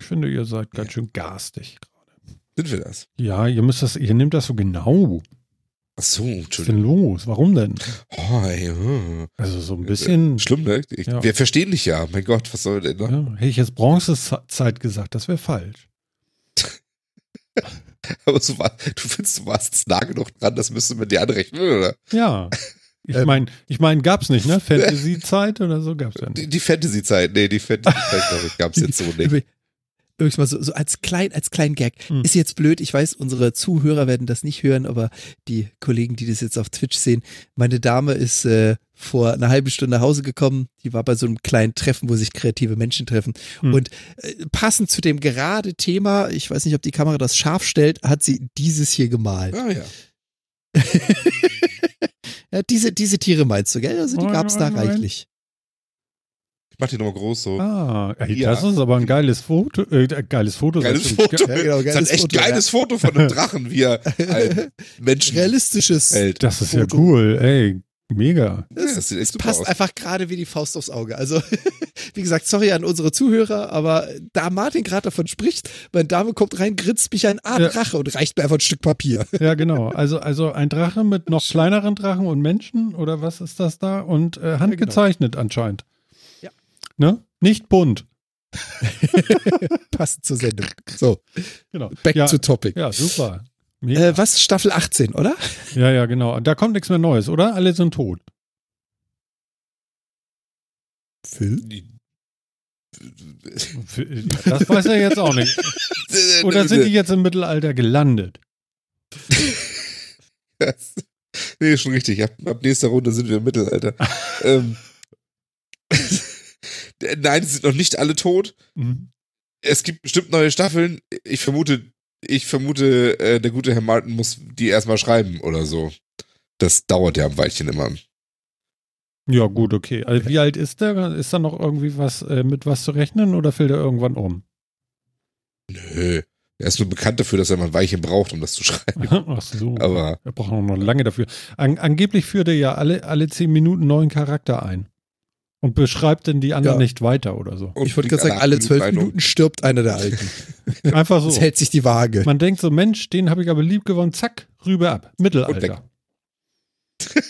Ich finde, ihr seid ganz schön garstig gerade. Sind wir das? Ja, ihr müsst das, ihr nehmt das so genau. Ach so, Was ist denn Entschuldigung. los? Warum denn? Oh, ey, hm. Also so ein bisschen. Schlimm, ne? Ich, Ja. Wir verstehen dich ja. Mein Gott, was soll denn noch? Ja, hätte ich jetzt Bronzezeit gesagt, das wäre falsch. Aber so war, du findest, du warst nah genug dran, das müsste man dir anrechnen, oder? Ja. Ich Ähm. meine, ich mein, gab's nicht, ne? Fantasy-Zeit oder so gab's ja Die, nicht. die Fantasy-Zeit, nee, die Fantasy-Zeit, glaube ich, gab es jetzt so nicht. Mal so, so als klein, als kleinen Gag. Hm. Ist jetzt blöd, ich weiß, unsere Zuhörer werden das nicht hören, aber die Kollegen, die das jetzt auf Twitch sehen, meine Dame ist äh, vor einer halben Stunde nach Hause gekommen. Die war bei so einem kleinen Treffen, wo sich kreative Menschen treffen. Hm. Und äh, passend zu dem gerade Thema, ich weiß nicht, ob die Kamera das scharf stellt, hat sie dieses hier gemalt. Ah, ja. Ja, diese, diese Tiere meinst du, gell? Also die Moin, gab's da reichlich. Mach die nochmal groß so. Ah, ey, Ja. das ist aber ein geiles Foto. Äh, geiles Foto. Geiles schon. Foto. Ja, genau, das ist ein geiles echt Foto, geiles Foto von einem Drachen, wie er einen Menschen Realistisches. hält. Das ist ja Foto. cool, ey. Mega. Ja, das sieht echt passt aus. einfach gerade wie die Faust aufs Auge. Also, wie gesagt, sorry an unsere Zuhörer, aber da Martin gerade davon spricht, meine Dame kommt rein, grinst mich an, ah, Ja. Drache und reicht mir einfach ein Stück Papier. Ja, genau. Also, also ein Drache mit noch kleineren Drachen und Menschen oder was ist das da? Und äh, handgezeichnet anscheinend. Ne? Nicht bunt. Passend zur Sendung. So, Genau. back ja, to topic. ja, super. Äh, was? Staffel 18, oder? ja, ja, genau. Da kommt nichts mehr Neues, oder? Alle sind tot. Phil? Das weiß er jetzt auch nicht. Oder sind die jetzt im Mittelalter gelandet? nee, schon richtig. Ab, ab nächster Runde sind wir im Mittelalter. ähm, Nein, sie sind noch nicht alle tot. Mhm. Es gibt bestimmt neue Staffeln. Ich vermute, ich vermute, äh, der gute Herr Martin muss die erstmal schreiben oder so. Das dauert ja ein Weilchen immer. Ja, gut, okay. Also wie alt ist der? Ist da noch irgendwie was äh, mit was zu rechnen oder fällt er irgendwann um? Nö. Er ist nur bekannt dafür, dass er mal ein Weilchen braucht, um das zu schreiben. Ach so. Aber brauchen auch noch lange dafür. An, angeblich führt er ja alle, alle zehn Minuten neuen Charakter ein. Und beschreibt denn die anderen Ja. nicht weiter oder so. und ich wollte fliegt gerade sagen, alle zwölf Minuten stirbt einer der Alten. Einfach Es so. hält sich die Waage. Man denkt so, Mensch, den habe ich aber lieb gewonnen. Zack, rüber ab. Und weg. Mittelalter.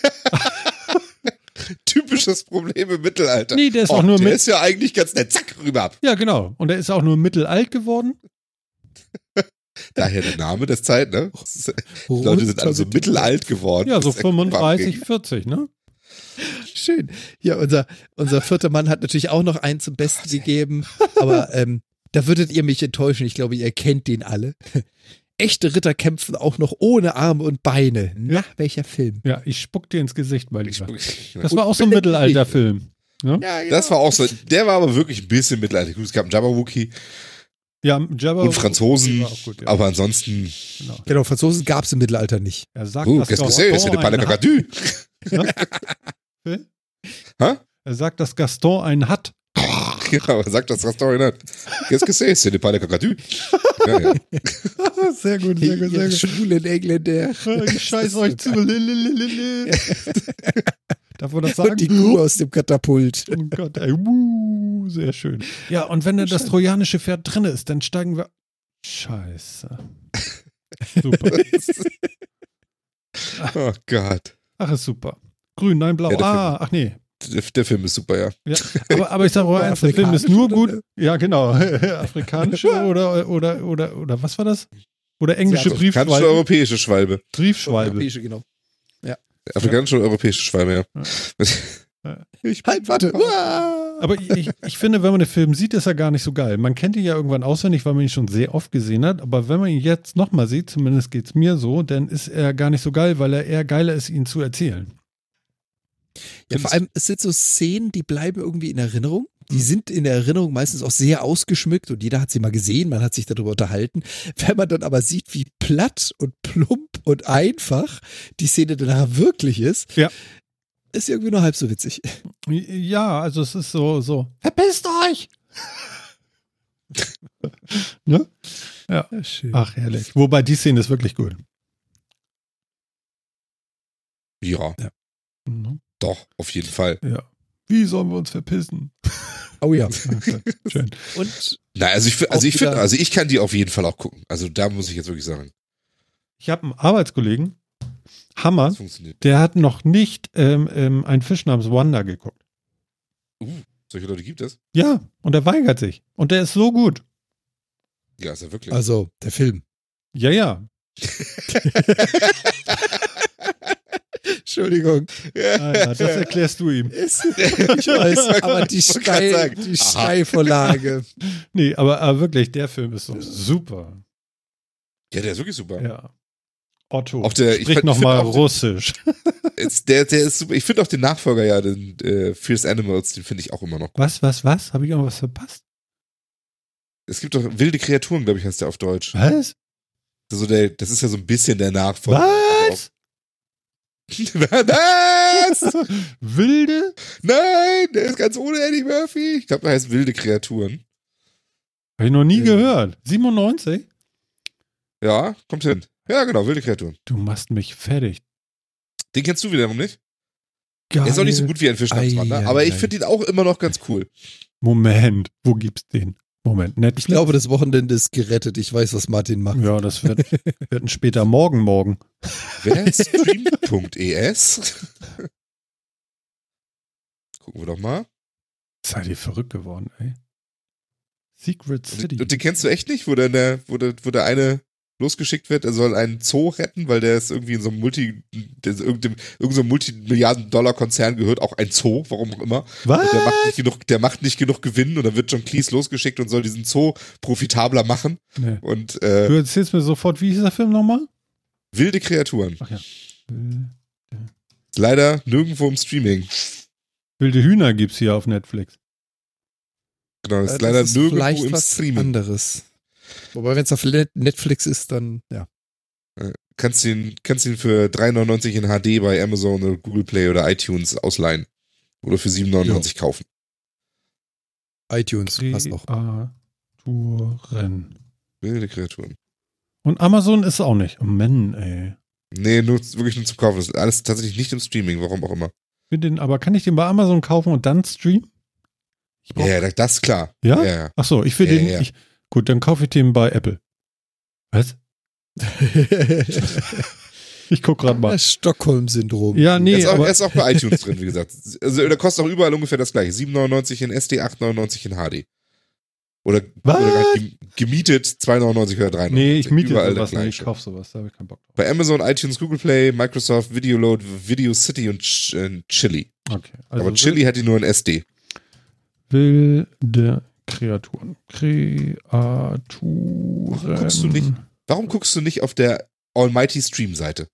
Typisches Problem im Mittelalter. Nee, der ist Och, auch nur der mit. ist ja eigentlich ganz nett. Zack, rüber ab. Ja, genau. Und er ist auch nur mittelalt geworden. Daher der Name der Zeit, ne? Die Leute sind alle so mittelalt geworden. Ja, so Das ist ja 35, Wahnsinn. 40, ne? Schön. Ja, unser, unser vierter Mann hat natürlich auch noch einen zum Besten gegeben, aber ähm, da würdet ihr mich enttäuschen. Ich glaube, ihr kennt den alle. Echte Ritter kämpfen auch noch ohne Arme und Beine. Na, welcher Film? Ja, ich spuck dir ins Gesicht, mein Ich- ich- Das war auch so ein. Mittelalterfilm. Ja, genau. Das war auch so, der war aber wirklich ein bisschen mittelalterlich. Gut, Es gab einen Jabberwocky Ja, Jabba und Franzosen, gut, ja. aber ansonsten, Genau. Genau, Franzosen gab es im Mittelalter nicht. Er sagt, oh, dass qu'est-ce que c'est? C'est le hat. cacadu. Hä? Er sagt, dass Gaston einen hat. Genau, er sagt das Restaurant hat. Qu'est-ce que c'est? Pas le cacadu. Ja, ja. sehr gut, sehr gut, sehr gut. schwulen Engländer. Ich scheiß euch zu. Darf man das sagen? Und die Kuh aus dem Katapult. Oh Gott, ey, wuh, sehr schön. Ja, und wenn das trojanische Pferd drin ist, dann steigen wir. Scheiße. Super. Oh Gott. Ach, ist super. Grün, nein, blau. Ja, ah, ach nee. Der, der Film ist super, ja. Ja, aber, aber ich sage auch eins, der Film ist nur gut. Ja, genau. Afrikanische oder, oder, oder, oder was war das? Oder englische Afrikanische oder Briefschwalbe. europäische Schwalbe. Briefschwalbe. Europäische, genau. Afrikanische oder europäische Schwalbe, ja. Ich halt, warte. Aber ich, ich, ich finde, wenn man den Film sieht, ist er gar nicht so geil. Man kennt ihn ja irgendwann auswendig, weil man ihn schon sehr oft gesehen hat. Aber wenn man ihn jetzt nochmal sieht, zumindest geht es mir so, dann ist er gar nicht so geil, weil er eher geiler ist, ihn zu erzählen. Ja, vor allem, es sind so Szenen, die bleiben irgendwie in Erinnerung. Die sind in der Erinnerung meistens auch sehr ausgeschmückt und jeder hat sie mal gesehen, man hat sich darüber unterhalten. Wenn man dann aber sieht, wie platt und plump und einfach die Szene danach wirklich ist, Ja. ist sie irgendwie nur halb so witzig. Ja, also es ist so, so, verpisst euch! ne? Ja, schön. Ach, herrlich. Wobei die Szene ist wirklich gut. Ja, Mhm. Doch, auf jeden Fall. Ja. Wie sollen wir uns verpissen? Oh ja. Schön. Und Na, also ich, also ich finde, also ich kann die auf jeden Fall auch gucken. Also da muss ich jetzt wirklich sagen, Ich habe einen Arbeitskollegen, Hammer, der hat noch nicht ähm, ähm, einen Fisch namens Wanda geguckt. Solche Leute gibt es? Ja, und er weigert sich. Und der ist so gut. Ja, ist ja wirklich. also der Film. Ja, ja. Entschuldigung. Ah, ja das erklärst du ihm. Ist, ich weiß, aber die, Steil, die. Steilvorlage. Nee, aber, aber wirklich, der Film ist so super. Ja, der ist wirklich super. Ja. Otto, Auch der- ich sprich nochmal auch Russisch. Ist, der, der ist super. Ich finde auch den Nachfolger ja, den äh, Fierce Animals, den finde ich auch immer noch. Was, was, was? Habe ich irgendwas verpasst? Es gibt doch wilde Kreaturen, glaube ich, heißt der auf Deutsch. Was? Also der, das ist ja so ein bisschen der Nachfolger. Was? Was? Wilde? Nein, der ist ganz ohne Eddie Murphy. Ich glaube, der heißt wilde Kreaturen. Habe ich noch nie Ja. gehört. 97? Ja, kommt hin. Ja, genau, wilde Kreaturen. Du machst mich fertig. Den kennst du wiederum nicht? Geil. Er ist auch nicht so gut wie ein Fisch namens Ei, Wanda, ei, aber ich finde ihn auch immer noch ganz cool. Moment, wo gibt's den? Moment, Netflix? Ich glaube, das Wochenende ist gerettet. Ich weiß, was Martin macht. Ja, das wird, wird ein später Morgen morgen. Wer streamt.es? Gucken wir doch mal. Seid ihr verrückt geworden, ey. Secret City. Und den kennst du echt nicht, wo der, wo der, wo der eine losgeschickt wird, er soll einen Zoo retten, weil der ist irgendwie in so einem Multi, irgendeinem, irgendeinem so Multimilliarden-Dollar-Konzern gehört, auch ein Zoo, warum auch immer. Was? Und der macht nicht genug, der macht nicht genug Gewinn und dann wird John Cleese losgeschickt und soll diesen Zoo profitabler machen. Nee. Und äh, Du erzählst mir sofort, wie hieß der Film nochmal? Wilde Kreaturen. Ach ja. Leider nirgendwo im Streaming. Wilde Hühner gibt's hier auf Netflix. Genau, ist Äh, das leider ist nirgendwo vielleicht im was Streaming. anderes. Wobei, wenn es auf Net- Netflix ist, dann ja. Kannst ihn, kannst ihn für 3,99 in HD bei Amazon oder Google Play oder iTunes ausleihen. Oder für 7,99 kaufen. iTunes passt auch. Kreaturen. Wilde Kreaturen. Und Amazon ist auch nicht. Oh Mann, ey. Nee, nur, wirklich nur zum Kaufen. Das ist alles tatsächlich nicht im Streaming, warum auch immer. Will den, aber kann ich den bei Amazon kaufen und dann streamen? Ja, ja, das ist klar. Ja? Ja, ja. Ach so, ich will Ja, den. ja. Ich, gut, dann kaufe ich den bei Apple. Was? Ich guck gerade mal. Das Stockholm-Syndrom. Ja, er, nee, ist auch, aber er ist auch bei iTunes drin, wie gesagt. Also, der kostet auch überall ungefähr das gleiche. 7,99 in SD, 8,99 in HD. Oder, oder gemietet 2,99 oder 3,99. nee, ich miete Überall sowas das nicht. Ich kaufe sowas, da habe ich keinen Bock drauf. Bei Amazon, iTunes, Google Play, Microsoft, Videoload, Video City und Ch äh, Chili. Okay. Also Aber Chili hat die nur in SD. Wilde Kreaturen. Kreaturen. Guckst du nicht? Warum guckst du nicht auf der Almighty Stream Seite?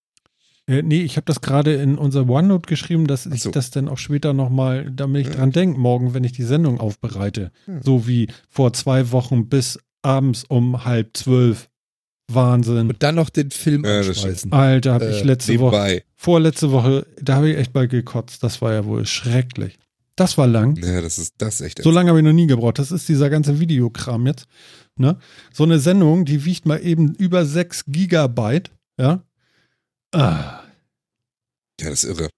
Äh, nee, ich habe das gerade in unser OneNote geschrieben, dass Ach ich so. das dann auch später nochmal, damit ich Ja. dran denke, morgen, wenn ich die Sendung aufbereite. Ja. So wie vor zwei Wochen bis abends um halb zwölf. Wahnsinn. Und dann noch den Film Ja, anschmeißen. Alter, habe ich Äh, letzte Woche, Nebenbei. vorletzte Woche, da habe ich echt bald gekotzt. Das war ja wohl schrecklich. Das war lang. Ja, das ist das ist echt. So lange habe ich noch nie gebraucht. Das ist dieser ganze Videokram jetzt. Ne? So eine Sendung, die wiegt mal eben über 6 Gigabyte. Ja. Ah. ja, das ist irre.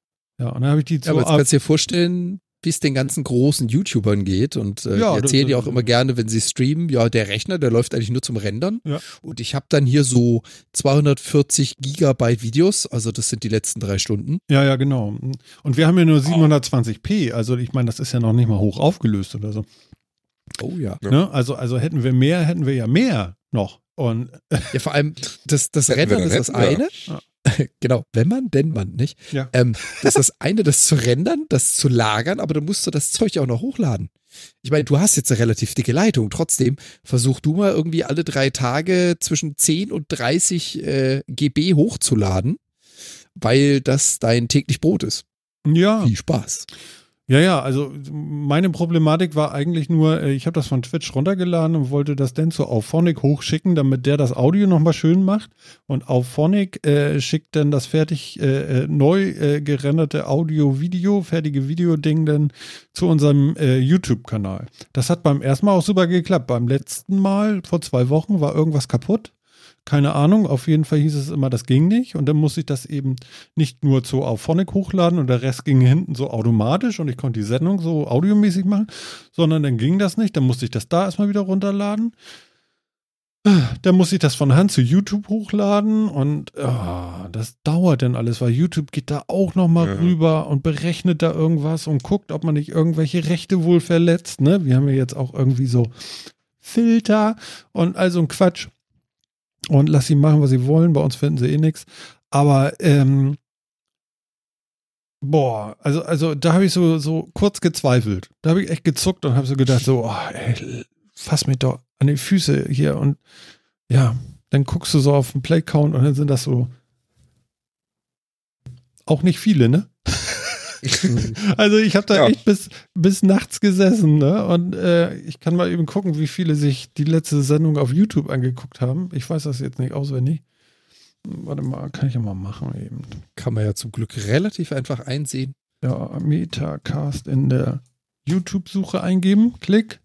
Ja, und dann habe ich die Ja, so aber jetzt kannst du dir vorstellen, wie es den ganzen großen YouTubern geht. Und äh, Ja, die erzählen ja auch immer gerne, wenn sie streamen, ja, der Rechner, der läuft eigentlich nur zum Rendern. Ja. Und ich habe dann hier so 240 Gigabyte Videos, also das sind die letzten drei Stunden. Ja, ja, genau. Und wir haben ja nur 720p. Also ich meine, das ist ja noch nicht mal hoch aufgelöst oder so. Oh ja. Ja. Ne? Also, also hätten wir mehr, hätten wir ja mehr noch. Und Ja, vor allem, das, das dann ist das eine. Ja. genau, wenn man, denn man, nicht? Ja. Ähm, das ist das eine, das zu rendern, das zu lagern, aber dann musst du das Zeug ja auch noch hochladen. Ich meine, du hast jetzt eine relativ dicke Leitung. Trotzdem, versuch du mal irgendwie alle drei Tage zwischen 10 und 30 äh, GB hochzuladen, weil das dein täglich Brot ist. ja, Viel Spaß. Ja, ja. Also meine Problematik war eigentlich nur, äh, ich habe das von Twitch runtergeladen und wollte das dann zu Auphonic hochschicken, damit der das Audio nochmal schön macht. Und Auphonic äh, schickt dann das fertig äh, äh, neu äh, gerenderte Audio-Video, fertige Videoding dann zu unserem äh, YouTube-Kanal. Das hat beim ersten Mal auch super geklappt. Beim letzten Mal, vor zwei Wochen, war irgendwas kaputt. Keine Ahnung. Auf jeden Fall hieß es immer, das ging nicht. Und dann musste ich das eben nicht nur zu Auphonic hochladen und der Rest ging hinten so automatisch und ich konnte die Sendung so audiomäßig machen, sondern dann ging das nicht. Dann musste ich das da erstmal wieder runterladen. Dann muss ich das von Hand zu YouTube hochladen und oh, das dauert dann alles, weil YouTube geht da auch nochmal Ja. rüber und berechnet da irgendwas und guckt, ob man nicht irgendwelche Rechte wohl verletzt. Ne? Wir haben ja jetzt auch irgendwie so Filter und also ein Quatsch. Und lass sie machen, was sie wollen. Bei uns finden sie eh nichts. Aber ähm, boah, also, also da habe ich so, so kurz gezweifelt. Da habe ich echt gezuckt und habe so gedacht, so, oh, ey, fass mich doch an die Füße hier und ja, dann guckst du so auf den Play-Count und dann sind das so auch nicht viele, ne? Also ich habe da Ja. echt bis, bis nachts gesessen, ne? Und äh, ich kann mal eben gucken, wie viele sich die letzte Sendung auf YouTube angeguckt haben. Ich weiß das jetzt nicht auswendig. Warte mal, kann ich ja mal machen eben. Kann man ja zum Glück relativ einfach einsehen. Ja, Metacast in der YouTube-Suche eingeben. Klick.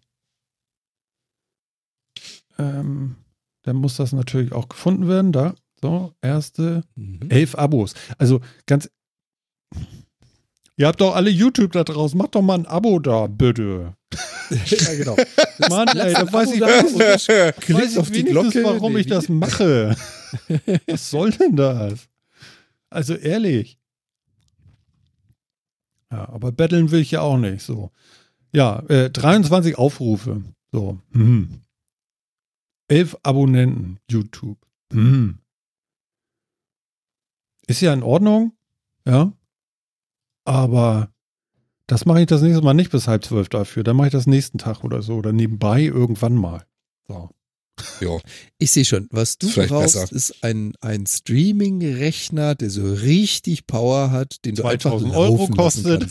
Ähm, dann muss das natürlich auch gefunden werden. Da. So, erste Mhm. elf Abos. Also ganz. Ihr habt doch alle YouTube da draußen. Macht doch mal ein Abo da, bitte. ja, genau. Mann, ey, da weiß ich, weiß, und weiß ich auf die wenigstens, Glocke. warum Nee, ich das mache. Was soll denn das? Also ehrlich. Ja, aber betteln will ich ja auch nicht. So. Ja, äh, 23 Aufrufe. So. Hm. 11 Abonnenten YouTube. Hm. Ist ja in Ordnung. Ja. Aber das mache ich das nächste Mal nicht bis halb zwölf dafür. Dann mache ich das nächsten Tag oder so oder nebenbei irgendwann mal. So. Jo. Ich sehe schon, was du vielleicht brauchst, besser. ist ein, ein Streaming-Rechner, der so richtig Power hat, den du einfach 2000 Euro laufen kostet.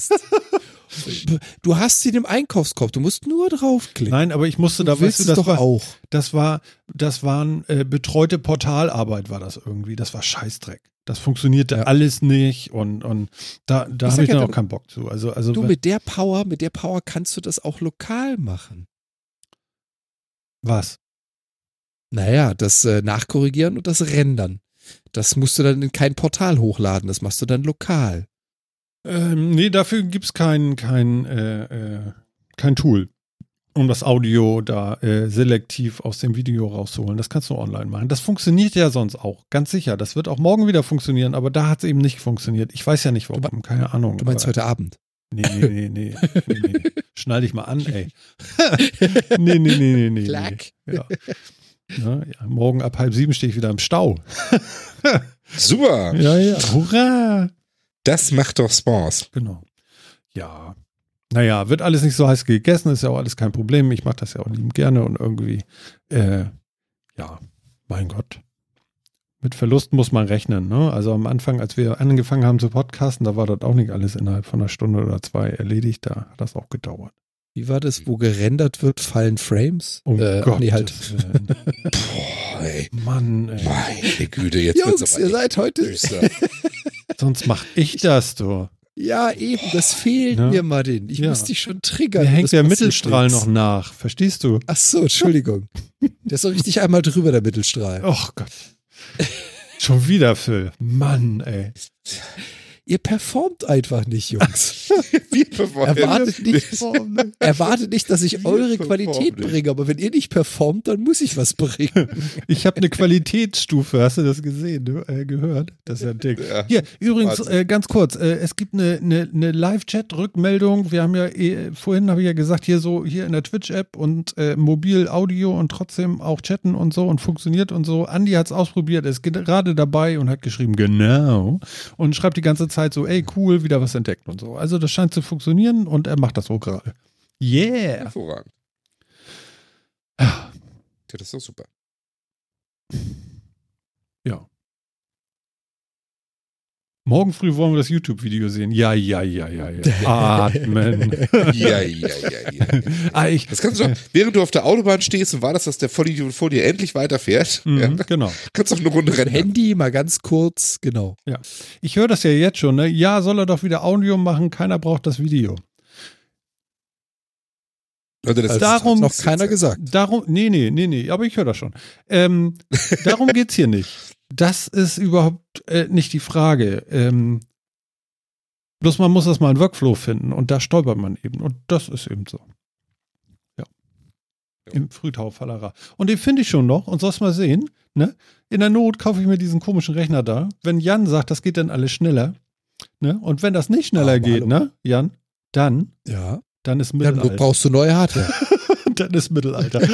Du hast sie im Einkaufskorb, du musst nur draufklicken. Nein, aber ich musste du da, weißt willst du, das doch war, auch. das war, das waren äh, betreute Portalarbeit, war das irgendwie. Das war Scheißdreck. Das funktionierte Ja. alles nicht und, und da, da habe ich ja, dann auch du- keinen Bock zu. Also, also Du mit der Power, mit der Power kannst du das auch lokal machen. was? Naja, das äh, Nachkorrigieren und das Rendern. Das musst du dann in kein Portal hochladen, das machst du dann lokal. Ähm, nee, dafür gibt es kein, kein, äh, äh, kein Tool, um das Audio da äh, selektiv aus dem Video rauszuholen. Das kannst du online machen. Das funktioniert ja sonst auch, ganz sicher. Das wird auch morgen wieder funktionieren, aber da hat es eben nicht funktioniert. Ich weiß ja nicht warum, keine Ahnung. Du meinst aber- heute Abend. Nee, nee, nee, nee. nee, nee. Schnall dich mal an, ey. nee, nee, nee, nee, nee. Nee. Ja. Ja, ja. Morgen ab halb sieben stehe ich wieder im Stau. Super. Ja, ja. Hurra! Das macht doch Spaß. Genau. Ja. Naja, wird alles nicht so heiß gegessen, ist ja auch alles kein Problem. Ich mache das ja auch liebend gerne und irgendwie, äh, ja, mein Gott. Mit Verlust muss man rechnen. Ne? Also am Anfang, als wir angefangen haben zu podcasten, da war das auch nicht alles innerhalb von einer Stunde oder zwei erledigt. Da hat das auch gedauert. Wie war das, wo gerendert wird, fallen Frames? Oh äh, Gott. Nee, halt. Boah, ey. Mann, ey. Meine Güte, jetzt wird's Jungs, aber ihr seid heute. Sonst mach ich das, du. Ja, eben, das fehlt Ne? mir, Martin. Ich Ja. muss dich schon triggern. Mir hängt der Mittelstrahl nichts. noch nach. Verstehst du? Ach so, Entschuldigung. Der ist doch richtig einmal drüber, der Mittelstrahl. Oh Gott. Schon wieder, Phil. Mann, ey. Ihr performt einfach nicht, Jungs. Wir performen. Erwartet nicht, ne? erwartet nicht, dass ich Wir eure performen Qualität nicht. bringe, aber wenn ihr nicht performt, dann muss ich was bringen. Ich habe eine Qualitätsstufe, hast du das gesehen, ne? äh, gehört? Das ist ja dick. Ja. Hier, übrigens, äh, ganz kurz, äh, es gibt eine, eine, eine Live-Chat-Rückmeldung. Wir haben ja, eh, vorhin habe ich ja gesagt, hier so, hier in der Twitch-App und äh, mobil Audio und trotzdem auch chatten und so und funktioniert und so. Andi hat es ausprobiert, ist gerade dabei und hat geschrieben, genau. Und schreibt die ganze Zeit so, ey, cool, wieder was entdeckt und so. Also das scheint zu funktionieren und er macht das so gerade. Yeah. Hervorragend. Ah. Ja, das ist doch super. Ja. Morgen früh wollen wir das YouTube-Video sehen. Ja, ja, ja, ja, ja. Atmen. Ja, ja, ja, ja. ah, ich, Das kannst du doch, während du auf der Autobahn stehst und wartest, dass der Vollidiot vor dir endlich weiterfährt, Mhm, ja, Genau. kannst du auch eine Runde rennen. Handy mal ganz kurz, genau. Ich höre das ja jetzt schon, ne? Ja, soll er doch wieder Audio machen, keiner braucht das Video. Leute, das Also, darum- noch keiner gesagt. Darum, nee, nee, nee, nee, aber ich höre das schon. Ähm, darum geht's hier nicht. Das ist überhaupt äh, nicht die Frage. Ähm, bloß man muss erstmal einen Workflow finden und da stolpert man eben. Und das ist eben so. Ja. Ja. Im Frühtau-Fallerer. Und den finde ich schon noch und sollst mal sehen. Ne? In der Not kaufe ich mir diesen komischen Rechner da. Wenn Jan sagt, das geht dann alles schneller. Ne? Und wenn das nicht schneller Aber geht, hallo. ne, Jan, dann, Ja. Dann ist Dann Mittelalter. brauchst du neue Hardware. dann ist Mittelalter.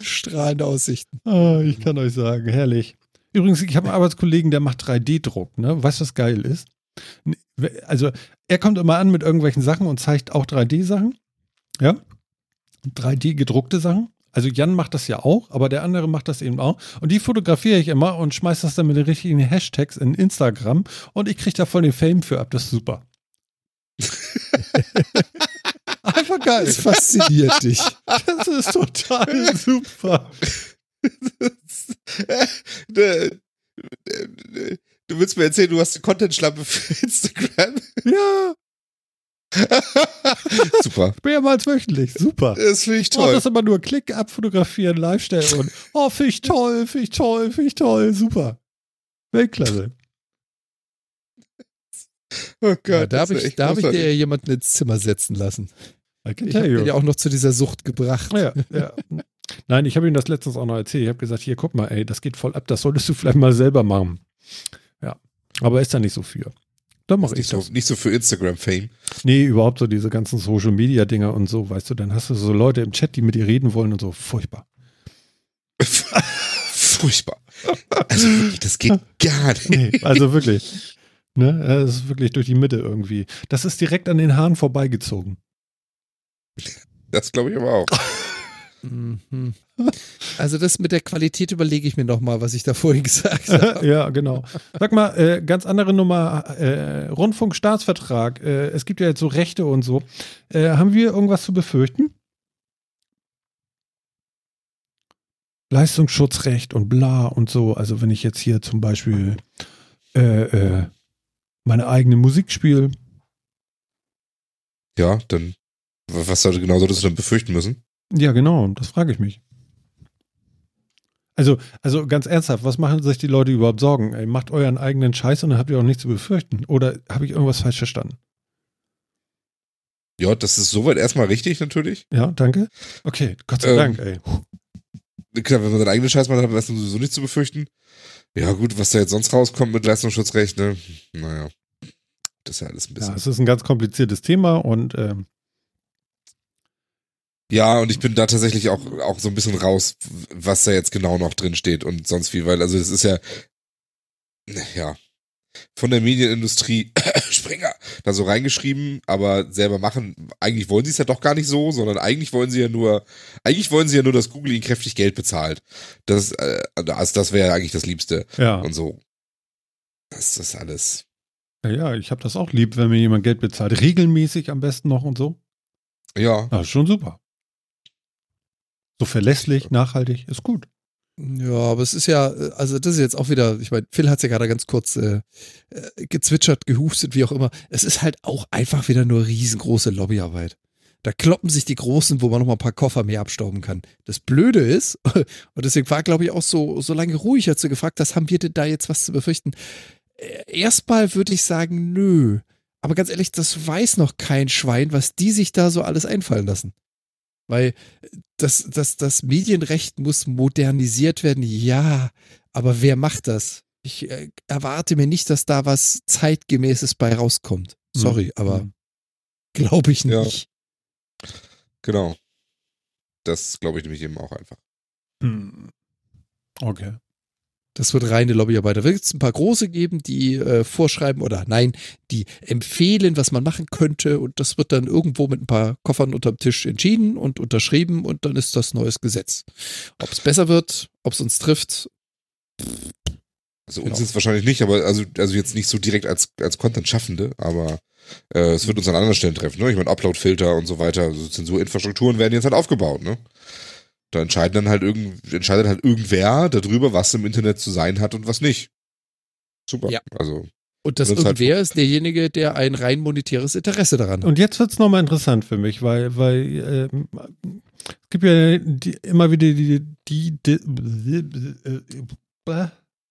Strahlende Aussichten. Ah, ich kann euch sagen, herrlich. Übrigens, ich habe einen Arbeitskollegen, der macht 3D-Druck, ne? Weißt du, was geil ist? Also, er kommt immer an mit irgendwelchen Sachen und zeigt auch 3D-Sachen. Ja? 3D gedruckte Sachen. Also Jan macht das ja auch, aber der andere macht das eben auch. Und die fotografiere ich immer und schmeiß das dann mit den richtigen Hashtags in Instagram und ich kriege da voll den Fame für ab. Das ist super. Einfach geil. Das fasziniert dich. Das ist total super. du, du willst mir erzählen, du hast eine Content-Schlampe für Instagram? Ja, Super. mehrmals wöchentlich. Super. Das finde ich Oh, toll. das immer nur Klick, abfotografieren, live stellen und oh, finde ich toll, finde ich toll, finde ich toll, super. Weltklasse. Oh Gott, Ja, da das habe ist ich, da hab ich dir ja jemanden ins Zimmer setzen lassen. Ich habe ihn ja auch noch zu dieser Sucht gebracht. Ja, ja. Nein, ich habe ihm das letztens auch noch erzählt. Ich habe gesagt, hier, guck mal, ey, das geht voll ab, das solltest du vielleicht mal selber machen. Ja, aber ist da nicht so für. Dann mache ich nicht, so, das. nicht so für Instagram-Fame. Nee, überhaupt so diese ganzen Social-Media-Dinger und so, weißt du, dann hast du so Leute im Chat, die mit dir reden wollen und so, furchtbar. Furchtbar. Also wirklich, das geht gar nicht. Nee, also wirklich. Ne, das ist wirklich durch die Mitte irgendwie. Das ist direkt an den Haaren vorbeigezogen. Das glaube ich aber auch. Mhm. Also das mit der Qualität überlege ich mir nochmal, was ich da vorhin gesagt habe. ja, genau. Sag mal, äh, ganz andere Nummer, äh, Rundfunkstaatsvertrag. Äh, es gibt ja jetzt so Rechte und so. Äh, haben wir irgendwas zu befürchten? Leistungsschutzrecht und bla und so. Also wenn ich jetzt hier zum Beispiel äh, äh, meine eigene Musik spiele. Ja, dann, was genau solltest du dann befürchten müssen? Ja, genau, das frage ich mich. Also, also ganz ernsthaft, was machen sich die Leute überhaupt Sorgen? Ey, macht euren eigenen Scheiß und dann habt ihr auch nichts zu befürchten. Oder habe ich irgendwas falsch verstanden? Ja, das ist soweit erstmal richtig natürlich. Ja, danke. Okay, Gott sei Ähm, Dank, ey. Klar, wenn man seinen eigenen Scheiß macht, hat man das sowieso nicht zu befürchten. Ja, gut, was da jetzt sonst rauskommt mit Leistungsschutzrecht, ne? Naja. Das ist ja alles ein Ja, bisschen. es ist ein ganz kompliziertes Thema und ähm, Ja, und ich bin da tatsächlich auch, auch so ein bisschen raus, was da jetzt genau noch drin steht und sonst wie, weil, also es ist ja, ja, von der Medienindustrie Springer da so reingeschrieben, aber selber machen, eigentlich wollen sie es ja doch gar nicht so, sondern eigentlich wollen sie ja nur, eigentlich wollen sie ja nur, dass Google ihnen kräftig Geld bezahlt. Das, äh, also das wäre ja eigentlich das Liebste ja. und so. Das ist alles. ja, ja, ich habe das auch lieb, wenn mir jemand Geld bezahlt. Regelmäßig am besten noch und so. Ja, Ja, ist schon super. So verlässlich, nachhaltig, ist gut. Ja, aber es ist ja, äh, also das ist jetzt auch wieder, ich meine, Phil hat es ja gerade ganz kurz äh, äh, gezwitschert, gehustet, wie auch immer. Es ist halt auch einfach wieder nur riesengroße Lobbyarbeit. Da kloppen sich die Großen, wo man noch mal ein paar Koffer mehr abstauben kann. Das Blöde ist, und deswegen war, glaube ich, auch so, so lange ruhig, als du gefragt hast, haben wir denn da jetzt was zu befürchten? Äh, Erstmal würde ich sagen, nö. Aber ganz ehrlich, das weiß noch kein Schwein, was die sich da so alles einfallen lassen. Weil das, das, das Medienrecht muss modernisiert werden, ja, aber wer macht das? Ich äh, erwarte mir nicht, dass da was zeitgemäßes bei rauskommt. Sorry, Hm. aber Hm. glaube ich Ja. nicht. genau. Das glaube ich nämlich eben auch einfach. Hm. Okay. Das wird reine Lobbyarbeit. Da wird es ein paar große geben, die äh, vorschreiben oder nein, die empfehlen, was man machen könnte und das wird dann irgendwo mit ein paar Koffern unterm Tisch entschieden und unterschrieben und dann ist das neues Gesetz. Ob es besser wird, ob es uns trifft, Also Genau. uns jetzt wahrscheinlich nicht, aber also, also jetzt nicht so direkt als, als Content-Schaffende, aber äh, es wird uns an anderen Stellen treffen. Ne? Ich meine, Upload-Filter und so weiter, also Zensurinfrastrukturen werden jetzt halt aufgebaut. Ne? Da entscheiden dann halt irgend, entscheidet halt irgendwer darüber, was im Internet zu sein hat und was nicht. Super. Ja. Also Und das es halt- irgendwer ist derjenige, der ein rein monetäres Interesse daran hat. Und jetzt wird's nochmal interessant für mich, weil, weil ähm, es gibt ja die, immer wieder die, die, die äh,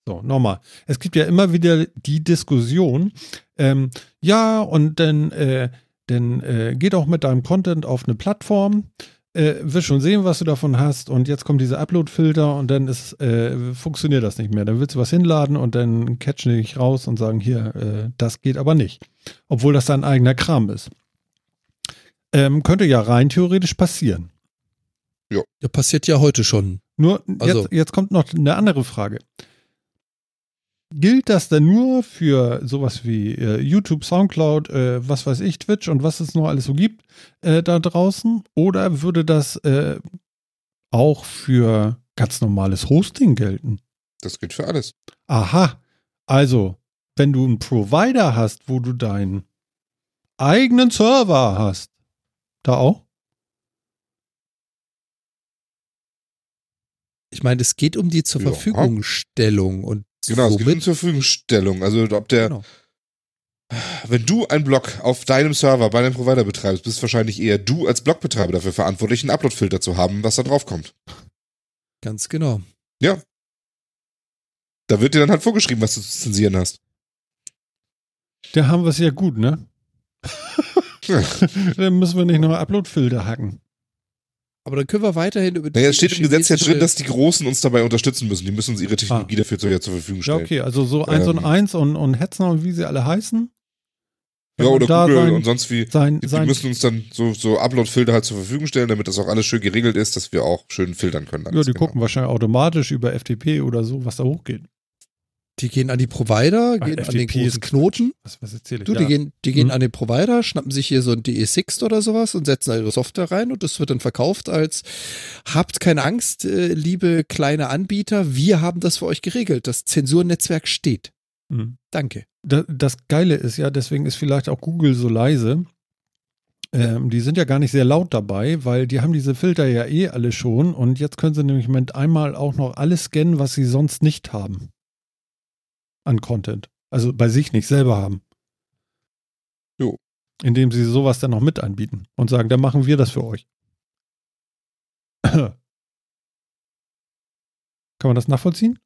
so, nochmal. Es gibt ja immer wieder die Diskussion, ähm, ja, und dann, äh, dann äh, geht auch mit deinem Content auf eine Plattform, äh, wirst schon sehen, was du davon hast, und jetzt kommt dieser Upload-Filter und dann ist, äh, funktioniert das nicht mehr. Dann willst du was hinladen und dann catchen die dich raus und sagen, hier, äh, das geht aber nicht. Obwohl das dein eigener Kram ist. Ähm, könnte ja rein theoretisch passieren. Ja, passiert ja heute schon. Nur Also- jetzt, jetzt kommt noch eine andere Frage. Gilt das denn nur für sowas wie äh, YouTube, Soundcloud, äh, was weiß ich, Twitch und was es noch alles so gibt äh, da draußen? Oder würde das äh, auch für ganz normales Hosting gelten? Das gilt für alles. Aha, also wenn du einen Provider hast, wo du deinen eigenen Server hast, da auch? Ich meine, es geht um die zur Ja. Verfügungstellung und Genau, es geht um somit, zur Verfügungstellung. Also ob der, genau. Wenn du einen Blog auf deinem Server bei deinem Provider betreibst, bist wahrscheinlich eher du als Blogbetreiber dafür verantwortlich, einen Uploadfilter zu haben, was da drauf kommt. ganz genau. Da wird dir dann halt vorgeschrieben, was du zu zensieren hast. Da haben wir es ja gut, ne? Ja. Dann müssen wir nicht noch Upload-Filter hacken. Aber dann können wir weiterhin über Naja, es steht im Gesetz ja drin, dass die Großen uns dabei unterstützen müssen. Die müssen uns ihre Technologie Ah. dafür zu, ja, zur Verfügung Ja, stellen. okay, also so eins und Ähm. eins und, und Hetzner und wie sie alle heißen. Wenn Ja, oder da Google sein, und sonst wie. sein, Die, die sein, müssen uns dann so, so Upload-Filter halt zur Verfügung stellen, damit das auch alles schön geregelt ist, dass wir auch schön filtern können. ja, die genau. gucken wahrscheinlich automatisch über FTP oder so, was da hochgeht. Die gehen an die Provider, Ah, gehen an den FTP großen Knoten. Was, was erzähle ich? Du, ja. die gehen, die gehen Mhm. an den Provider, schnappen sich hier so ein DE6 oder sowas und setzen da ihre Software rein und das wird dann verkauft als habt keine Angst, äh, liebe kleine Anbieter, wir haben das für euch geregelt. Das Zensurnetzwerk steht. Mhm. Danke. Das, Geile ist ja, deswegen ist vielleicht auch Google so leise. Ähm, die sind ja gar nicht sehr laut dabei, weil die haben diese Filter ja eh alle schon und jetzt können sie nämlich mit einmal auch noch alles scannen, was sie sonst nicht haben. An Content. Also bei sich nicht selber haben. Jo. Indem sie sowas dann noch mit anbieten und sagen, dann machen wir das für euch. Kann man das nachvollziehen?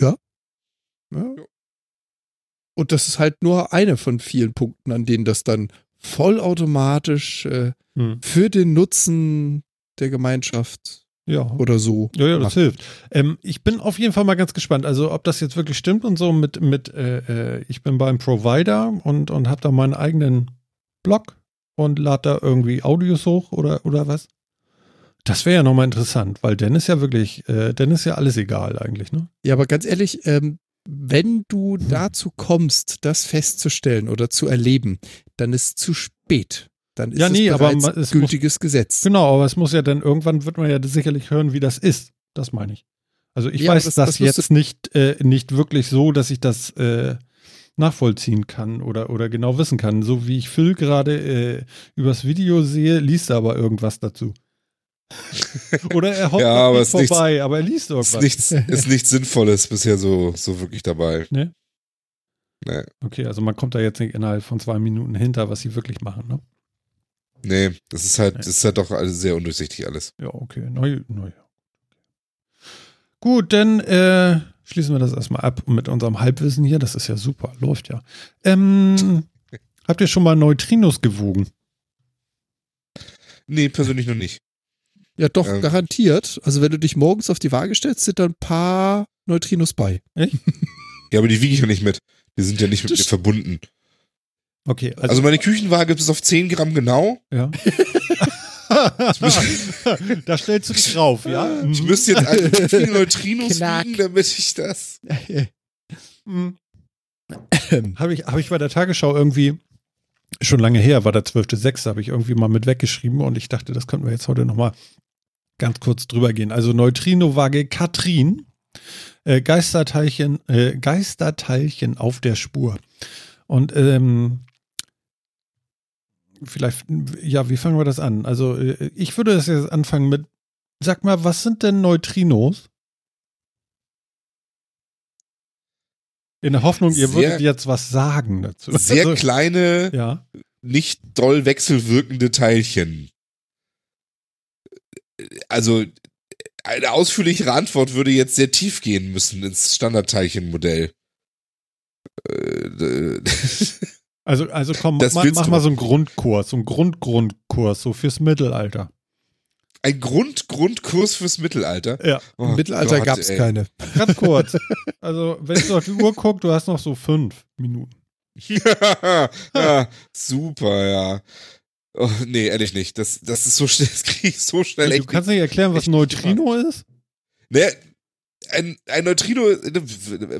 Ja. Und das ist halt nur eine von vielen Punkten, an denen das dann vollautomatisch äh, Hm. für den Nutzen der Gemeinschaft Ja. oder so. Ja, ja, das macht. hilft. Ähm, ich bin auf jeden Fall mal ganz gespannt. Also, ob das jetzt wirklich stimmt und so mit, mit äh, äh, ich bin beim Provider und, und habe da meinen eigenen Blog und lade da irgendwie Audios hoch oder, oder was? Das wäre ja nochmal interessant, weil dann ist ja wirklich, äh, dann ist ja alles egal eigentlich, ne? Ja, aber ganz ehrlich, ähm, wenn du dazu kommst, das festzustellen oder zu erleben, dann ist zu spät. Dann ist Ja, nee, es aber bereits ma- es muss- gültiges Gesetz. Genau, aber es muss ja dann, irgendwann wird man ja sicherlich hören, wie das ist. Das meine ich. Also ich Ja, aber weiß das- das, das jetzt nicht, äh, nicht wirklich so, dass ich das äh, nachvollziehen kann oder, oder genau wissen kann. So wie ich Phil gerade äh, übers Video sehe, liest er aber irgendwas dazu. Oder er hoppt Ja, aber nicht ist nichts- vorbei, aber er liest Ist irgendwas. nichts, ist nichts Sinnvolles bisher so, so wirklich dabei. Ne? Nee. Okay, also man kommt da jetzt nicht innerhalb von zwei Minuten hinter, was sie wirklich machen, ne? Nee, das ist halt, Nee. das ist halt doch alles sehr undurchsichtig alles. Ja, okay. Neu, neu. Gut, dann äh, schließen wir das erstmal ab mit unserem Halbwissen hier. Das ist ja super, läuft ja. Ähm, habt ihr schon mal Neutrinos gewogen? Nee, persönlich noch nicht. Ja, doch, Ähm. garantiert. Also wenn du dich morgens auf die Waage stellst, sind da ein paar Neutrinos bei. Ja, aber die wiege ich ja nicht mit. Die sind ja nicht mit Das mir verbunden. Okay, also, Also meine Küchenwaage bis auf 10 Gramm genau. ja. da stellst du dich drauf, ja? Ich müsste jetzt wie viele Neutrinos wiegen, damit ich das. Mhm. Habe ich, hab ich bei der Tagesschau irgendwie, schon lange her, war der 12.06., habe ich irgendwie mal mit weggeschrieben und ich dachte, das könnten wir jetzt heute nochmal ganz kurz drüber gehen. Also Neutrino-Waage Katrin, äh, Geisterteilchen, äh, Geisterteilchen auf der Spur. Und ähm, vielleicht, ja, wie fangen wir das an? Also äh, ich würde das jetzt anfangen mit, sag mal, was sind denn Neutrinos? In der Hoffnung, ihr Sehr- würdet jetzt was sagen dazu. Sehr Also, kleine, ja. nicht doll wechselwirkende Teilchen. Also eine ausführlichere Antwort würde jetzt sehr tief gehen müssen ins Standardteilchenmodell. Äh, Also, also komm, Das mach, mal so einen Grundkurs, so einen Grundgrundkurs, so fürs Mittelalter. Ein Grund, Grundkurs fürs Mittelalter. Ja, Oh Im Mittelalter gab es keine. ganz kurz. Also, wenn du auf die Uhr guckst, du hast noch so fünf Minuten. ja, super, ja. Oh, nee, ehrlich nicht. Das, das ist so schnell, das kriege ich so schnell du echt kannst nicht erklären, was Neutrino ist? Ne, ein, ein Neutrino,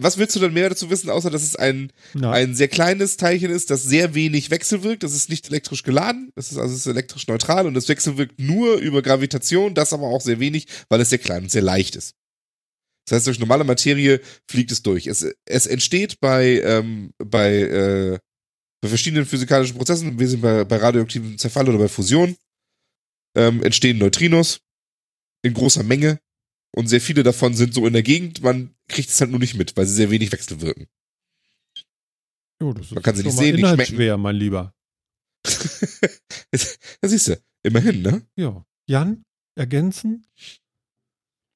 was willst du denn mehr dazu wissen, außer dass es ein, Nein. ein sehr kleines Teilchen ist, das sehr wenig wechselwirkt. Das ist nicht elektrisch geladen, das ist also ist elektrisch neutral und es wechselwirkt nur über Gravitation, das aber auch sehr wenig, weil es sehr klein und sehr leicht ist. Das heißt, durch normale Materie fliegt es durch. Es, es entsteht bei, ähm, bei, äh, bei verschiedenen physikalischen Prozessen, wir sind bei, bei radioaktivem Zerfall oder bei Fusion, ähm, entstehen Neutrinos in großer Menge und sehr viele davon sind so in der Gegend, man kriegt es halt nur nicht mit, weil sie sehr wenig wechselwirken. Jo, das ist Man kann sie nicht sehen, nicht schmecken. inhaltsschwer, mein Lieber. da siehst du, immerhin, ne? Ja. Jan, ergänzen?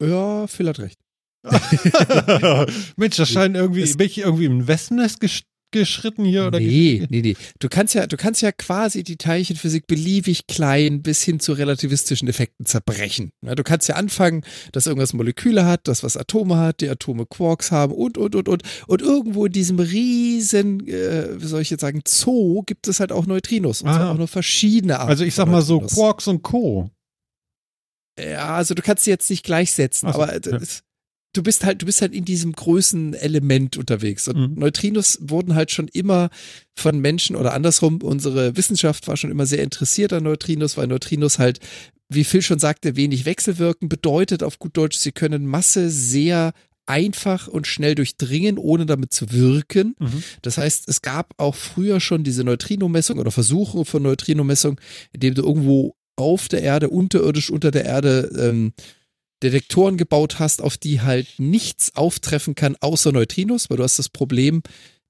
Ja, Phil hat recht. Mensch, das scheint irgendwie, bin ich irgendwie im Wespennest gesch geschritten hier? Oder nee, nee, nee. Du kannst ja, du kannst ja quasi die Teilchenphysik beliebig klein bis hin zu relativistischen Effekten zerbrechen. Ja, du kannst ja anfangen, dass irgendwas Moleküle hat, das was Atome hat, die Atome Quarks haben und, und, und, und. Und irgendwo in diesem riesen, äh, wie soll ich jetzt sagen, Zoo gibt es halt auch Neutrinos. Und Aha. zwar auch nur verschiedene Arten. Also ich sag mal so. Quarks und Co. Ja, also du kannst sie jetzt nicht gleichsetzen, so, aber ja. es, du bist halt, du bist halt in diesem Größenelement unterwegs. Und Mhm. Neutrinos wurden halt schon immer von Menschen oder andersrum, unsere Wissenschaft war schon immer sehr interessiert an Neutrinos, weil Neutrinos halt, wie Phil schon sagte, wenig wechselwirken, bedeutet auf gut Deutsch, sie können Masse sehr einfach und schnell durchdringen, ohne damit zu wirken. Mhm. Das heißt, es gab auch früher schon diese Neutrinomessung oder Versuche von Neutrinomessung, indem du irgendwo auf der Erde, unterirdisch unter der Erde, ähm, Detektoren gebaut hast, auf die halt nichts auftreffen kann, außer Neutrinos, weil du hast das Problem,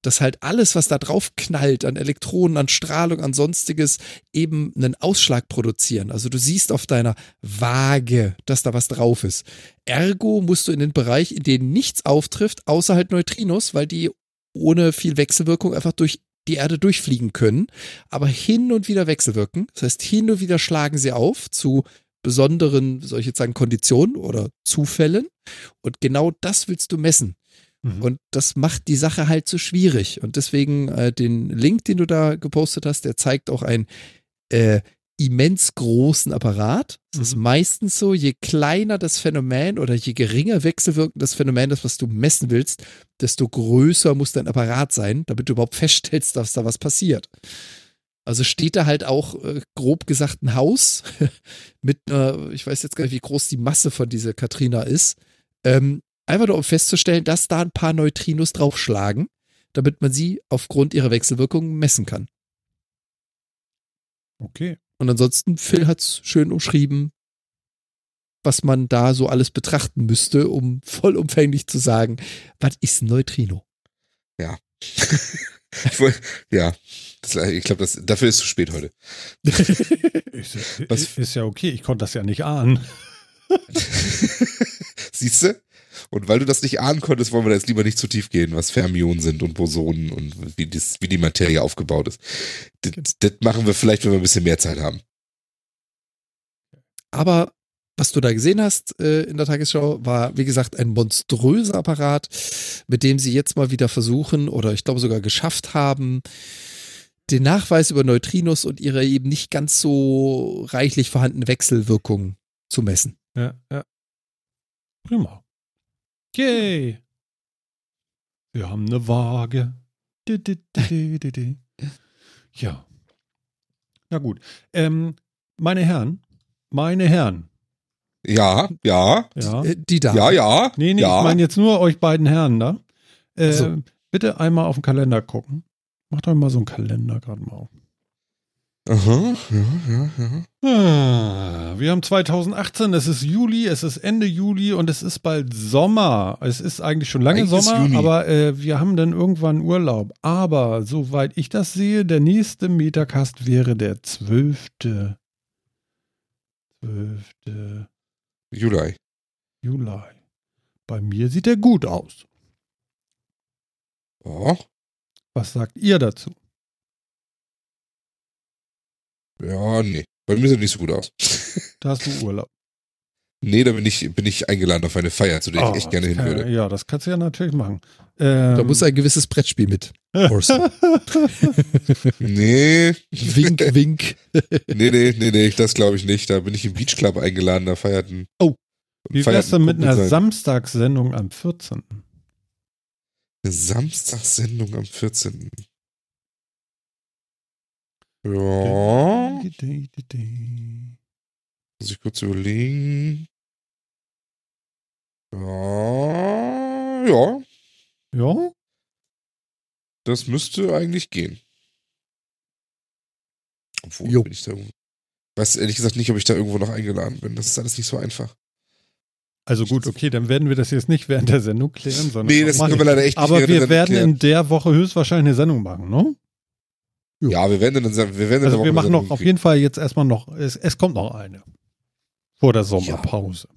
dass halt alles, was da drauf knallt, an Elektronen, an Strahlung, an sonstiges, eben einen Ausschlag produzieren. Also du siehst auf deiner Waage, dass da was drauf ist. Ergo musst du in den Bereich, in den nichts auftrifft, außer halt Neutrinos, weil die ohne viel Wechselwirkung einfach durch die Erde durchfliegen können, aber hin und wieder wechselwirken. Das heißt, hin und wieder schlagen sie auf zu besonderen, soll ich jetzt sagen, Konditionen oder Zufällen. Und genau das willst du messen. Mhm. Und das macht die Sache halt so schwierig. Und deswegen äh, den Link, den du da gepostet hast, der zeigt auch einen äh, immens großen Apparat. Es ist Mhm. meistens so, je kleiner das Phänomen oder je geringer wechselwirkend das Phänomen ist, was du messen willst, desto größer muss dein Apparat sein, damit du überhaupt feststellst, dass da was passiert. Also steht da halt auch äh, grob gesagt ein Haus mit einer, ich weiß jetzt gar nicht, wie groß die Masse von dieser Katrina ist, ähm, einfach nur um festzustellen, dass da ein paar Neutrinos draufschlagen, damit man sie aufgrund ihrer Wechselwirkung messen kann. Okay. Und ansonsten, Phil hat's schön umschrieben, was man da so alles betrachten müsste, um vollumfänglich zu sagen, was ist ein Neutrino? Ich woll- ja, das, ich glaube, dafür ist es zu spät heute. Ist, Was- ist, ist ja okay, ich konnte das ja nicht ahnen. Siehst du? Und weil du das nicht ahnen konntest, wollen wir da jetzt lieber nicht zu tief gehen, was Fermionen sind und Bosonen und wie, das, wie die Materie aufgebaut ist. Das, das machen wir vielleicht, wenn wir ein bisschen mehr Zeit haben. Aber was du da gesehen hast äh, in der Tagesschau, war, wie gesagt, ein monströser Apparat, mit dem sie jetzt mal wieder versuchen oder ich glaube sogar geschafft haben, den Nachweis über Neutrinos und ihre eben nicht ganz so reichlich vorhandene Wechselwirkung zu messen. Ja, ja. Prima. Yay. Wir haben eine Waage. Di, di, di. Ja. Na gut. Ähm, meine Herren, meine Herren. Ja, ja, Ja. Äh, Die da. ja, ja. Nee, nee, ja. ich meine jetzt nur euch beiden Herren da. Äh, Ach so. Bitte einmal auf den Kalender gucken. Macht euch mal so einen Kalender gerade mal auf. Aha, ja, ja, ja. Ah, Wir haben 2018, es ist Juli, es ist Ende Juli und es ist bald Sommer. Es ist eigentlich schon lange Eigentlich Sommer, aber äh, wir haben dann irgendwann Urlaub. Aber soweit ich das sehe, der nächste Metacast wäre der 12. 12. Juli. Juli. Bei mir sieht er gut aus. Ja, Was sagt ihr dazu? ja, nee. Bei mir sieht er nicht so gut aus. Da hast du Urlaub. Nee, da bin ich, bin ich eingeladen auf eine Feier, zu der Oh, ich echt gerne hin kann- würde. Ja, das kannst du ja natürlich machen. Ähm, Da muss ein gewisses Brettspiel mit. Or so. Nee, wink, wink. nee, nee, nee, nee, das glaube ich nicht. Da bin ich im Beach Club eingeladen, da feierten. Oh. Wie wär's denn mit einer sein- Samstagssendung am 14.? Eine Samstagssendung am 14. Ja, muss ich kurz überlegen. Ja, ja, Ja? Das müsste eigentlich gehen. Obwohl, Jo. bin ich da irgendwo. Weiß ehrlich gesagt nicht, ob ich da irgendwo noch eingeladen bin. Das ist alles nicht so einfach. Also gut, okay, dann werden wir das jetzt nicht während der Sendung klären, sondern. Nee, das können wir leider echt nicht Aber wir werden Sendung in der Woche höchstwahrscheinlich eine Sendung machen, ne? Ja, wir werden dann, wir werden Also wir machen noch auf jeden Fall jetzt erstmal noch, es, es kommt noch eine. Vor der Sommerpause.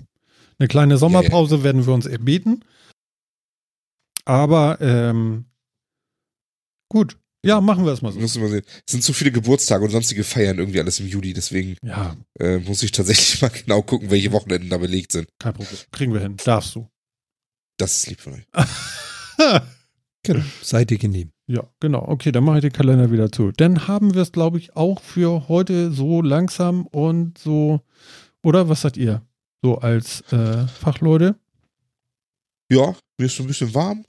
Eine kleine Sommerpause werden wir uns erbeten. Aber ähm, gut. Ja, machen wir es mal so. Muss mal sehen. Es sind zu viele Geburtstage und sonstige Feiern irgendwie alles im Juli, deswegen Ja, äh, muss ich tatsächlich mal genau gucken, welche Wochenenden da belegt sind. kein Problem. Kriegen wir hin. Darfst du. Das ist lieb von euch. Genau. Seid ihr genehm. Ja, genau. Okay, dann mache ich den Kalender wieder zu. Dann haben wir es, glaube ich, auch für heute so langsam und so. Oder was sagt ihr? So als äh, Fachleute. Ja, mir ist so ein bisschen warm.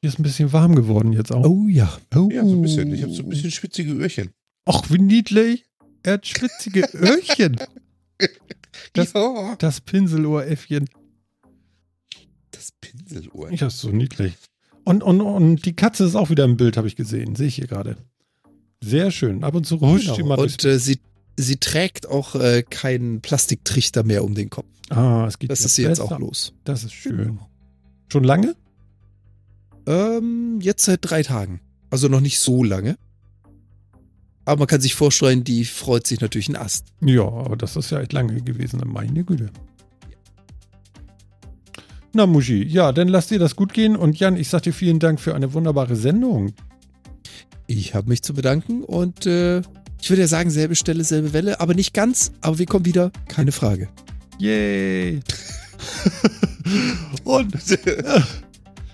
Hier ist ein bisschen warm geworden jetzt auch. Oh ja. Oh. Ja, so ein bisschen. Ich habe so ein bisschen schwitzige Öhrchen. Ach, wie niedlich. Er hat schwitzige Öhrchen. Das- ja. Das Pinselohräffchen. Das Pinselohr. Ja, ist so niedlich. Und, und, und die Katze ist auch wieder im Bild, habe ich gesehen. Sehe ich hier gerade. Sehr schön. Ab und zu huscht Genau. mal durchs- Und äh, sie, sie trägt auch äh, keinen Plastiktrichter mehr um den Kopf. Ah, es geht Das ist sie jetzt auch los. Das ist schön. Schon lange? Ähm, jetzt seit drei Tagen. Also noch nicht so lange. Aber man kann sich vorstellen, die freut sich natürlich einen Ast. Ja, aber das ist ja echt lange gewesen. Meine Güte. Na, Muschi, ja, dann lass dir das gut gehen. Und Jan, ich sag dir vielen Dank für eine wunderbare Sendung. Ich habe mich zu bedanken und äh, ich würde ja sagen, selbe Stelle, selbe Welle, aber nicht ganz, aber wir kommen wieder, keine Frage. Yay! Und äh,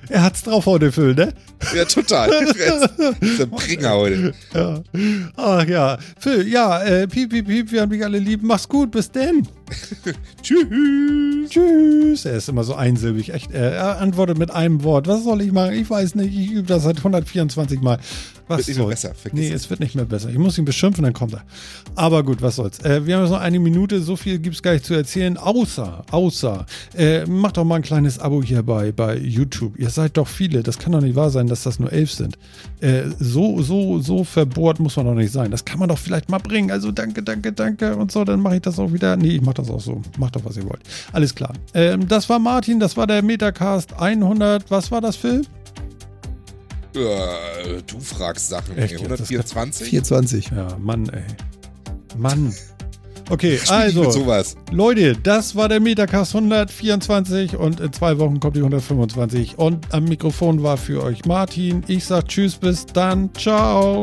er hat's drauf heute, Phil, ne? ja, total. Das ist der Bringer heute. Ja. Ach ja. Phil, ja, äh, piep, piep, piep, wir haben dich alle lieb. Mach's gut, bis denn. Tschüss. Tschüss. Er ist immer so einsilbig. Echt, er antwortet mit einem Wort. Was soll ich machen? Ich weiß nicht. Ich übe das seit 124 Mal. Was Wird nicht mehr besser. Vergiss Nee, es. es wird nicht mehr besser. Ich muss ihn beschimpfen, dann kommt er. Aber gut, was soll's. Äh, wir haben jetzt noch eine Minute. So viel gibt's gar nicht zu erzählen. Außer, außer, äh, macht doch mal ein kleines Abo hier bei, bei YouTube. Ihr seid doch viele. Das kann doch nicht wahr sein, dass das nur elf sind. Äh, so, so, so verbohrt muss man doch nicht sein. Das kann man doch vielleicht mal bringen. Also danke, danke, danke und so. Dann mache ich das auch wieder. Nee, ich mache das auch so. Macht doch, was ihr wollt. Alles klar. Ähm, das war Martin. Das war der Metacast 100. Was war das, Phil? Äh, du fragst Sachen. Echt ey. jetzt? Das 124? 24. Ja, Mann, ey. Mann. Okay, also, sowas. Leute, das war der Metacast 124 und in zwei Wochen kommt die 125. Und am Mikrofon war für euch Martin. Ich sag Tschüss, bis dann. Ciao.